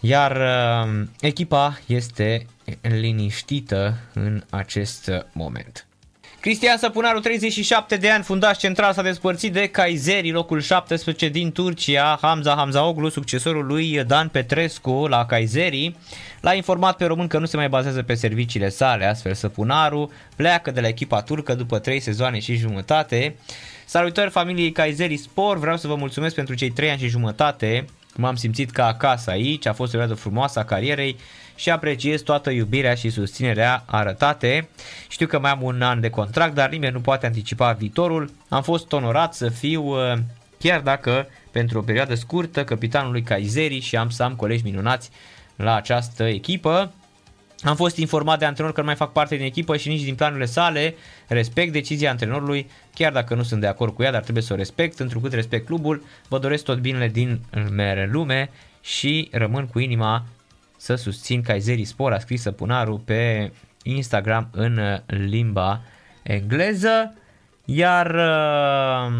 Iar uh, echipa este liniștită în acest moment. Cristian Săpunaru, 37 de ani, fundaș central, s-a despărțit de Kayseri, locul 17 din Turcia, Hamza Hamzaoglu, succesorul lui Dan Petrescu la Kayseri. L-a informat pe român că nu se mai bazează pe serviciile sale, astfel Săpunaru pleacă de la echipa turcă după 3 sezoane și jumătate. Salutări familiei Kayseri Sport, vreau să vă mulțumesc pentru cei 3 ani și jumătate. M-am simțit ca acasă aici, a fost o perioadă frumoasă a carierei și apreciez toată iubirea și susținerea arătate. Știu că mai am un an de contract, dar nimeni nu poate anticipa viitorul. Am fost onorat să fiu, uh, chiar dacă pentru o perioadă scurtă, capitanul lui Kaizeri și am să am colegi minunați la această echipă. Am fost informat de antrenor că nu mai fac parte din echipă și nici din planurile sale. Respect decizia antrenorului, chiar dacă nu sunt de acord cu ea, dar trebuie să o respect, întrucât respect clubul. Vă doresc tot binele din mere lume și rămân cu inima să susțin Kayseri Sport, a scris Săpunaru pe Instagram în limba engleză. Iar uh,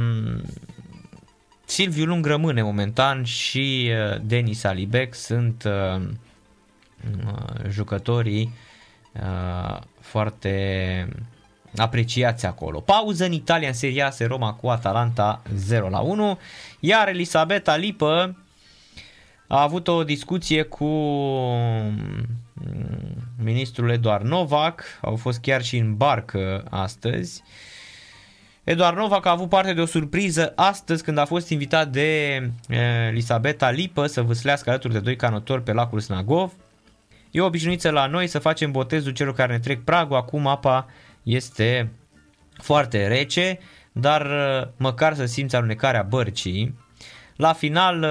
Silviu Lung rămâne momentan și uh, Denis Alibec sunt uh, uh, jucătorii uh, foarte apreciați acolo. Pauză în Italia în Serie A se Roma cu Atalanta 0 la 1, iar Elisabeta Lipă a avut o discuție cu mm, ministrul Eduard Novak, au fost chiar și în barcă astăzi. Eduard Novak a avut parte de o surpriză astăzi când a fost invitat de Elisabeta Lipă să vâslească alături de doi canotori pe lacul Snagov. E o obișnuință la noi să facem botezul celor care ne trec pragul, acum apa este foarte rece, dar măcar să simți alunecarea bărcii. La final,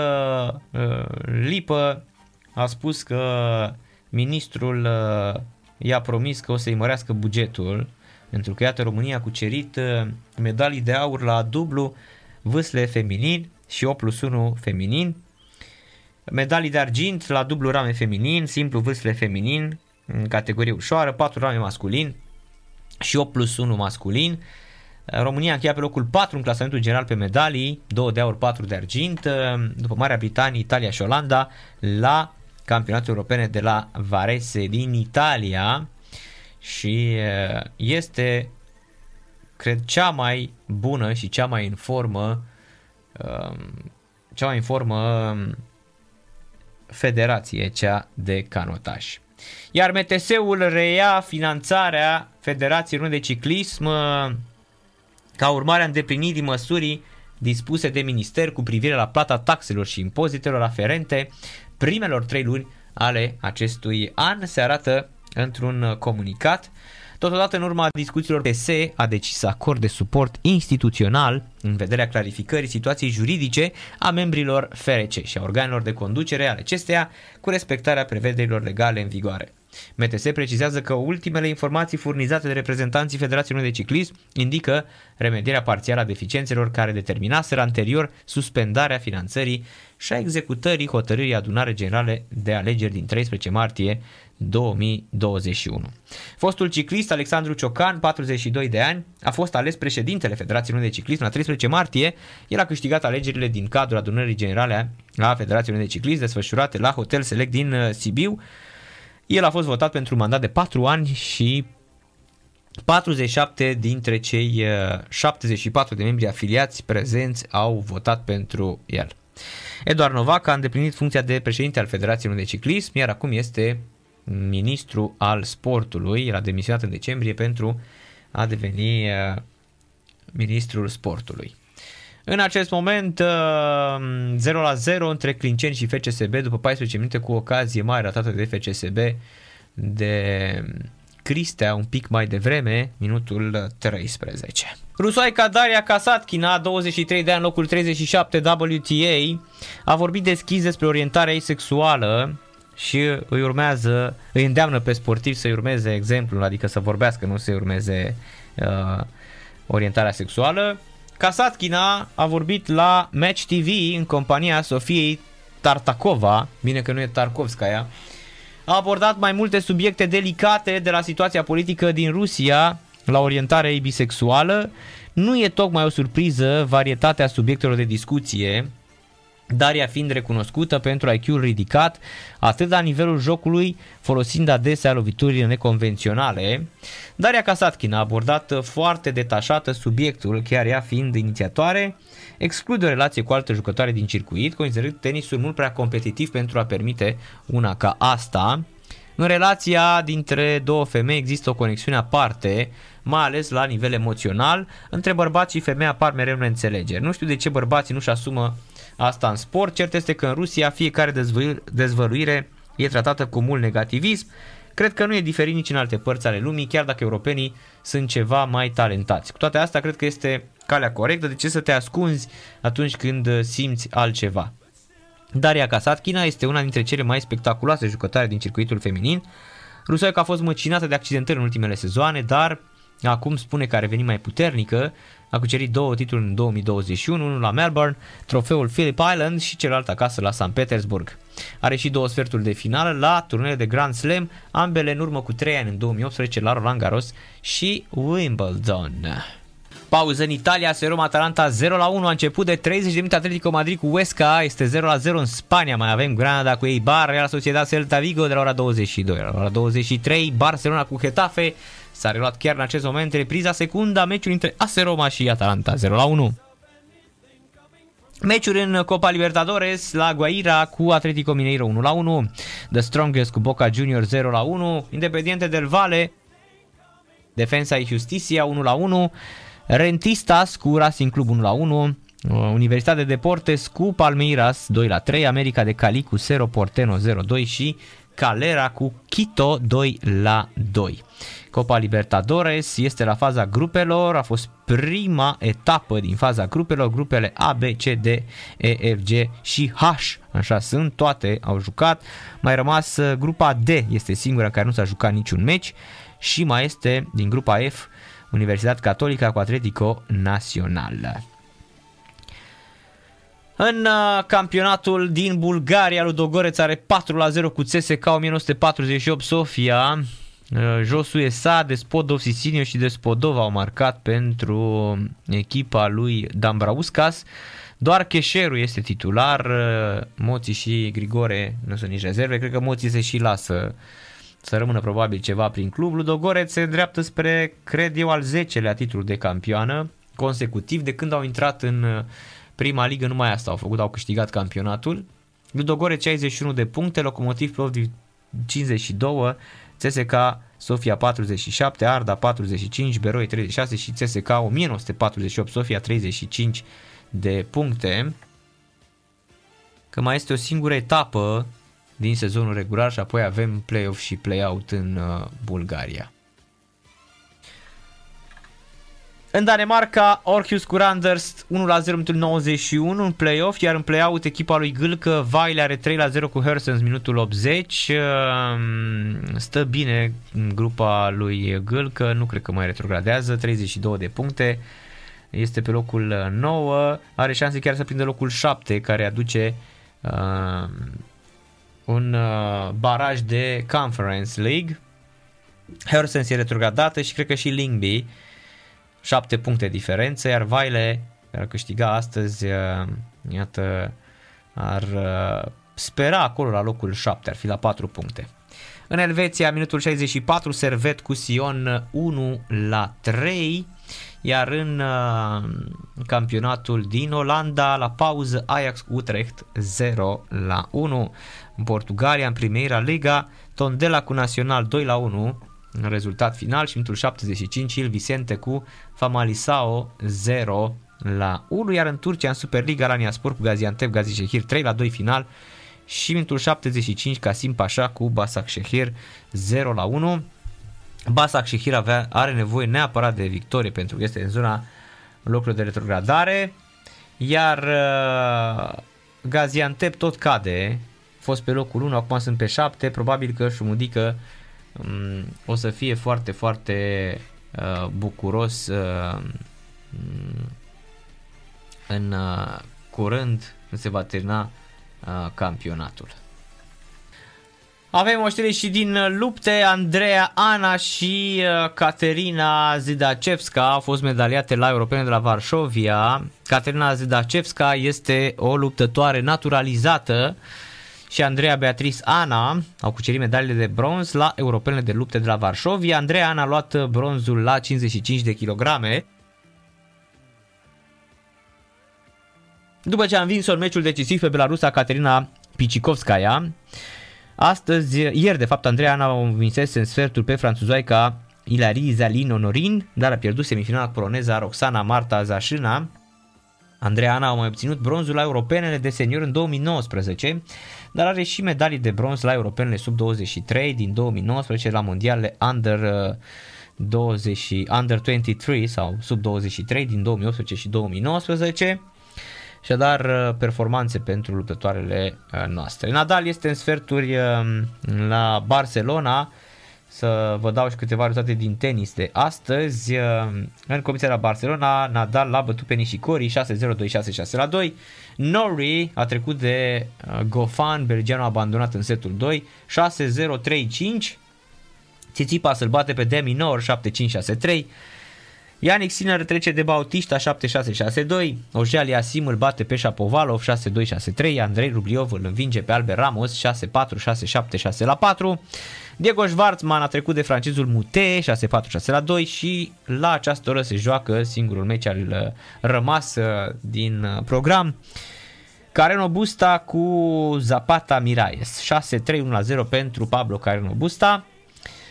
Lipă a spus că ministrul i-a promis că o să-i mărească bugetul, pentru că iată România a cucerit medalii de aur la dublu vâsle feminin și 8 plus 1 feminin, medalii de argint la dublu rame feminin, simplu vâsle feminin, în categorie ușoară, 4 rame masculin și 8 plus 1 masculin. România încheia pe locul 4 în clasamentul general pe medalii, 2 de aur, 4 de argint, după Marea Britanie, Italia și Olanda la campionatul europene de la Varese din Italia și uh, este cred cea mai bună și cea mai în formă um, cea mai în formă um, federație, cea de canotaj. Iar MTS-ul reia finanțarea Federației Române de Ciclism uh, ca urmare a îndeplinirii măsurii dispuse de minister cu privire la plata taxelor și impozitelor aferente primelor trei luni ale acestui an, se arată într-un comunicat. Totodată, în urma discuțiilor, TSE a decis să acorde suport instituțional în vederea clarificării situației juridice a membrilor FRC și a organelor de conducere ale acesteia cu respectarea prevederilor legale în vigoare. MTS precizează că ultimele informații furnizate de reprezentanții Federației Române de Ciclism indică remedierea parțială a deficiențelor care determinaseră anterior suspendarea finanțării și a executării hotărârii adunare generale de alegeri din 13 martie 2021. Fostul ciclist Alexandru Ciocan, 42 de ani, a fost ales președintele Federației Române de Ciclism la 13 martie. El a câștigat alegerile din cadrul adunării generale a Federației Române de Ciclism desfășurate la Hotel Select din uh, Sibiu. El a fost votat pentru un mandat de 4 ani și 47 dintre cei 74 de membri afiliați prezenți au votat pentru el. Eduard Novac a îndeplinit funcția de președinte al Federației Române de Ciclism, iar acum este ministru al sportului. El a demisionat în decembrie pentru a deveni ministrul sportului. În acest moment 0 la 0 între Clinceni și FCSB după 14 minute cu ocazie mai ratată de FCSB de Cristea un pic mai devreme, minutul 13. Rusoaica Daria Kasatkina, 23 de ani, locul 37 WTA, a vorbit deschis despre orientarea ei sexuală și îi urmează, îi îndeamnă pe sportiv să-i urmeze exemplul, adică să vorbească, nu să-i urmeze uh, orientarea sexuală. Kasatkina a vorbit la Match TV în compania Sofiei Tartakova, bine că nu e Tarkovskaya, a abordat mai multe subiecte delicate de la situația politică din Rusia la orientarea ei bisexuală. Nu e tocmai o surpriză varietatea subiectelor de discuție, Daria fiind recunoscută pentru IQ-ul ridicat, atât la nivelul jocului, folosind adesea loviturile neconvenționale. Daria Kasatkin a abordat foarte detașată subiectul, chiar ea fiind inițiatoare, exclude o relație cu alte jucătoare din circuit, considerând tenisul mult prea competitiv pentru a permite una ca asta. În relația dintre două femei există o conexiune aparte, mai ales la nivel emoțional. Între bărbați și femei apar mereu neînțelegeri. Nu știu de ce bărbații nu-și asumă asta în sport. Cert este că în Rusia fiecare dezvăluire e tratată cu mult negativism. Cred că nu e diferit nici în alte părți ale lumii, chiar dacă europenii sunt ceva mai talentați. Cu toate astea, cred că este calea corectă. De ce să te ascunzi atunci când simți altceva? Daria Kasatkina este una dintre cele mai spectaculoase jucătoare din circuitul feminin. Rusoica a fost măcinată de accidentări în ultimele sezoane, dar acum spune că a revenit mai puternică a cucerit două titluri în 2021, unul la Melbourne, trofeul Phillip Island și celălalt acasă la St. Petersburg. Are și două sferturi de finală la turnele de Grand Slam, ambele în urmă cu 3 ani în 2018 la Roland Garros și Wimbledon. Pauză în Italia, se Roma Atalanta 0 la 1 a început de 30 de minute Atletico Madrid cu Huesca, este 0 la 0 în Spania, mai avem Granada cu Eibar, Real Sociedad Celta Vigo de la ora 22, la ora 23 Barcelona cu Getafe, S-a reluat chiar în acest moment repriza secunda meciului între AS Roma și Atalanta 0 la 1. Meciuri în Copa Libertadores la Guaira cu Atletico Mineiro 1 la 1, The Strongest cu Boca Juniors 0 la 1, Independiente del Valle, Defensa y Justicia 1 la 1, Rentistas cu Racing Club 1 la 1, Universitatea de Deportes cu Palmeiras 2 la 3, America de Cali cu Cerro Porteno 0-2 și Calera cu Quito 2 la 2. Copa Libertadores este la faza grupelor, a fost prima etapă din faza grupelor, grupele A, B, C, D, E, F, G și H, așa sunt, toate au jucat. Mai rămas uh, grupa D, este singura în care nu s-a jucat niciun meci și mai este din grupa F Universitate Catolică cu Atletico Național. În uh, campionatul din Bulgaria, Ludogoreț are 4 la 0 cu CSK 1948 Sofia. Uh, Josu Esa, Despodov Sisinio și Despodov au marcat pentru echipa lui Dambrauskas. Doar Cheșeru este titular, uh, Moții și Grigore nu sunt nici rezerve, cred că Moții se și lasă să rămână probabil ceva prin club. Ludogoreț se îndreaptă spre, cred eu, al 10-lea titlu de campioană consecutiv de când au intrat în uh, prima ligă, numai asta au făcut, au câștigat campionatul. Ludogoreț 61 de puncte, Locomotiv Plovdiv 52, CSK Sofia 47, Arda 45, Beroi 36 și CSK 1948, Sofia 35 de puncte. Că mai este o singură etapă din sezonul regular și apoi avem play-off și play-out în uh, Bulgaria. În Danemarca, Orhus cu Randers 1 la 0 minutul 91 în play-off, iar în play-out echipa lui Gâlcă, Vaile are 3 la 0 cu Hersens minutul 80. Ehm, Stă bine în grupa lui Gâlcă, nu cred că mai retrogradează, 32 de puncte. Este pe locul 9, are șanse chiar să prindă locul 7, care aduce uh, un uh, baraj de Conference League. Hersens e retrogradată și cred că și Lingby 7 puncte diferență, iar Vaile, care a câștigat astăzi, uh, iată, ar uh, spera acolo la locul 7, ar fi la 4 puncte. În Elveția, minutul 64, Servet cu Sion 1 la 3, iar în uh, campionatul din Olanda, la pauză, Ajax Utrecht 0 la 1. În Portugalia, în Primeira Liga, Tondela cu Național 2 la 1, în rezultat final și minutul 75 Il Vicente cu Famalisao 0 la 1, iar în Turcia în Superliga Alanya Sport cu Gaziantep Gazishehir 3 la 2 final și minutul 75 Kasim Pașa cu Basak Shehir 0 la 1. Basak Shehir avea, are nevoie neapărat de victorie pentru că este în zona locurilor de retrogradare, iar uh, Gaziantep tot cade, a fost pe locul 1, acum sunt pe 7, probabil că Șumudică um, o să fie foarte, foarte uh, bucuros uh, în uh, curând când se va termina uh, campionatul. Avem o știre și din lupte, Andreea Ana și uh, Caterina Zidacevska au fost medaliate la Europene de la Varșovia. Caterina Zidacevska este o luptătoare naturalizată și Andreea Beatrice Ana au cucerit medaliile de bronz la Europene de lupte de la Varșovia. Andreea Ana a luat bronzul la 55 de kilograme. După ce a învins-o în meciul decisiv pe Belarusa Caterina Picikovskaya, astăzi, ieri de fapt, Andreea Ana o învinsese în sfertul pe franțuzoica Ilarii Zalin Honorin, dar a pierdut semifinala poloneza Roxana Marta Zașina. Andreea Ana a mai obținut bronzul la europenele de senior în 2019, dar are și medalii de bronz la europenele sub 23 din 2019 la mondialele under uh, 20, under 23 sau sub 23 din 2018 și 2019 și dar uh, performanțe pentru luptătoarele uh, noastre. Nadal este în sferturi um, la Barcelona, să vă dau și câteva rezultate din tenis de astăzi. Um, în comisia la Barcelona, Nadal l-a bătut pe Nishikori 6-0-2-6-6 2. Nori a trecut de uh, Gofan, belgianul abandonat în setul 2, 6-0-3-5. Țițipa să-l bate pe Demi Nor 7-5-6-3. Yannick Sinner trece de Bautista 7-6-6-2, Ojali Asim îl bate pe Shapovalov 6-2-6-3, Andrei Rubliov îl învinge pe Albert Ramos 6-4-6-7-6-4, Diego Schwartzman a trecut de francezul Mute 6-4-6-2 și la această oră se joacă singurul meci al rămas uh, din uh, program. Careno Busta cu Zapata Miraes 6-3-1-0 pentru Pablo Careno Busta.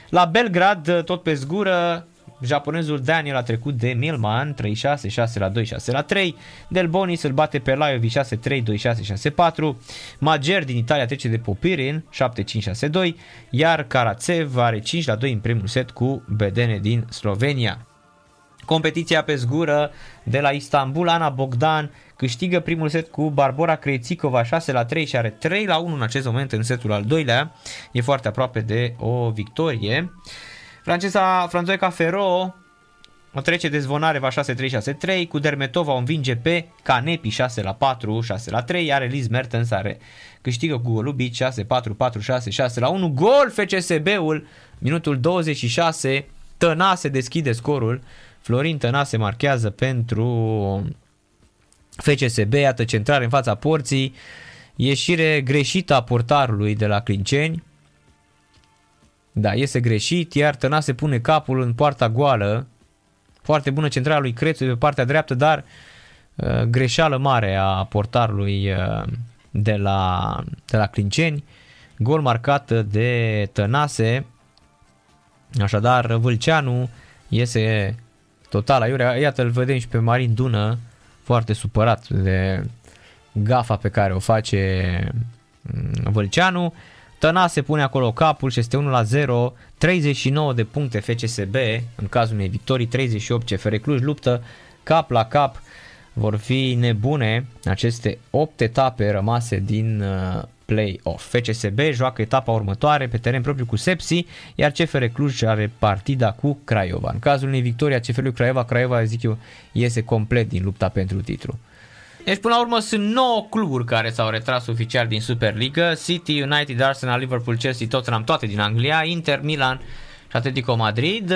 La Belgrad, uh, tot pe zgură, Japonezul Daniel a trecut de Milman 3-6, 6 la 2, 6 la 3. Del Boni îl bate pe Laiovi 6-3, 2 6, 6 4. Mager din Italia trece de Popirin 7-5, 6 2. Iar Karatsev are 5 la 2 în primul set cu Bedene din Slovenia. Competiția pe zgură de la Istanbul, Ana Bogdan câștigă primul set cu Barbora Crețicova 6 la 3 și are 3 la 1 în acest moment în setul al doilea. E foarte aproape de o victorie. Francesa Franzoica Ferro o trece de Zvonareva 6-3-6-3, cu Dermetova o învinge pe Canepi 6 la 4, 6 la 3, iar Liz Mertens are câștigă cu Golubic 6 4 4 6 6 la 1. Gol FCSB-ul, minutul 26, Tănase deschide scorul. Florin Tănase marchează pentru FCSB, iată centrare în fața porții, ieșire greșită a portarului de la Clinceni. Da, iese greșit, iar Tănase pune capul în poarta goală. Foarte bună centrarea lui Crețu pe partea dreaptă, dar uh, greșeală mare a portarului uh, de la, de la Clinceni. Gol marcat de Tănase. Așadar, Vâlceanu iese total aiurea. Iată, îl vedem și pe Marin Dună, foarte supărat de gafa pe care o face mm, Vâlceanu. Tănase pune acolo capul și este 1 la 0, 39 de puncte FCSB în cazul unei victorii, 38 CFR Cluj luptă cap la cap. Vor fi nebune aceste 8 etape rămase din uh, play-off. FCSB joacă etapa următoare pe teren propriu cu Sepsi, iar CFR Cluj are partida cu Craiova. În cazul unei victorii a CFR-ului Craiova, Craiova, zic eu, iese complet din lupta pentru titlu. Deci până la urmă sunt 9 cluburi care s-au retras oficial din Superliga, City, United, Arsenal, Liverpool, Chelsea, Tottenham, toate din Anglia, Inter, Milan și Atletico Madrid.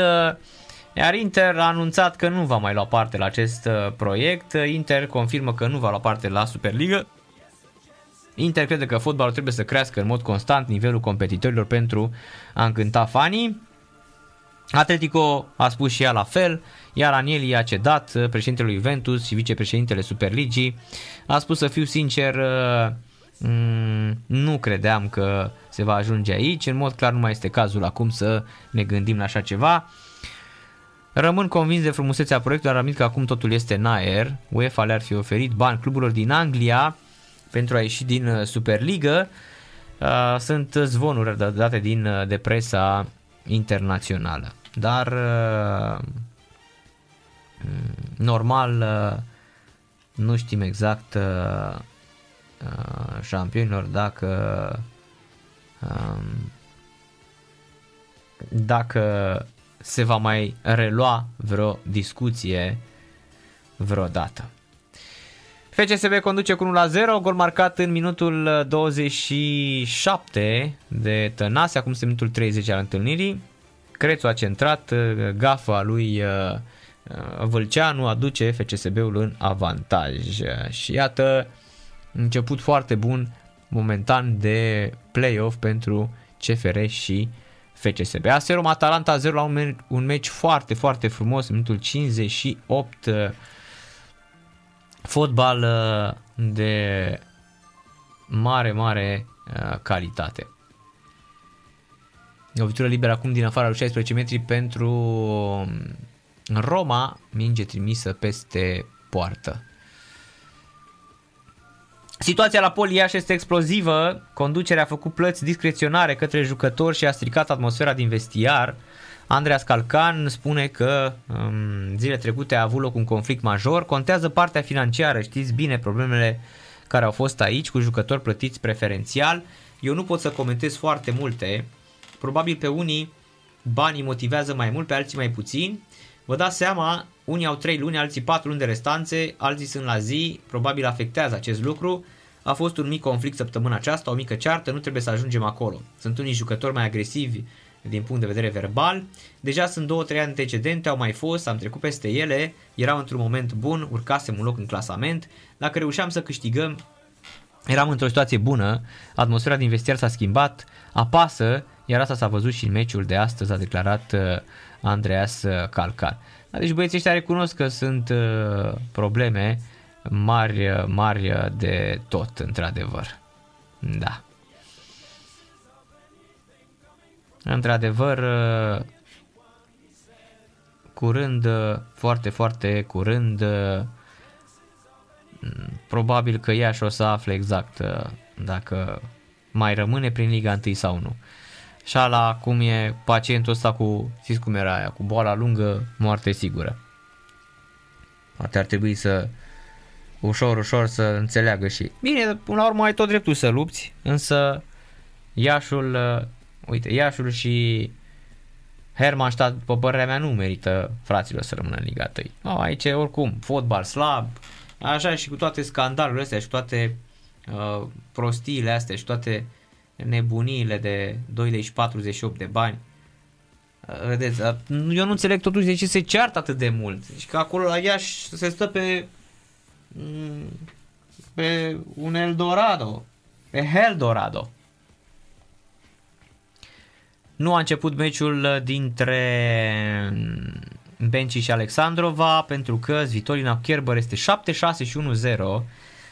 Iar Inter a anunțat că nu va mai lua parte la acest uh, proiect. Inter confirmă că nu va lua parte la Superliga. Inter crede că fotbalul trebuie să crească în mod constant nivelul competitorilor pentru a încânta fanii. Atletico a spus și ea la fel, iar Anieli a cedat președintele Juventus și vicepreședintele Superligii. A spus să fiu sincer, mm, nu credeam că se va ajunge aici, în mod clar nu mai este cazul acum să ne gândim la așa ceva. Rămân convins de frumusețea proiectului, dar că acum totul este în aer. UEFA le-ar fi oferit bani cluburilor din Anglia pentru a ieși din uh, Superliga. Uh, Sunt zvonuri date din uh, de presa internațională. Dar normal nu știm exact șampionilor dacă um, dacă se va mai relua vreo discuție vreodată. FCSB conduce cu 1 la 0, gol marcat în minutul 27 de Tănase, acum este minutul 30 al întâlnirii. Crețu a centrat, gafa lui uh, Vâlceanu aduce FCSB-ul în avantaj. Și iată, început foarte bun momentan de play-off pentru CFR și FCSB. Aserom Atalanta 0 la un, un meci foarte, foarte frumos, în minutul 58 fotbal uh, de mare, mare uh, calitate. Lovitură liberă acum din afara lui 16 metri pentru um, Roma, minge trimisă peste poartă. Situația la Poliaș este explozivă, conducerea a făcut plăți discreționare către jucători și a stricat atmosfera din vestiar. Andreas Calcan spune că um, zile trecute a avut loc un conflict major, contează partea financiară, știți bine problemele care au fost aici cu jucători plătiți preferențial. Eu nu pot să comentez foarte multe, probabil pe unii banii motivează mai mult, pe alții mai puțin. Vă dați seama, unii au 3 luni, alții 4 luni de restanțe, alții sunt la zi, probabil afectează acest lucru. A fost un mic conflict săptămâna aceasta, o mică ceartă, nu trebuie să ajungem acolo. Sunt unii jucători mai agresivi din punct de vedere verbal. Deja sunt două, trei antecedente, au mai fost, am trecut peste ele, erau într-un moment bun, urcasem un loc în clasament. Dacă reușeam să câștigăm, eram într-o situație bună, atmosfera din vestiar s-a schimbat, apasă, iar asta s-a văzut și în meciul de astăzi, a declarat uh, Andreas uh, Calcar. Deci băieții ăștia recunosc că sunt uh, probleme mari, mari de tot, într-adevăr. Da. Într-adevăr, curând, foarte, foarte curând, probabil că ea și o să afle exact dacă mai rămâne prin Liga 1 sau nu. Și la cum e pacientul ăsta cu, știți cum era aia, cu boala lungă, moarte sigură. Poate ar trebui să ușor, ușor să înțeleagă și... Bine, până la urmă ai tot dreptul să lupți, însă Iașul Uite, Iașul și Hermannstadt, după părerea mea, nu merită fraților să rămână în Liga 1. No, aici, oricum, fotbal slab, așa și cu toate scandalurile astea și toate uh, prostiile astea și toate nebuniile de 2 lei și 48 de bani. Uh, Vedeți, uh, eu nu înțeleg totuși de ce se ceartă atât de mult. Deci că acolo la Iași se stă pe mm, pe un Eldorado, pe Eldorado. Nu a început meciul dintre Benci și Alexandrova pentru că Svitolina Kerber este 7-6 și 1-0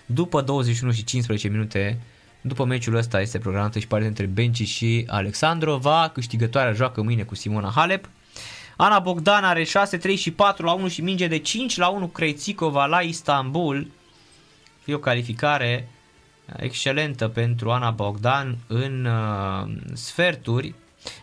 după 21 și 15 minute după meciul ăsta este programată și partea între Benci și Alexandrova. Câștigătoarea joacă mâine cu Simona Halep. Ana Bogdan are 6-3 și 4 la 1 și minge de 5 la 1 Krejcikova la Istanbul. E o calificare excelentă pentru Ana Bogdan în uh, sferturi.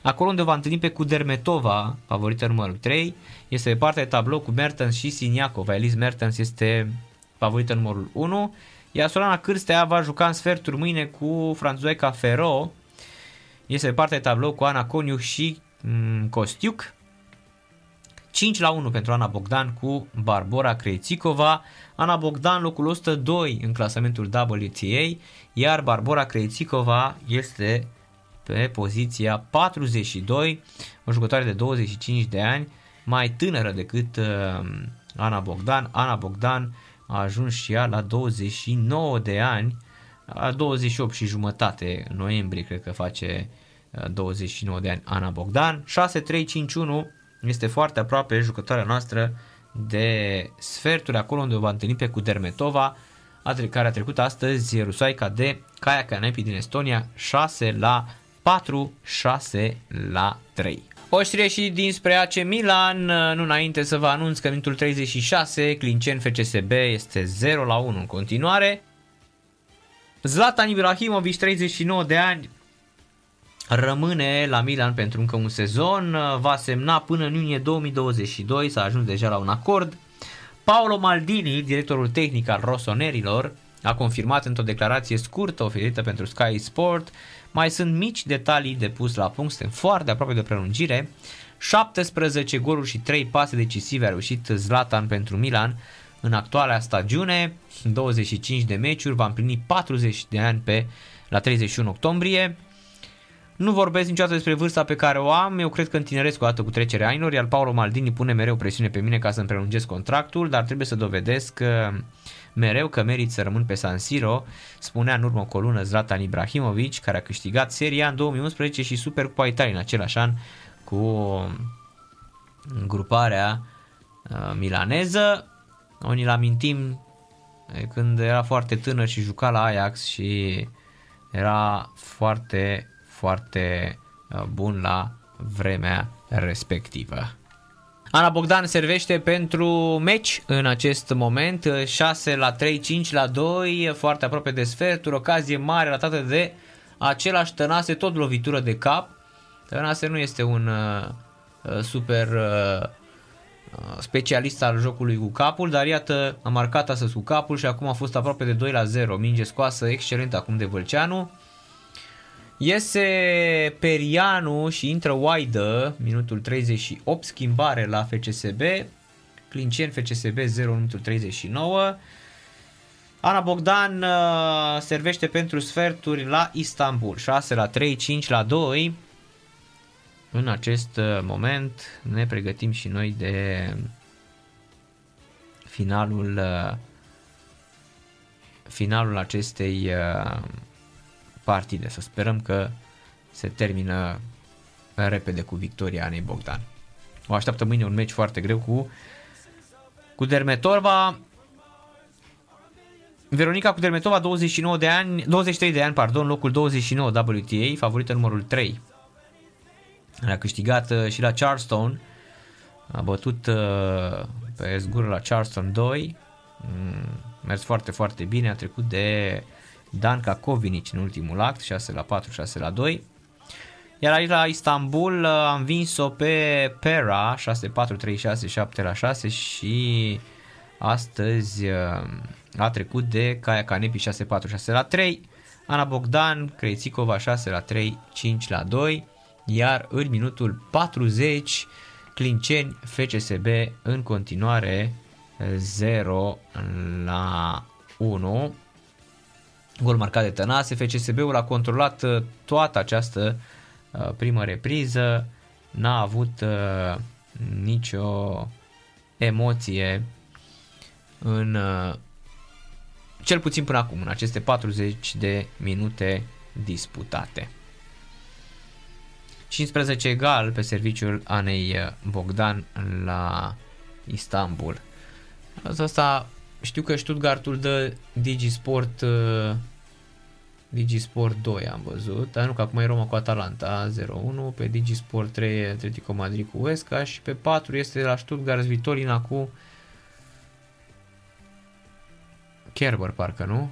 Acolo unde va întâlni pe Kudermetova, favorită numărul 3, este pe partea de tablou cu Mertens și Siniakova. Elise Mertens este favorită numărul 1. Iar Sorana Cârstea va juca în sferturi mâine cu franțuzeca Ferro. Este pe partea de tablou cu Ana Coniuc și mm, Costiuc. 5 la 1 pentru Ana Bogdan cu Barbora Krejcikova. Ana Bogdan locul 102 în clasamentul WTA, iar Barbora Krejcikova este pe poziția 42, o jucătoare de 25 de ani, mai tânără decât uh, Ana Bogdan. Ana Bogdan a ajuns și ea la 29 de ani, la 28 și jumătate în noiembrie cred că face uh, 29 de ani Ana Bogdan. 6-3-5-1 este foarte aproape jucătoarea noastră de sferturi acolo unde o va întâlni pe Kudermetova, a tre- care a trecut astăzi Rusoaica de Kaya Kanepi din Estonia 6 la 4, 6 la 3. O știre și dinspre AC Milan, nu înainte să vă anunț că în minutul 36 Clincen FCSB este 0 la 1 în continuare. Zlatan Ibrahimovic, 39 de ani, rămâne la Milan pentru încă un sezon, va semna până în iunie 2022, s-a ajuns deja la un acord. Paolo Maldini, directorul tehnic al rosonerilor, a confirmat într-o declarație scurtă oferită pentru Sky Sport. Mai sunt mici detalii de pus la punct, suntem foarte aproape de prelungire. 17 goluri și 3 pase decisive a reușit Zlatan pentru Milan în actuala stagiune, 25 de meciuri, va împlini 40 de ani pe la 31 octombrie. Nu vorbesc niciodată despre vârsta pe care o am, eu cred că întineresc o dată cu trecerea anilor, iar Paolo Maldini pune mereu presiune pe mine ca să-mi prelungesc contractul, dar trebuie să dovedesc că mereu că merit să rămân pe San Siro, spunea în urmă cu o lună Zlatan Ibrahimovic, care a câștigat seria în 2011 și Supercupa Italiei în același an cu gruparea uh, milaneză. O ni-l amintim când era foarte tânăr și juca la Ajax și era foarte, foarte uh, bun la vremea respectivă. Ana Bogdan servește pentru meci în acest moment, 6 la 3, 5 la 2, foarte aproape de sferturi, ocazie mare ratată de același Tănase, tot lovitură de cap. Tănase nu este un uh, super uh, specialist al jocului cu capul, dar iată a marcat astăzi cu capul și acum a fost aproape de 2 la 0, minge scoasă excelent acum de Vâlceanu. Iese Perianu și intră Waidă, minutul 38, schimbare la FCSB. Clincen FCSB 0 minutul 39. Ana Bogdan uh, servește pentru sferturi la Istanbul, 6 la 3, 5 la 2. În acest uh, moment ne pregătim și noi de finalul uh, finalul acestei uh, partide. Să sperăm că se termină repede cu victoria Anei Bogdan. O așteaptă mâine un meci foarte greu cu, cu Dermetorva. Veronica cu Dermetova, 29 de ani, 23 de ani, pardon, locul 29 WTA, favorită numărul 3. A câștigat uh, și la Charleston, a bătut uh, pe zgură la Charleston 2, mm, mers foarte, foarte bine, a trecut de Danca Kovinic în ultimul act, 6 la 4, 6 la 2. Iar aici la Istanbul uh, am vins-o pe Pera, 6 4, 3, 6, 7 la 6 și astăzi uh, a trecut de Kaya Kanepi 6 4, 6 la 3. Ana Bogdan, Krejcikova 6 la 3, 5 la 2. iar în minutul 40 Clinceni FCSB în continuare 0 la 1. Gol marcat de Tănase, FCSB-ul a controlat uh, toată această uh, primă repriză, n-a avut uh, nicio emoție în uh, cel puțin până acum, în aceste 40 de minute disputate. 15 egal pe serviciul Anei Bogdan la Istanbul. Asta știu că Stuttgartul dă Digisport uh, Digisport 2 am văzut, dar nu că acum e Roma cu Atalanta 0-1, pe Digisport 3 Atletico Madrid cu Huesca și pe 4 este la Stuttgart Vitolina cu Kerber parcă, nu?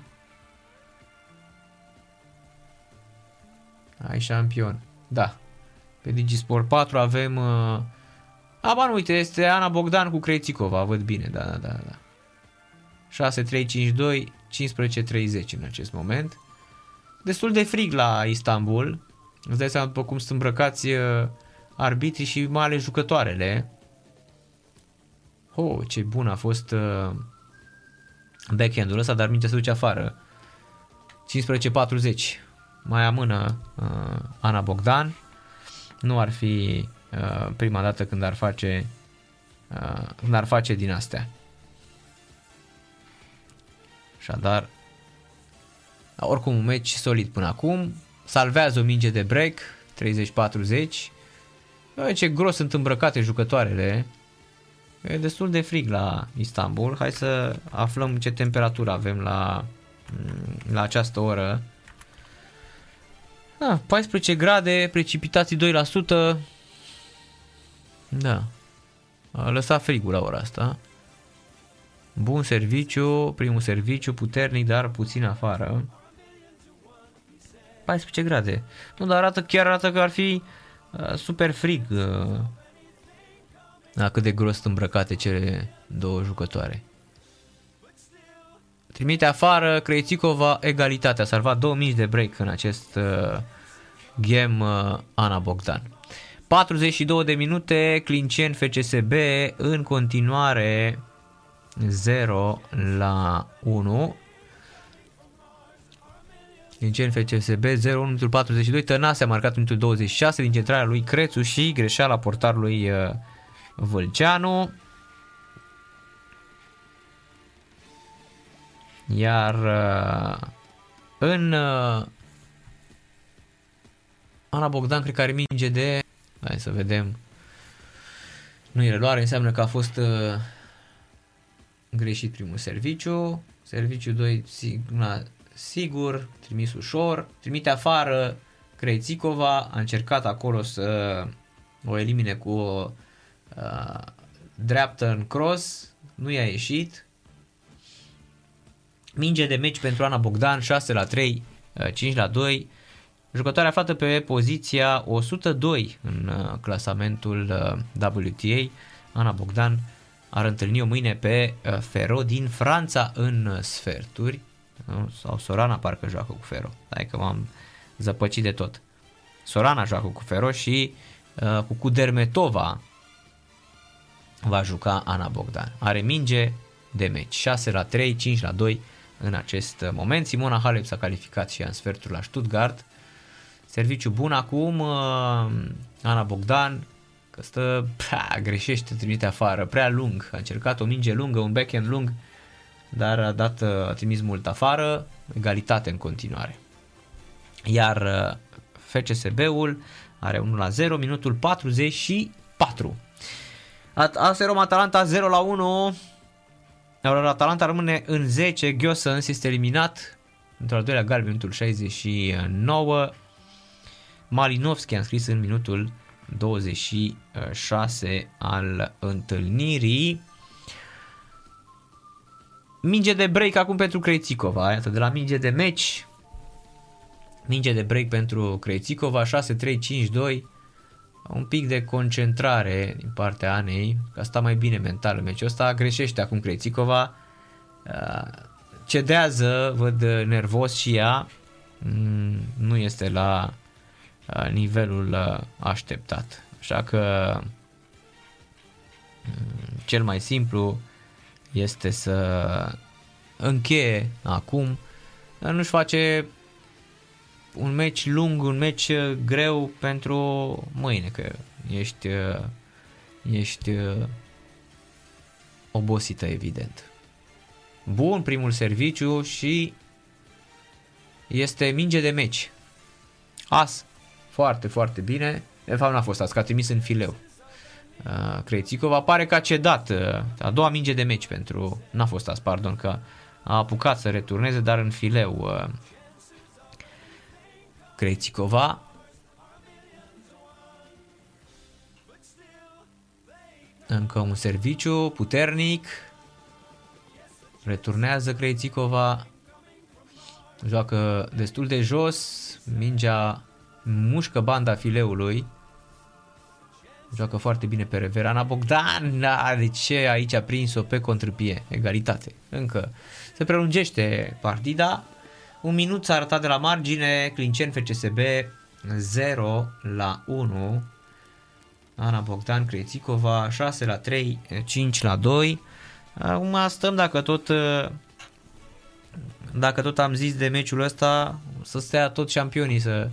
Ai șampion. Da. Pe Digisport 4 avem... Uh... A, ba nu, uite, este Ana Bogdan cu Crețicova, văd bine, da, da, da, da. 6-3-5-2, 15-30 în acest moment. Destul de frig la Istanbul. Îți dai seama după cum sunt îmbrăcați uh, arbitrii și mai ales jucătoarele. Oh, ce bun a fost uh, backhand-ul ăsta, dar mingea se duce afară. 15-40. Mai amână uh, Ana Bogdan. Nu ar fi uh, prima dată când ar face uh, când ar face din astea. Așadar, oricum un meci solid până acum. Salvează o minge de break, 30-40. Bă, Ce gros sunt îmbrăcate jucătoarele. E destul de frig la Istanbul. Hai să aflăm ce temperatură avem la, la această oră. Da, 14 grade, precipitații 2%. Da. A lăsat frigul la ora asta. Bun serviciu, primul serviciu, puternic, dar puțin afară. 14 grade. Nu, dar arată, chiar arată că ar fi uh, super frig. Uh, la cât de gros sunt îmbrăcate cele două jucătoare. Trimite afară Creițicova egalitatea. A salvat două mici de break în acest uh, game uh, Ana Bogdan. 42 de minute, Clincen FCSB în continuare 0 la 1. Clincen FCSB 0 minutul 42, Tănase a marcat minutul 26 din centrarea lui Crețu și greșeala portarului uh, Vâlceanu. Iar uh, în uh, Ana Bogdan cred că are minge de... Hai să vedem. Nu e reluare, înseamnă că a fost uh, greșit primul serviciu. Serviciu 2 signa, sigur, trimis ușor. Trimite afară Creițicova, a încercat acolo să o elimine cu o uh, dreaptă în cross, nu i-a ieșit. Minge de meci pentru Ana Bogdan, 6 la 3, uh, 5 la 2. Jucătoare aflată pe poziția 102 în uh, clasamentul uh, WTA. Ana Bogdan ar întâlni-o mâine pe uh, Fero din Franța în uh, sferturi. Nu? Sau Sorana parcă joacă cu Fero. Hai că m-am zăpăcit de tot. Sorana joacă cu Fero și uh, cu Kudermetova va juca Ana Bogdan. Are minge de meci. 6 la 3, 5 la 2 în acest moment. Simona Halep s-a calificat și ea în sfertul la Stuttgart. Serviciu bun acum. uh, Ana Bogdan că stă, prea, greșește, trimite afară, prea lung. A încercat o minge lungă, un backhand lung, dar a dat, uh, a trimis mult afară, egalitate în continuare. Iar uh, FCSB-ul are 1 la 0, minutul 44. AS Roma Atalanta 0 la 1. Iar Atalanta rămâne în 10, Ghiosens este eliminat într-al doilea galben, minutul 69. Malinovski a înscris în minutul 26 al întâlnirii. Minge de break acum pentru Creițicova, iată, de la minge de meci. Minge de break pentru Creițicova, 6-3-5-2. Un pic de concentrare din partea Anei, că asta mai bine mental în meciul ăsta. Greșește acum Creițicova. Cedează, văd nervos și ea. Mm, Nu este la uh, nivelul uh, așteptat. Așa că mm, cel mai simplu este să încheie acum, dar nu-și face un meci lung, un meci uh, greu pentru mâine, că ești, uh, ești uh, obosită, evident. Bun primul serviciu și este minge de meci. As. Foarte, foarte bine. De fapt n-a fost as, că a trimis în fileu. Uh, Crețicova pare că a cedat uh, a doua minge de meci pentru... N-a fost as, pardon, că a apucat să returneze, dar în fileu uh, Crețicova. Încă un serviciu puternic. Returnează Crețicova. Joacă destul de jos. Mingea mușcă banda fileului. Joacă foarte bine pe Reverana Bogdan. Da, de ce aici a prins-o pe contripie? Egalitate. Încă se prelungește partida. Un minut s-a arătat de la margine. Clincen FCSB 0 la 1. Ana Bogdan Crețicova 6 la 3, 5 la 2. Acum stăm dacă tot dacă tot am zis de meciul ăsta, să stea tot șampionii să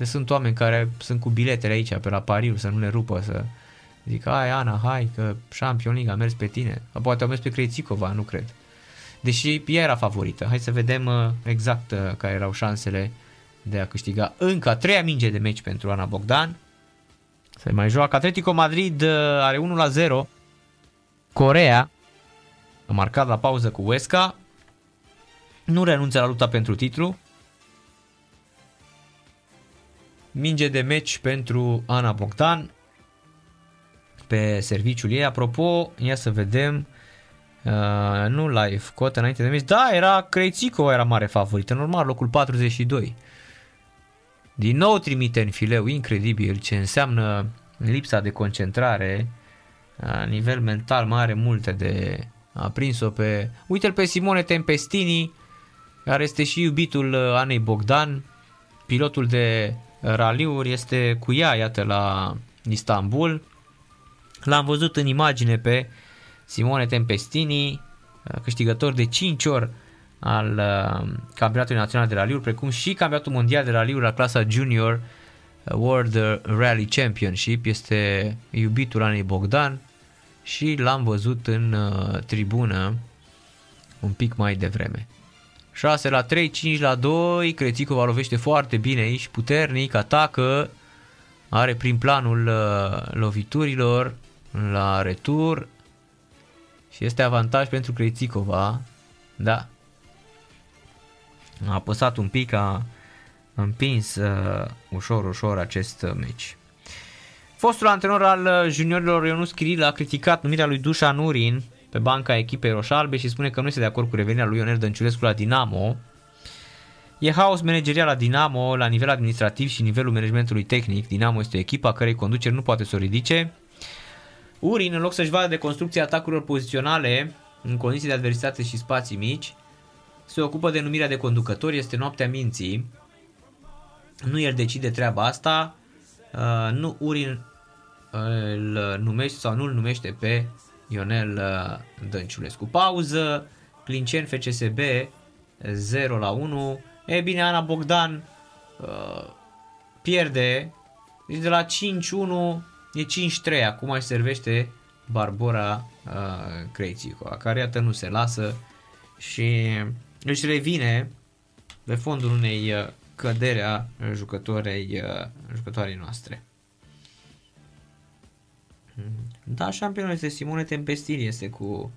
de sunt oameni care sunt cu biletele aici pe la pariu, să nu le rupă, să zic, hai Ana, hai că Champion League a mers pe tine. Poate au mers pe Crețicova, nu cred. Deși ea era favorită. Hai să vedem uh, exact uh, care erau șansele de a câștiga încă a treia minge de meci pentru Ana Bogdan. Se mai joacă. Atletico Madrid uh, are 1 la 0. Corea a marcat la pauză cu Huesca. Nu renunță la lupta pentru titlu. Minge de meci pentru Ana Bogdan pe serviciul ei. Apropo, ia să vedem uh, nu live, cotă înainte de meci. Da, era Crețico, era mare favorită, normal, locul 42. Din nou trimite în fileu, incredibil ce înseamnă lipsa de concentrare, a nivel mental mai are multe de a prins-o pe... Uite-l pe Simone Tempestini, care este și iubitul uh, Anei Bogdan, pilotul de raliuri, este cu ea, iată, la Istanbul. L-am văzut în imagine pe Simone Tempestini, câștigător de 5 ori al uh, campionatului național de raliuri, precum și campionatul mondial de raliuri la clasa junior uh, World Rally Championship. Este iubitul Anei Bogdan și l-am văzut în uh, tribună un pic mai devreme. 6 la 3, 5 la 2, Crețicova lovește foarte bine aici, puternic, atacă, are prin planul uh, loviturilor la retur. Și este avantaj pentru Crețicova, da. A apăsat un pic, a împins uh, ușor, ușor acest uh, meci. Fostul antrenor al uh, juniorilor Ionus Chiril a criticat numirea lui Dușan Urin pe banca echipei roșalbe și spune că nu este de acord cu revenirea lui Ionel Dănciulescu la Dinamo. E haos managerial la Dinamo la nivel administrativ și nivelul managementului tehnic. Dinamo este o echipă a cărei conducere nu poate să o ridice. Urin, în loc să-și vadă de construcția atacurilor poziționale în condiții de adversitate și spații mici, se ocupă de numirea de conducători, este noaptea minții. Nu el decide treaba asta, uh, nu Urin îl numește sau nu îl numește pe Ionel uh, Dănciulescu. Pauză, Clincen FCSB 0 la 1. E bine, Ana Bogdan uh, pierde. Deci de la 5-1 e 5-3. Acum își servește Barbora uh, Creițico, care iată nu se lasă și își revine pe fondul unei uh, cădere a jucătoarei, uh, jucătoarei noastre. Da, șampionul este Simone Tempestini, este cu,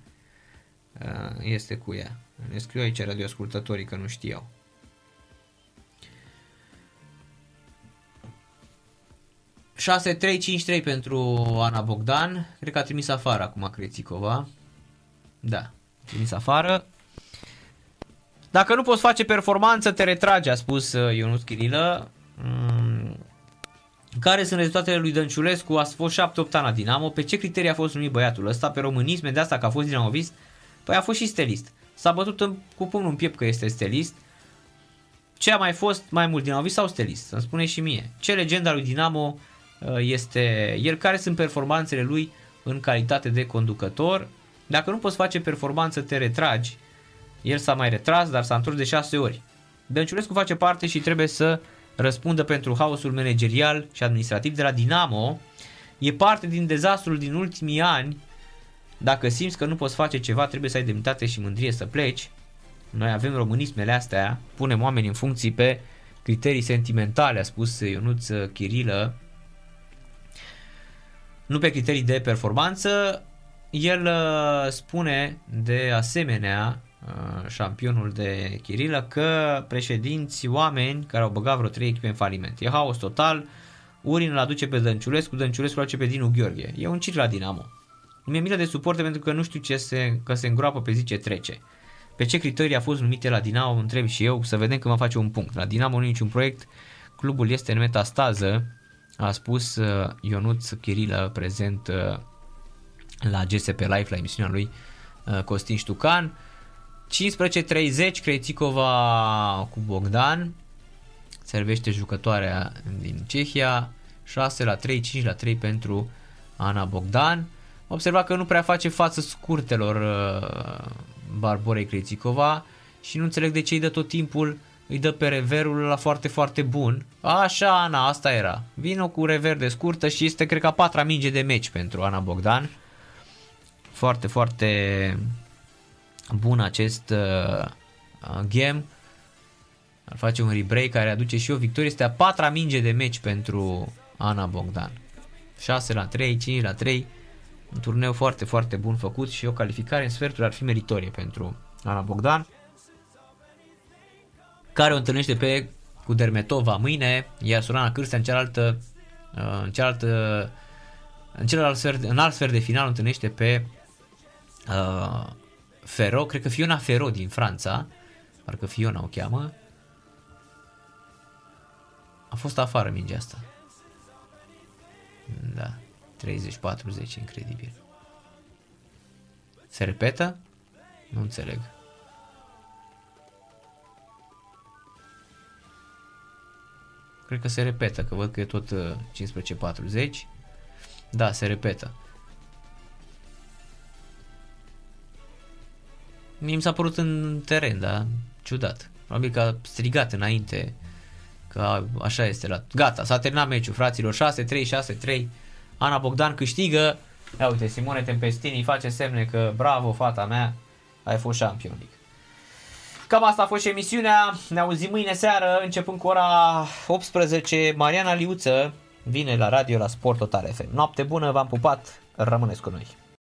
uh, este cu ea. Ne scriu aici radioascultătorii că nu știau. șase 3 5 3 pentru Ana Bogdan. Cred că a trimis afară acum Crețicova. Da, a trimis afară. Dacă nu poți face performanță, te retrage, a spus uh, Ionut Chirilă. Mm, care sunt rezultatele lui Dănciulescu? A fost 7-8 ani la Dinamo. Pe ce criterii a fost numit băiatul ăsta? Pe românisme de asta că a fost dinamovist? Păi a fost și stelist. S-a bătut în, cu pumnul în piept că este stelist. ce a mai fost mai mult, Dinamovist sau Stelist? Să-mi spune și mie. Ce legenda lui Dinamo uh, este el? Care sunt performanțele lui în calitate de conducător? Dacă nu poți face performanță, te retragi. El s-a mai retras, dar s-a întors de șase ori. Dănciulescu face parte și trebuie să răspundă pentru haosul managerial și administrativ de la Dinamo. E parte din dezastrul din ultimii ani. Dacă simți că nu poți face ceva, trebuie să ai demnitate și mândrie să pleci. Noi avem românismele astea, punem oameni în funcții pe criterii sentimentale, a spus Ionuț Chirilă, nu pe criterii de performanță. El uh, spune de asemenea, uh, șampionul de Chirilă, că președinți oameni care au băgat vreo trei echipe în faliment. E haos total, Urin îl aduce pe Dănciulescu, Dănciulescu îl aduce pe Dinu Gheorghe. E un ciclu la Dinamo. Mi-e milă de suporte pentru că nu știu ce se, că se îngroapă pe zi ce trece. Pe ce criterii a fost numite la Dinamo, întreb și eu, să vedem când va face un punct. La Dinamo nu e niciun proiect, clubul este în metastază, a spus uh, Ionuț Chirilă, prezent uh, la GSP Live, la emisiunea lui uh, Costin Ștucan. 15.30, Crețicova cu Bogdan, servește jucătoarea din Cehia, 6 la 3, 5 la 3 pentru Ana Bogdan. Observa că nu prea face față scurtelor uh, Barborei Crețicova și nu înțeleg de ce îi dă tot timpul, îi dă pe reverul la foarte, foarte bun. Așa, Ana, asta era. Vino cu rever de scurtă și este, cred că, a patra minge de meci pentru Ana Bogdan. Foarte, foarte bun acest uh, game. Ar face un rebreak care aduce și o victorie. Este a patra minge de meci pentru Ana Bogdan. 6 la 3, 5 la 3. Un turneu foarte, foarte bun făcut și o calificare în sferturi ar fi meritorie pentru Ana Bogdan. Care o întâlnește pe cu Dermetova mâine, iar Sorana Cârstea în cealaltă, uh, în cealaltă în celălalt sfert, în alt sfert de final o întâlnește pe uh, Ferro, cred că Fiona Ferro din Franța, parcă Fiona o cheamă, a fost afară mingea asta. Da, 30-40, incredibil. Se repetă? Nu înțeleg. Cred că se repetă, că văd că e tot uh, 15-40. Da, se repetă. Mie mi s-a părut în teren, da, ciudat. Probabil că a strigat înainte că așa este la... Gata, s-a terminat meciul, fraților, 6-3, 6-3. Ana Bogdan câștigă. Ia uite, Simone Tempestini face semne că bravo, fata mea, ai fost champion League. Cam asta a fost și emisiunea. Ne auzim mâine seară, începând cu ora 18. Mariana Liuță vine la radio la Sport Total FM. Noapte bună, v-am pupat, rămâneți cu noi.